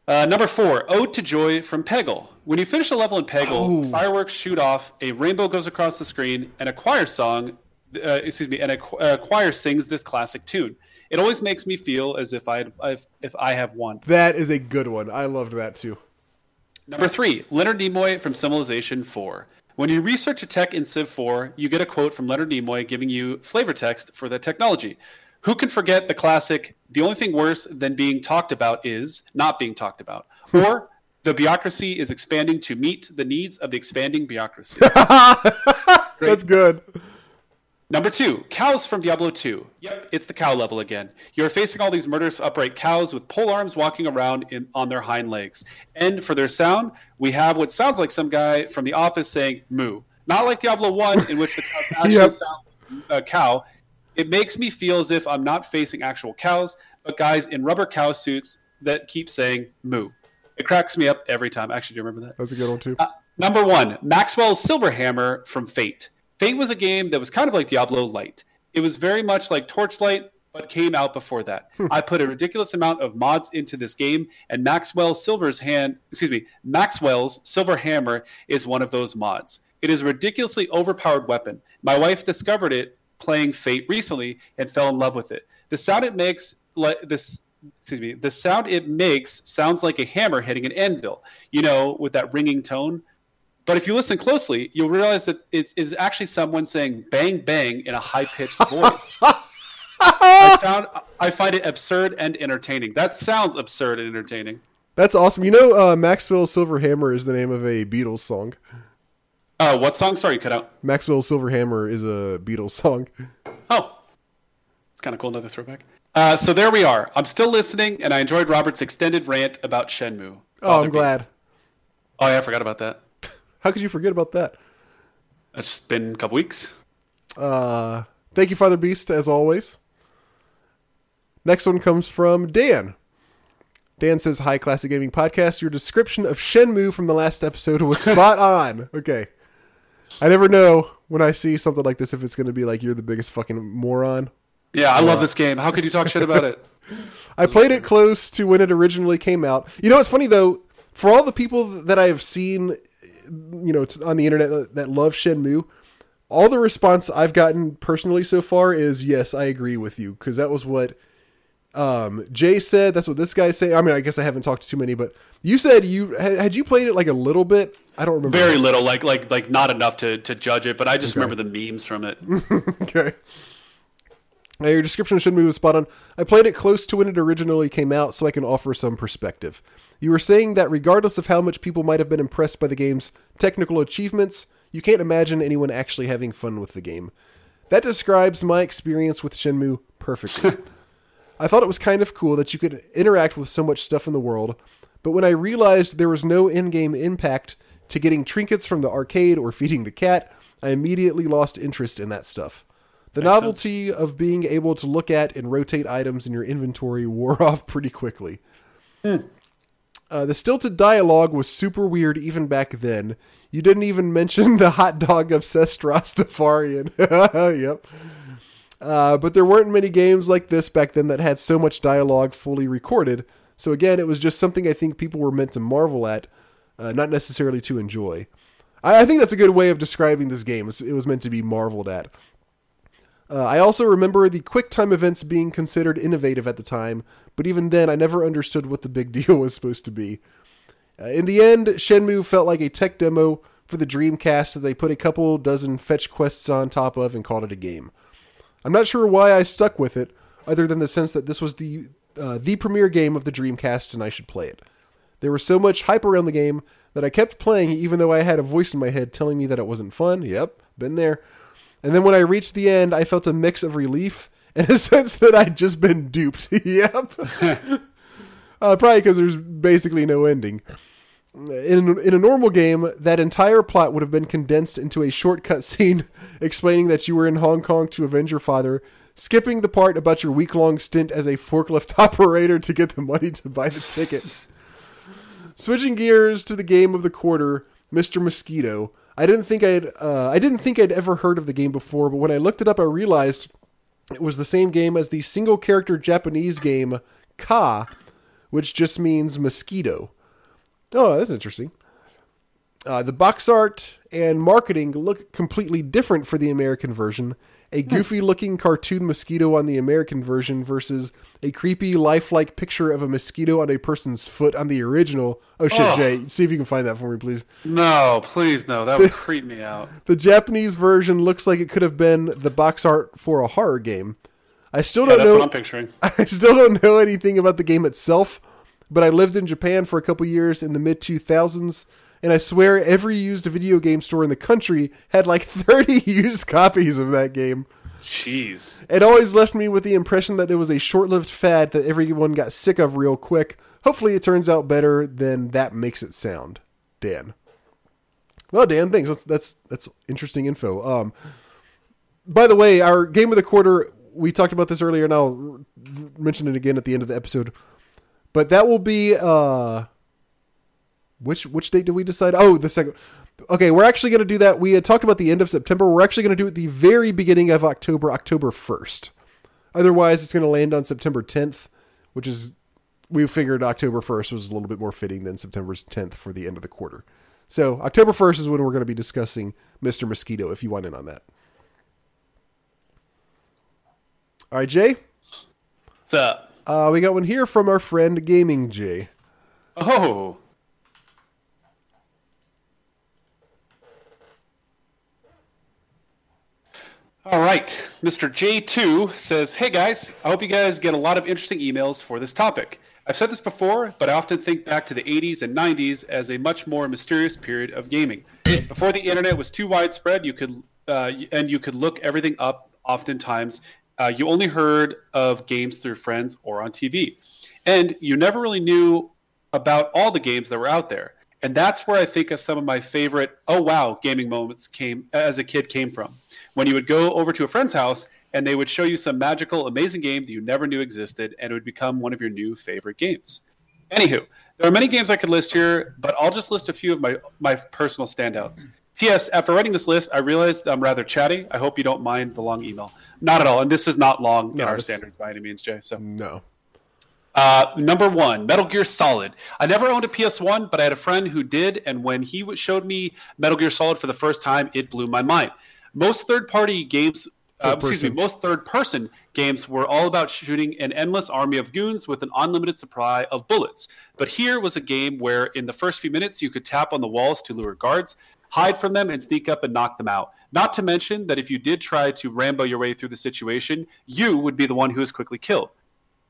Uh, number four, Ode to Joy from Peggle. When you finish a level in Peggle, Oh. fireworks shoot off, a rainbow goes across the screen, and a choir song, uh, excuse me, and a, a choir sings this classic tune. It always makes me feel as if I I've, if I have won. That is a good one. I loved that too. Number three, Leonard Nimoy from Civilization 4. When you research a tech in Civ 4, you get a quote from Leonard Nimoy giving you flavor text for the technology. Who can forget the classic, the only thing worse than being talked about is not being talked about? Hmm. or the bureaucracy is expanding to meet the needs of the expanding bureaucracy. That's good. Number two, cows from Diablo 2. Yep, it's the cow level again. You're facing all these murderous upright cows with pole arms walking around in, on their hind legs. And for their sound, we have what sounds like some guy from the office saying moo. Not like Diablo 1, in which the cow actually Yep. sound like a cow. It makes me feel as if I'm not facing actual cows, but guys in rubber cow suits that keep saying moo. It cracks me up every time. Actually, do you remember that? That's a good one too. Uh, number one, Maxwell's Silver Hammer from Fate. Fate was a game that was kind of like Diablo Light. It was very much like Torchlight, but came out before that. I put a ridiculous amount of mods into this game, and Maxwell's Silver's hand, excuse me, Maxwell's Silver Hammer is one of those mods. It is a ridiculously overpowered weapon. My wife discovered it playing Fate recently and fell in love with it. The sound it makes, like this, excuse me, the sound it makes sounds like a hammer hitting an anvil. You know, with that ringing tone. But if you listen closely, you'll realize that it's, it's actually someone saying bang bang in a high pitched voice. I found I find it absurd and entertaining. That sounds absurd and entertaining. That's awesome. You know, uh, Maxwell Silver Hammer is the name of a Beatles song. Uh, what song? Sorry, cut out. Maxwell Silver Hammer is a Beatles song. Oh, it's kind of cool. Another throwback. Uh, so there we are. I'm still listening, and I enjoyed Robert's extended rant about Shenmue. Oh, I'm glad. Oh yeah, I forgot about that. How could you forget about that? It's been a couple weeks. Uh, thank you, Father Beast, as always. Next one comes from Dan. Dan says, Hi, Classic Gaming Podcast. Your description of Shenmue from the last episode was spot on. Okay. I never know when I see something like this if it's going to be like, you're the biggest fucking moron. Yeah, I love this game. How could you talk shit about it? I played it close to when it originally came out. You know, it's funny though. For all the people that I have seen, you know, on the internet that love Shenmue, all the response I've gotten personally so far is yes, I agree with you because that was what um, Jay said. That's what this guy saying. I mean, I guess I haven't talked to too many, but you said you had, had you played it like a little bit. I don't remember. Very little, like like like not enough to to judge it, but I just remember the memes from it. okay. Now, your description of Shenmue was spot on. I played it close to when it originally came out, so I can offer some perspective. You were saying that regardless of how much people might have been impressed by the game's technical achievements, you can't imagine anyone actually having fun with the game. That describes my experience with Shenmue perfectly. I thought it was kind of cool that you could interact with so much stuff in the world, but when I realized there was no in game impact to getting trinkets from the arcade or feeding the cat, I immediately lost interest in that stuff. The Makes novelty of being able to look at and rotate items in your inventory wore off pretty quickly. Uh, the stilted dialogue was super weird even back then. You didn't even mention the hot dog obsessed Rastafarian. yep. Uh, but there weren't many games like this back then that had so much dialogue fully recorded. So again, it was just something I think people were meant to marvel at, uh, not necessarily to enjoy. I, I think that's a good way of describing this game. It was meant to be marveled at. Uh, I also remember the QuickTime events being considered innovative at the time, but even then, I never understood what the big deal was supposed to be. Uh, in the end, Shenmue felt like a tech demo for the Dreamcast that they put a couple dozen fetch quests on top of and called it a game. I'm not sure why I stuck with it, other than the sense that this was the uh, the premier game of the Dreamcast and I should play it. There was so much hype around the game that I kept playing even though I had a voice in my head telling me that it wasn't fun. Yep, been there. And then when I reached the end, I felt a mix of relief and a sense that I'd just been duped. yep. uh, probably because there's basically no ending. In, in a normal game, that entire plot would have been condensed into a shortcut scene explaining that you were in Hong Kong to avenge your father, skipping the part about your week long stint as a forklift operator to get the money to buy the ticket. Switching gears to the game of the quarter, Mr. Mosquito. I didn't think I'd uh, I didn't think I'd ever heard of the game before, but when I looked it up, I realized it was the same game as the single character Japanese game Ka, which just means mosquito. Oh, that's interesting. Uh, the box art and marketing look completely different for the American version. A goofy looking cartoon mosquito on the American version versus a creepy, lifelike picture of a mosquito on a person's foot on the original. Oh shit, Ugh. Jay, see if you can find that for me, please. No, please no. That would creep me out. The Japanese version looks like it could have been the box art for a horror game. I still Yeah, don't that's know. what I'm picturing. I still don't know anything about the game itself, but I lived in Japan for a couple years in the mid 2000s, and I swear every used video game store in the country had like 30 used copies of that game. Jeez. It always left me with the impression that it was a short lived fad that everyone got sick of real quick. Hopefully, it turns out better than that makes it sound. Dan. Well, Dan, thanks. That's that's that's interesting info. Um, by the way, our game of the quarter, we talked about this earlier, and I'll mention it again at the end of the episode. But that will be uh, which which date did we decide? Oh, the second. Okay, we're actually going to do that. We had talked about the end of September. We're actually going to do it the very beginning of October, October first. Otherwise, it's going to land on September 10th, which is we figured October 1st was a little bit more fitting than September 10th for the end of the quarter. So October 1st is when we're going to be discussing Mr. Mosquito. If you want in on that. All right, Jay. What's up? Uh, we got one here from our friend Gaming Jay. Oh. All right. Mr. J2 says, Hey guys, I hope you guys get a lot of interesting emails for this topic. I've said this before, but I often think back to the 80s and 90s as a much more mysterious period of gaming. Before the internet was too widespread, you could uh, and you could look everything up. Oftentimes, uh, you only heard of games through friends or on TV, and you never really knew about all the games that were out there. And that's where I think of some of my favorite "oh wow" gaming moments came as a kid came from. When you would go over to a friend's house and they would show you some magical, amazing game that you never knew existed, and it would become one of your new favorite games. Anywho, there are many games I could list here, but I'll just list a few of my, my personal standouts. P.S. After writing this list, I realized I'm rather chatty. I hope you don't mind the long email. Not at all, and this is not long No, in our this- standards by any means, Jay. So, No. uh, number one, Metal Gear Solid. I never owned a PS1, but I had a friend who did, and when he showed me Metal Gear Solid for the first time, it blew my mind. Most third-party games, uh, Third excuse me, most third-person games were all about shooting an endless army of goons with an unlimited supply of bullets. But here was a game where, in the first few minutes, you could tap on the walls to lure guards, hide from them, and sneak up and knock them out. Not to mention that if you did try to Rambo your way through the situation, you would be the one who was quickly killed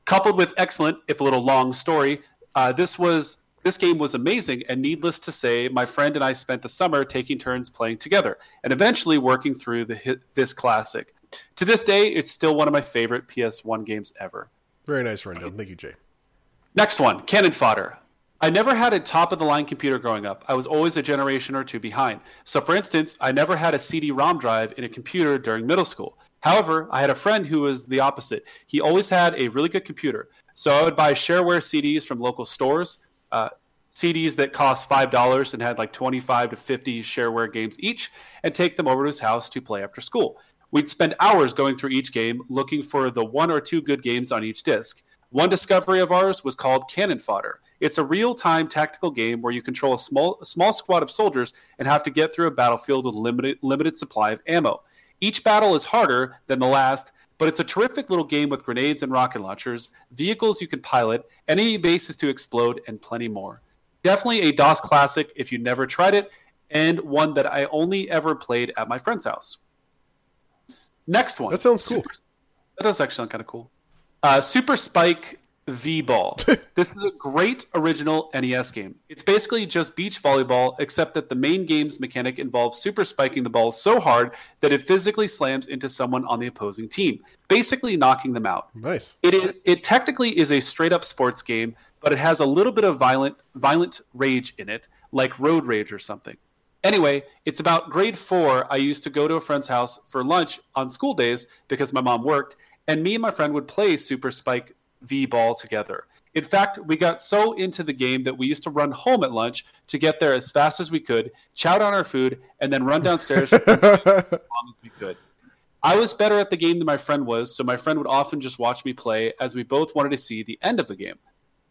coupled with excellent, if a little long, story. Uh, this was this game was amazing, and needless to say, my friend and I spent the summer taking turns playing together, and eventually working through the hit, this classic. To this day, it's still one of my favorite PS1 games ever. Very nice rundown. Thank you, Jay. Next one, Cannon Fodder. I never had a top of the line computer growing up. I was always a generation or two behind. So, for instance, I never had a CD ROM drive in a computer during middle school. However, I had a friend who was the opposite. He always had a really good computer. So, I would buy shareware CDs from local stores, uh, CDs that cost $5 and had like 25 to 50 shareware games each, and take them over to his house to play after school. We'd spend hours going through each game looking for the one or two good games on each disc. One discovery of ours was called Cannon Fodder. It's a real-time tactical game where you control a small a small squad of soldiers and have to get through a battlefield with limited limited supply of ammo. Each battle is harder than the last, but it's a terrific little game with grenades and rocket launchers, vehicles you can pilot, enemy bases to explode, and plenty more. Definitely a DOS classic if you never tried it, and one that I only ever played at my friend's house. Next one. That sounds cool. Super- that does actually sound kind of cool. Uh, Super Spike V Ball. this is a great original NES game. It's basically just beach volleyball, except that the main game's mechanic involves super spiking the ball so hard that it physically slams into someone on the opposing team, basically knocking them out. Nice. It is, it technically is a straight up sports game, but it has a little bit of violent violent rage in it, like road rage or something. Anyway, it's about grade four. I used to go to a friend's house for lunch on school days because my mom worked, and me and my friend would play Super Spike V Ball together. In fact, we got so into the game that we used to run home at lunch to get there as fast as we could, chow down our food, and then run downstairs as long as we could. I was better at the game than my friend was, so my friend would often just watch me play as we both wanted to see the end of the game.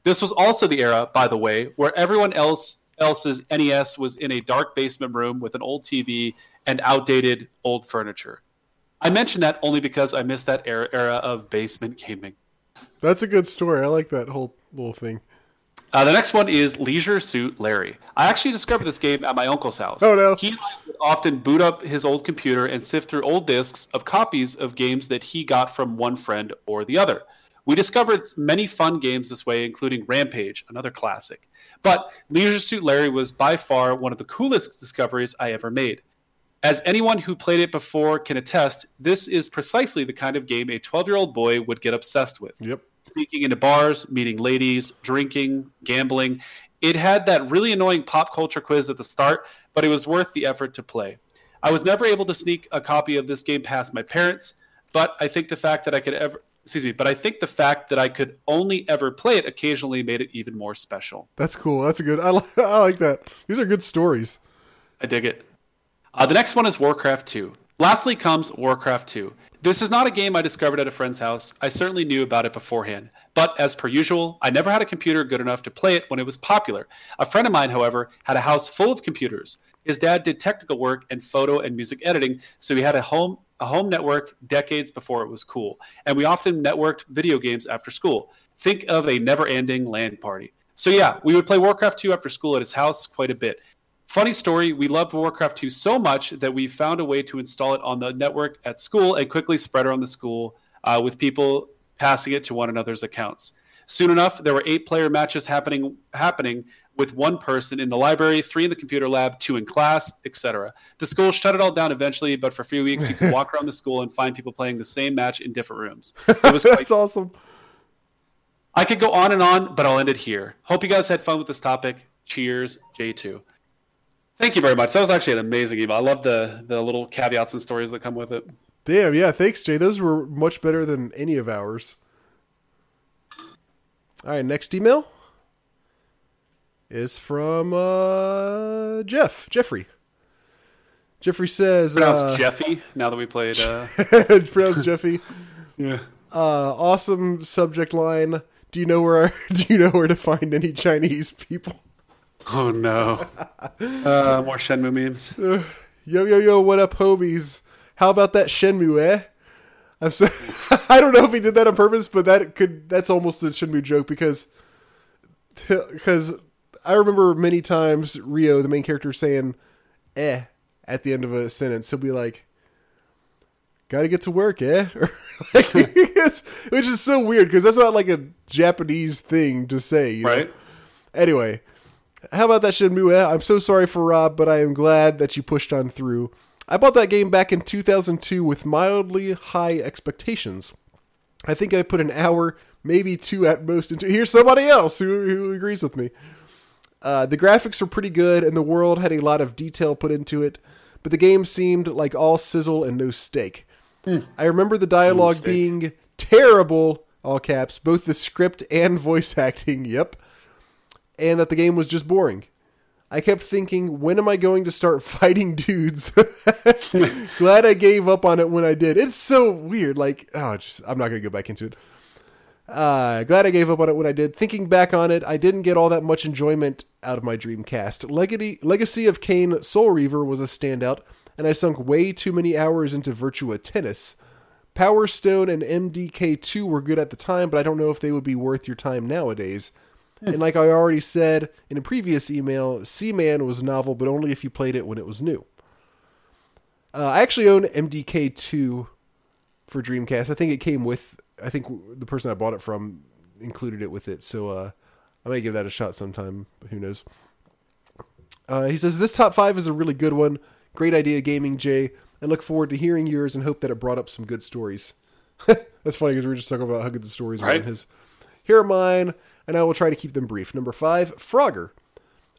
This was also the era, by the way, where everyone else else's NES was in a dark basement room with an old TV and outdated old furniture. I mention that only because I miss that era, era of basement gaming. That's a good story. I like that whole little thing. Uh, the next one is Leisure Suit Larry. I actually discovered this game at my uncle's house. Oh, no. He would often boot up his old computer and sift through old discs of copies of games that he got from one friend or the other. We discovered many fun games this way, including Rampage, another classic. But Leisure Suit Larry was by far one of the coolest discoveries I ever made. As anyone who played it before can attest, this is precisely the kind of game a 12 year old boy would get obsessed with Yep. sneaking into bars, meeting ladies, drinking, gambling. It had that really annoying pop culture quiz at the start, but it was worth the effort to play. I was never able to sneak a copy of this game past my parents, but I think the fact that I could ever excuse me, but I think the fact that I could only ever play it occasionally made it even more special. That's cool. That's a good. I like. I like that. These are good stories. I dig it. Uh, the next one is Warcraft 2. Lastly comes Warcraft 2. This is not a game I discovered at a friend's house. I certainly knew about it beforehand. But as per usual, I never had a computer good enough to play it when it was popular. A friend of mine, however, had a house full of computers. His dad did technical work and photo and music editing, so he had a home a home network decades before it was cool. And we often networked video games after school. Think of a never-ending LAN party. So yeah, we would play Warcraft 2 after school at his house quite a bit. Funny story, we love Warcraft 2 so much that we found a way to install it on the network at school and quickly spread around the school uh, with people passing it to one another's accounts. Soon enough, there were eight player matches happening happening with one person in the library, three in the computer lab, two in class, etc. The school shut it all down eventually, but for a few weeks you could walk around the school and find people playing the same match in different rooms. It was quite That's awesome. I could go on and on, but I'll end it here. Hope you guys had fun with this topic. Cheers, J2. Thank you very much. That was actually an amazing email. I love the the little caveats and stories that come with it. Damn, yeah, thanks, Jay. Those were much better than any of ours. All right, next email is from uh, Jeff. Jeffrey. Jeffrey says, Pronounced uh, Jeffy. Now that we played, uh, pronounced Jeffy. yeah. Uh, awesome subject line. Do you know where? Do you know where to find any Chinese people? Oh no. Uh, more Shenmue memes. Yo yo yo, what up, homies? How about that Shenmue? Eh? I'm so I don't know if he did that on purpose, but that could that's almost a Shenmue joke because because I remember many times Ryo, the main character, saying "eh" at the end of a sentence. He'll be like, "Got to get to work, eh?" Like, which is so weird because that's not like a Japanese thing to say, you know? Right? Anyway, how about that Shenmue? I'm so sorry for Rob, but I am glad that you pushed on through. I bought that game back in 2002 with mildly high expectations. I think I put an hour, maybe two at most into. Here's somebody else who, who agrees with me. Uh, the graphics were pretty good, and the world had a lot of detail put into it, but the game seemed like all sizzle and no steak. I remember the dialogue steak. being terrible, all caps, both the script and voice acting, yep, and that the game was just boring. I kept thinking, when am I going to start fighting dudes? Glad I gave up on it when I did. It's so weird. Like, oh, just, I'm not going to go back into it. Uh, glad I gave up on it when I did. Thinking back on it, I didn't get all that much enjoyment out of my Dreamcast. Legacy, Legacy of Kain Soul Reaver was a standout, and I sunk way too many hours into Virtua Tennis. Power Stone and MDK2 were good at the time, but I don't know if they would be worth your time nowadays. And like I already said in a previous email, Seaman was novel, but only if you played it when it was new. Uh, I actually own MDK2 for Dreamcast. I think it came with. I think the person I bought it from included it with it, so uh, I may give that a shot sometime. But who knows? Uh, he says this top five is a really good one. Great idea, gaming Jay. I look forward to hearing yours and hope that it brought up some good stories. That's funny because we were just talking about how good the stories were Right. in his. Here are mine, and I will try to keep them brief. Number five, Frogger.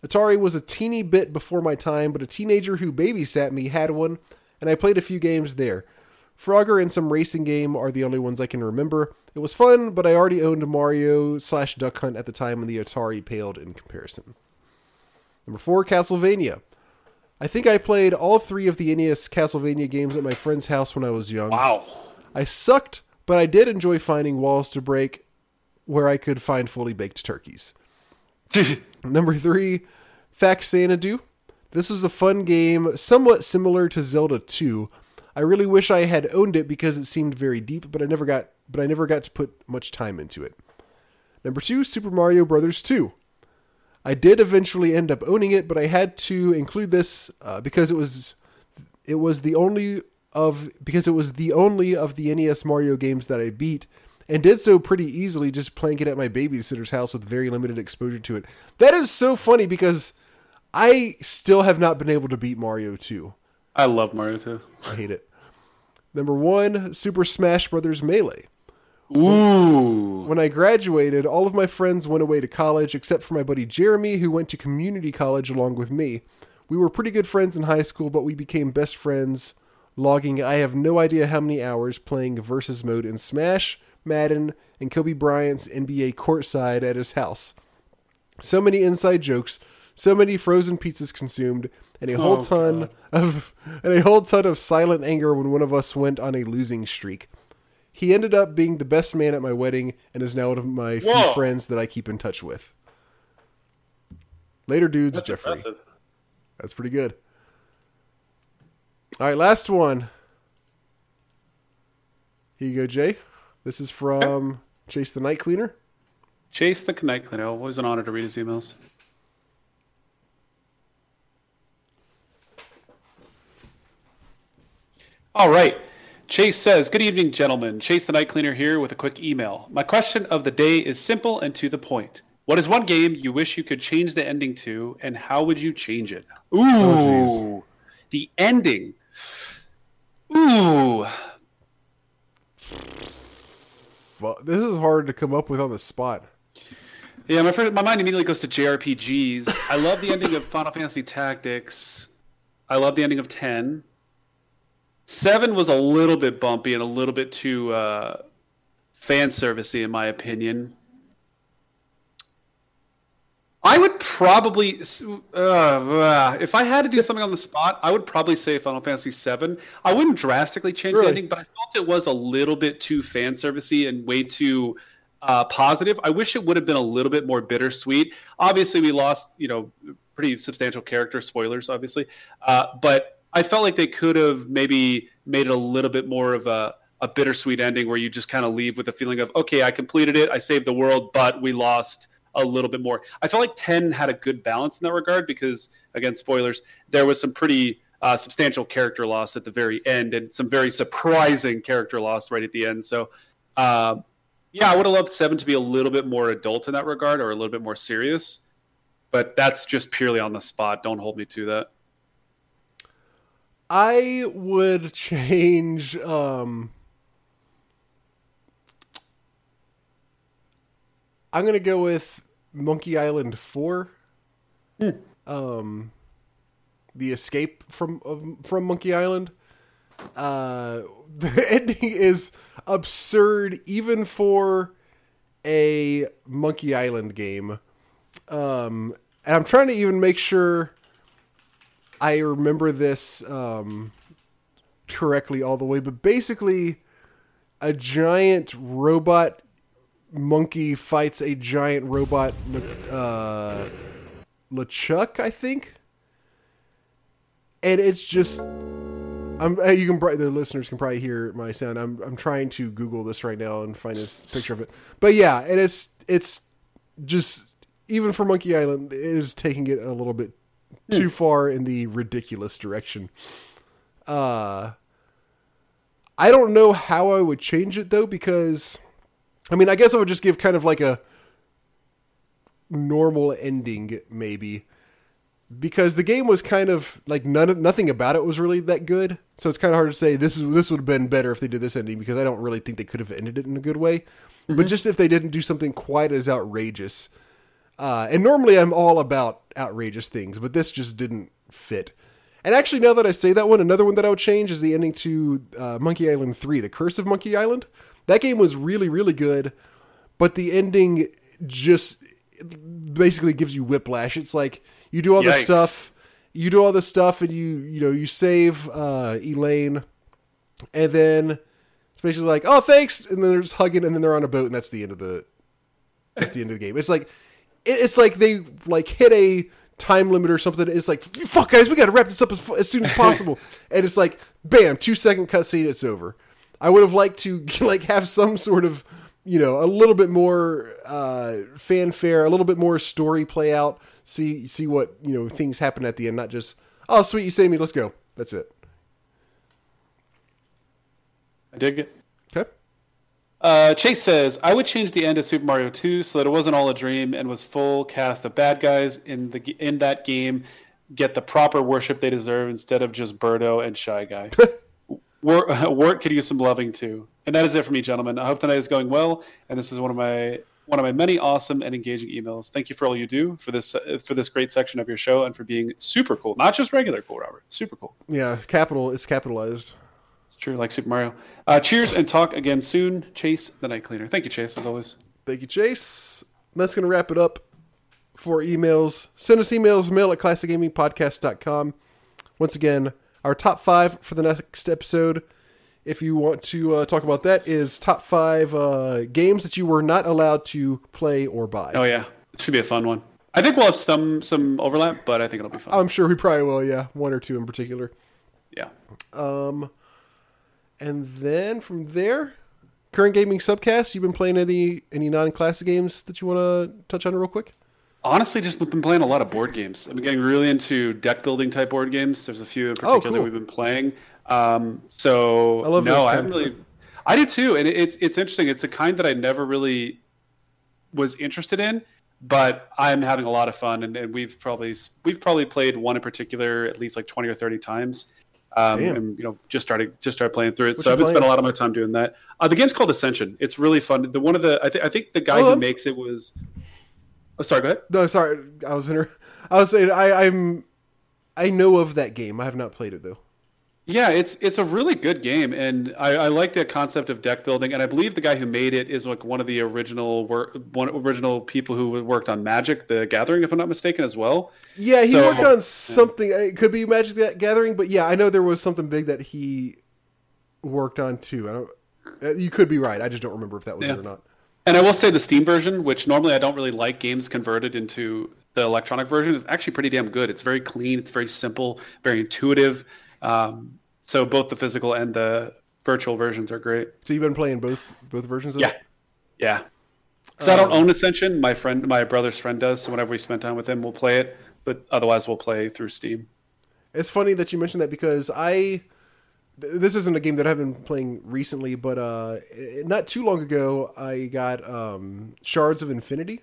Atari was a teeny bit before my time, but a teenager who babysat me had one, and I played a few games there. Frogger and some racing game are the only ones I can remember. It was fun, but I already owned Mario slash Duck Hunt at the time, and the Atari paled in comparison. Number four, Castlevania. I think I played all three of the NES Castlevania games at my friend's house when I was young. Wow. I sucked, but I did enjoy finding walls to break where I could find fully baked turkeys. Number three, Faxanadu. This was a fun game, somewhat similar to Zelda 2. I really wish I had owned it because it seemed very deep, but I never got but I never got to put much time into it. Number two, Super Mario Brothers 2. I did eventually end up owning it, but I had to include this uh, because it was it was the only of because it was the only of the NES Mario games that I beat and did so pretty easily just playing it at my babysitter's house with very limited exposure to it. That is so funny because I still have not been able to beat Mario 2. I love Mario 2. I hate it. Number 1, Super Smash Bros. Melee. Ooh. When I graduated, all of my friends went away to college except for my buddy Jeremy, who went to community college along with me. We were pretty good friends in high school, but we became best friends, logging I have no idea how many hours playing versus mode in Smash, Madden, and Kobe Bryant's NBA courtside at his house. So many inside jokes, so many frozen pizzas consumed, and a whole Oh, ton God. of and a whole ton of silent anger when one of us went on a losing streak. He ended up being the best man at my wedding and is now one of my few friends that I keep in touch with. Later, dudes, That's Jeffrey. impressive. That's pretty good. All right, last one. Here you go, Jay. This is from Chase the Night Cleaner. Chase the Night Cleaner. Always an honor to read his emails. All right. Chase says, Good evening, gentlemen. Chase the Night Cleaner here with a quick email. My question of the day is simple and to the point. What is one game you wish you could change the ending to, and how would you change it? Oh, Ooh, oh, the ending. Ooh. Fu- This is hard to come up with on the spot. yeah. My first, my mind immediately goes to JRPGs. I love the ending of Final Fantasy Tactics. I love the ending of ten. Seven was a little bit bumpy and a little bit too uh, fan servicey, in my opinion. I would probably, uh, uh, if I had to do something on the spot, I would probably say Final Fantasy VII. I wouldn't drastically change Really? the ending, but I felt it was a little bit too fan servicey and way too uh, positive. I wish it would have been a little bit more bittersweet. Obviously, we lost, you know, pretty substantial character spoilers, obviously, uh, but I felt like they could have maybe made it a little bit more of a a bittersweet ending where you just kind of leave with a feeling of okay, I completed it, I saved the world, but we lost a little bit more. I felt like 10 had a good balance in that regard because, again, spoilers, there was some pretty uh, substantial character loss at the very end and some very surprising character loss right at the end. So, um, yeah, I would have loved 7 to be a little bit more adult in that regard or a little bit more serious. But that's just purely on the spot. Don't hold me to that. I would change. Um, I'm gonna go with Monkey Island Four. Um, the escape from of, from Monkey Island. Uh, the ending is absurd, even for a Monkey Island game. Um, and I'm trying to even make sure I remember this um, correctly all the way, but basically, a giant robot monkey fights a giant robot uh, LeChuck, I think, and it's just. I'm, you can the listeners can probably hear my sound. I'm I'm trying to Google this right now and find this picture of it. But yeah, and it's it's just even for Monkey Island it is taking it a little bit too far in the ridiculous direction. Uh I don't know how I would change it though because I mean, I guess I would just give kind of like a normal ending maybe because the game was kind of like none nothing about it was really that good. So it's kind of hard to say this is this would have been better if they did this ending because I don't really think they could have ended it in a good way. But just if they didn't do something quite as outrageous. Uh, and normally I'm all about outrageous things, but this just didn't fit. And actually, now that I say that one, another one that I would change is the ending to uh, Monkey Island 3, The Curse of Monkey Island. That game was really, really good, but the ending just basically gives you whiplash. It's like you do all this stuff, you do all this stuff, and you you know you save uh, Elaine, and then it's basically like, oh, thanks, and then they're just hugging, and then they're on a boat, and that's the end of the that's the end of the game. It's like it, it's like they like hit a time limit or something. It's like fuck, guys, we got to wrap this up as, as soon as possible, and it's like bam, two second cutscene, it's over. I would have liked to like have some sort of you know a little bit more uh, fanfare, a little bit more story play out. See see what you know things happen at the end, not just oh sweet you saved me, let's go. That's it. I dig it. Okay. Uh, Chase says, I would change the end of Super Mario 2 so that it wasn't all a dream and was full cast of bad guys in the in that game get the proper worship they deserve instead of just Birdo and Shy Guy. Wart, Wart could use some loving too. And that is it for me, gentlemen. I hope tonight is going well, and this is one of my one of my many awesome and engaging emails. Thank you for all you do for this uh, for this great section of your show and for being super cool, not just regular cool, Robert. Super cool. Yeah, capital is capitalized. It's true, like Super Mario. Uh, cheers and talk again soon. Chase, the night cleaner. Thank you, Chase, as always. Thank you, Chase. That's going to wrap it up for emails. Send us emails, mail at classicgamingpodcast.com. Once again, our top five for the next episode, if you want to uh, talk about that, is top five uh, games that you were not allowed to play or buy. Oh yeah, it should be a fun one. I think we'll have some some overlap, but I think it'll be fun. I'm sure we probably will, yeah. One or two in particular. yeah. Um, and then from there, current gaming subcast. You've been playing any any non classic games that you want to touch on real quick? Honestly, just been playing a lot of board games. I've been getting really into deck building type board games. There's a few in particular Oh, cool. we've been playing. Um, so I love no, I haven't really. I do too, and it's it's interesting. It's a kind that I never really was interested in, but I'm having a lot of fun, and, and we've probably we've probably played one in particular at least like 20 or 30 times. Um, and you know, just started just started playing through it. What so I've been spending a lot of my time doing that. Uh, the game's called Ascension. It's really fun. The one of the I, th- I think the guy Oh, who I'm- makes it was. Oh, sorry. Go ahead. No, sorry, I was in. I was saying I, I'm. I know of that game. I have not played it though. Yeah, it's it's a really good game, and I, I like the concept of deck building. And I believe the guy who made it is like one of the original work, one original people who worked on Magic: The Gathering, if I'm not mistaken, as well. Yeah, he So- worked on something. It could be Magic the Gathering, but yeah, I know there was something big that he worked on too. I don't. uh, You could be right. I just don't remember if that was Yeah. it or not. And I will say the Steam version, which normally I don't really like games converted into the electronic version, is actually pretty damn good. It's very clean, it's very simple, very intuitive. Um, so both the physical and the virtual versions are great. So you've been playing both both versions of Yeah, it. yeah. Because I don't Um, own Ascension. My friend, my brother's friend does. So whenever we spend time with him, we'll play it. But otherwise, we'll play through Steam. It's funny that you mentioned that because I this isn't a game that I've been playing recently, but uh, not too long ago I got um, Shards of Infinity,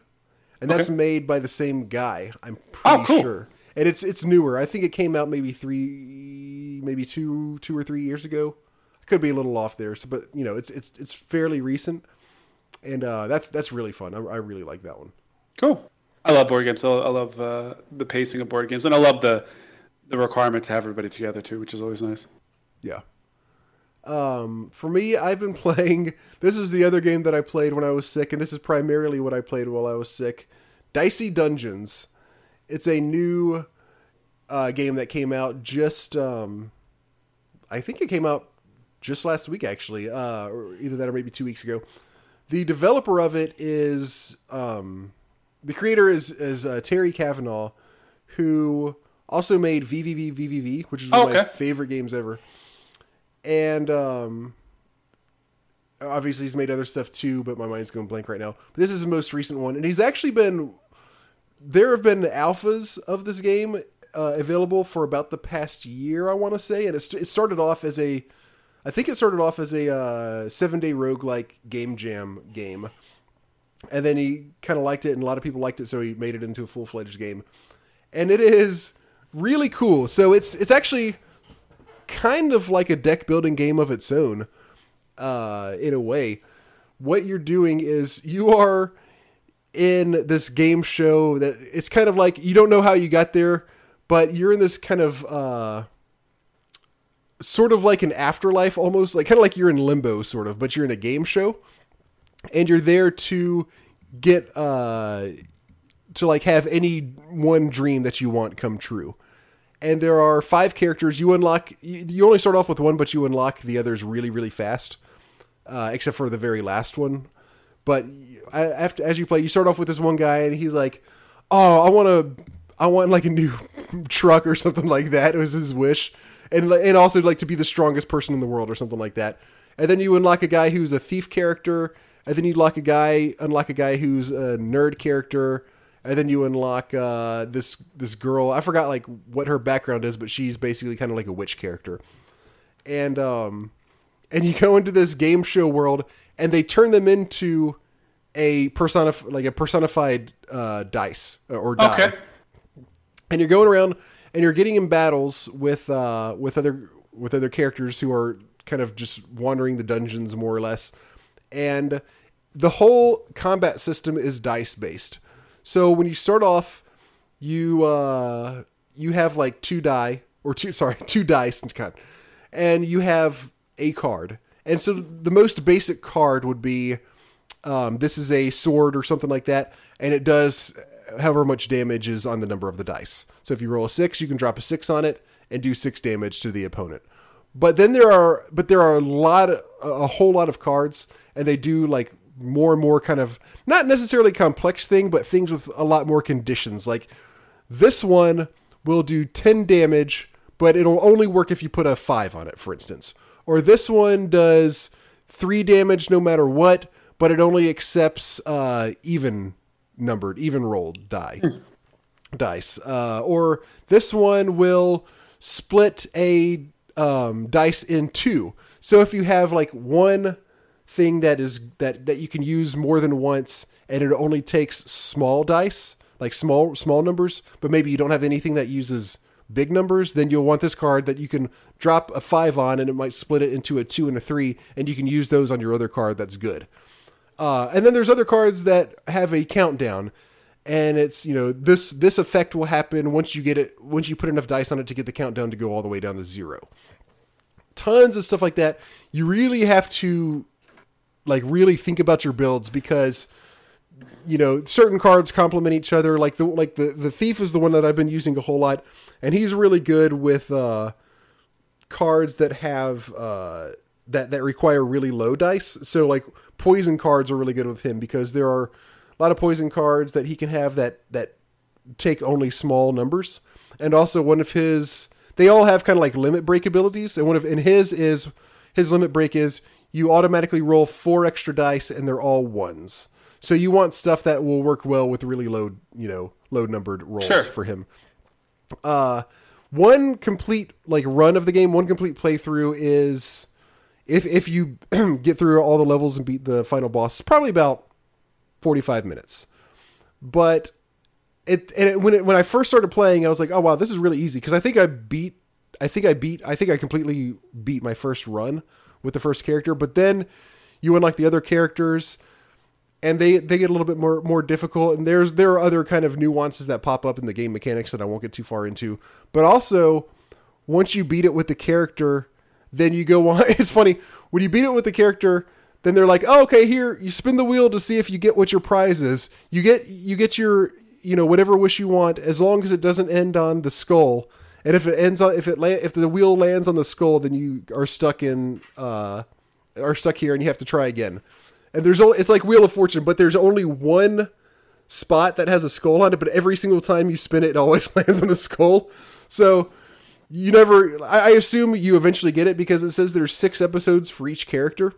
and that's Okay. made by the same guy. I'm Oh, pretty cool. sure, and it's it's newer. I think it came out maybe three, maybe two two or three years ago. I could be a little off there, so, but you know it's it's it's fairly recent, and uh, that's that's really fun. I, I really like that one. Cool. I love board games. I love uh, the pacing of board games, and I love the the requirement to have everybody together too, which is always nice. Yeah. Um, for me, I've been playing. This is the other game that I played when I was sick, and this is primarily what I played while I was sick. Dicey Dungeons. It's a new uh, game that came out just. Um, I think it came out just last week, actually, uh, or either that or maybe two weeks ago. The developer of it is um, the creator is is uh, Terry Cavanagh, who also made VVVVVV, which is one Oh, of my favorite games ever. And um, obviously he's made other stuff too, but my mind's going blank right now. But this is the most recent one, and he's actually been. There have been alphas of this game uh, available for about the past year, I want to say, and it, st- it started off as a. I think it started off as a uh, seven day roguelike game jam game. And then he kind of liked it, and a lot of people liked it, so he made it into a full fledged game. And it is really cool. So it's it's actually kind of like a deck building game of its own, uh, in a way. What you're doing is you are in this game show that it's kind of like you don't know how you got there, but you're in this kind of uh, sort of like an afterlife almost, like kind of like you're in limbo, sort of, but you're in a game show, and you're there to get uh, to like have any one dream that you want come true. And there are five characters you unlock. You, only start off with one, but you unlock the others really, really fast, uh, except for the very last one. But after as you play, you start off with this one guy, and he's like, "Oh, I want to, I want like a new truck or something like that." It was his wish, and and also like to be the strongest person in the world or something like that. And then you unlock a guy who's a thief character, and then you unlock a guy, unlock a guy who's a nerd character, and then you unlock uh, this this girl. I forgot like what her background is, but she's basically kind of like a witch character. And um, and you go into this game show world, and they turn them into a personif- like a personified uh, dice or die Okay. and you're going around and you're getting in battles with uh, with other with other characters who are kind of just wandering the dungeons more or less, and the whole combat system is dice based. So when you start off, you uh, you have like two die or two sorry two dice God, and you have a card, and so the most basic card would be um, this is a sword or something like that, and it does however much damage is on the number of the dice. So if you roll a six, you can drop a six on it and do six damage to the opponent. But then there are, but there are a lot, a whole lot of cards, and they do like more and more kind of not necessarily complex thing, but things with a lot more conditions. Like this one will do ten damage, but it'll only work if you put a five on it, for instance. Or this one does three damage no matter what, but it only accepts uh, even numbered, even rolled die dice. Uh, or this one will split a um, dice in two. So if you have like one thing that is that that you can use more than once, and it only takes small dice, like small small numbers, but maybe you don't have anything that uses big numbers, then you'll want this card that you can drop a five on, and it might split it into a two and a three, and you can use those on your other card. That's good. Uh, and then there's other cards that have a countdown, and it's you know this this effect will happen once you get it once you put enough dice on it to get the countdown to go all the way down to zero. Tons of stuff like that. You really have to like really think about your builds because you know certain cards complement each other. Like the like the the thief is the one that I've been using a whole lot, and he's really good with uh, cards that have uh, that that require really low dice. So like poison cards are really good with him because there are a lot of poison cards that he can have that that take only small numbers. And also one of his they all have kind of like limit break abilities and one of and his is his limit break is you automatically roll four extra dice and they're all ones. So you want stuff that will work well with really low, you know, low numbered rolls Sure. for him. Uh one complete like run of the game, one complete playthrough is if if you get through all the levels and beat the final boss, it's probably about 45 minutes. But it and it, when it, when I first started playing, I was like, "Oh wow, this is really easy" because I think I beat I think I beat I think I completely beat my first run with the first character, but then you unlock the other characters and they they get a little bit more more difficult and there's there are other kind of nuances that pop up in the game mechanics that I won't get too far into. But also once you beat it with the character, then you go on it's funny, when you beat it with the character, then they're like, "Oh, okay, here, you spin the wheel to see if you get what your prize is. You get you get your, you know, whatever wish you want as long as it doesn't end on the skull. And if it ends on if it la- if the wheel lands on the skull, then you are stuck in uh are stuck here and you have to try again. And there's only it's like Wheel of Fortune, but there's only one spot that has a skull on it, but every single time you spin it, it always lands on the skull. So you never I, I assume you eventually get it because it says there's six episodes for each character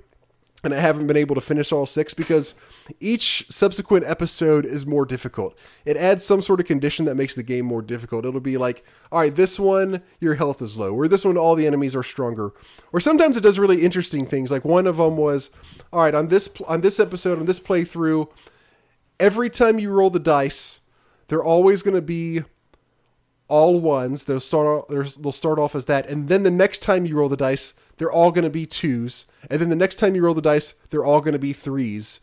and I haven't been able to finish all six because each subsequent episode is more difficult. It adds some sort of condition that makes the game more difficult. It'll be like, all right, this one your health is low, or this one all the enemies are stronger, or sometimes it does really interesting things. Like one of them was, all right, on this on this episode on this playthrough, every time you roll the dice, they're always going to be all ones. They'll start off, they'll start off as that, and then the next time you roll the dice, they're all going to be twos, and then the next time you roll the dice, they're all going to be threes,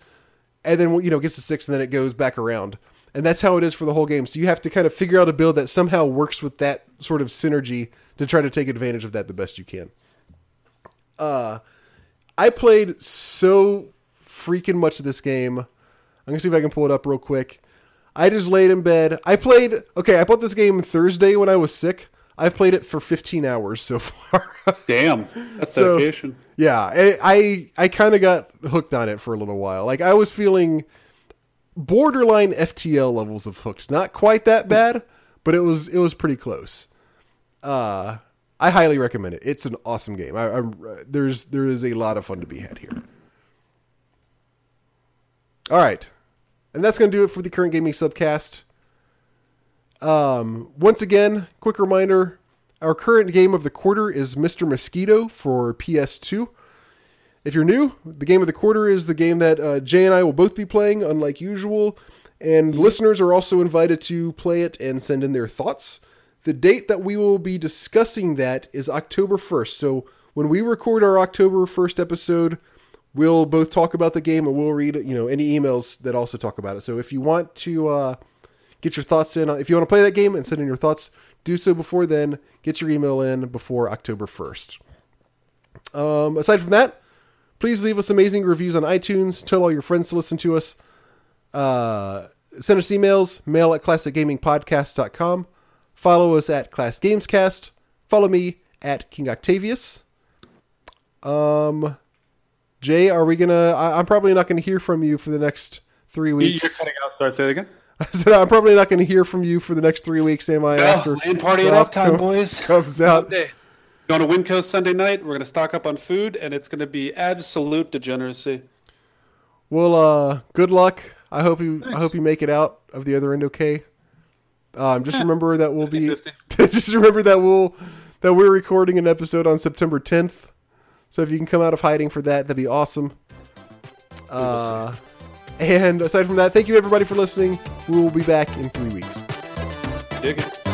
and then you know it gets to six, and then it goes back around, and that's how it is for the whole game. So you have to kind of figure out a build that somehow works with that sort of synergy to try to take advantage of that the best you can. Uh, I played so freaking much of this game. I'm gonna see if I can pull it up real quick. I just laid in bed. I played. Okay, I bought this game Thursday when I was sick. I've played it for 15 hours so far. Damn, that's So- dedication. yeah, I I, I kind of got hooked on it for a little while. Like I was feeling borderline FTL levels of hooked. Not quite that bad, but it was it was pretty close. Uh, I highly recommend it. It's an awesome game. I, I'm there's there is a lot of fun to be had here. All right, and that's going to do it for the current gaming subcast. Um, once again, quick reminder: our current game of the quarter is Mr. Mosquito for PS2. If you're new, the game of the quarter is the game that uh, Jay and I will both be playing, unlike usual. And listeners are also invited to play it and send in their thoughts. The date that we will be discussing that is October 1st. So when we record our October 1st episode, we'll both talk about the game and we'll read you know any emails that also talk about it. So if you want to uh, get your thoughts in, if you want to play that game and send in your thoughts, do so before then. Get your email in before October 1st. Um, aside from that, please leave us amazing reviews on iTunes. Tell all your friends to listen to us. Uh, send us emails, mail at classicgamingpodcast.com. Follow us at Class Gamescast. Follow me at King Octavius. Um, Jay, are we gonna? I, I'm probably not gonna hear from you for the next three weeks. You're cutting out. Sorry, say it again. I said I'm probably not gonna hear from you for the next three weeks, am I? after Oh, LAN party at Rob Uptime, boys. comes out. Sunday. Going to Windcoast Sunday night. We're going to stock up on food, and it's going to be absolute degeneracy. Well, uh, good luck. I hope you. I hope you make it out of the other end okay. Um, just remember that we'll be. just remember that we'll that we're recording an episode on September 10th. So if you can come out of hiding for that, that'd be awesome. Uh, and aside from that, thank you everybody for listening. We will be back in three weeks. Dig it.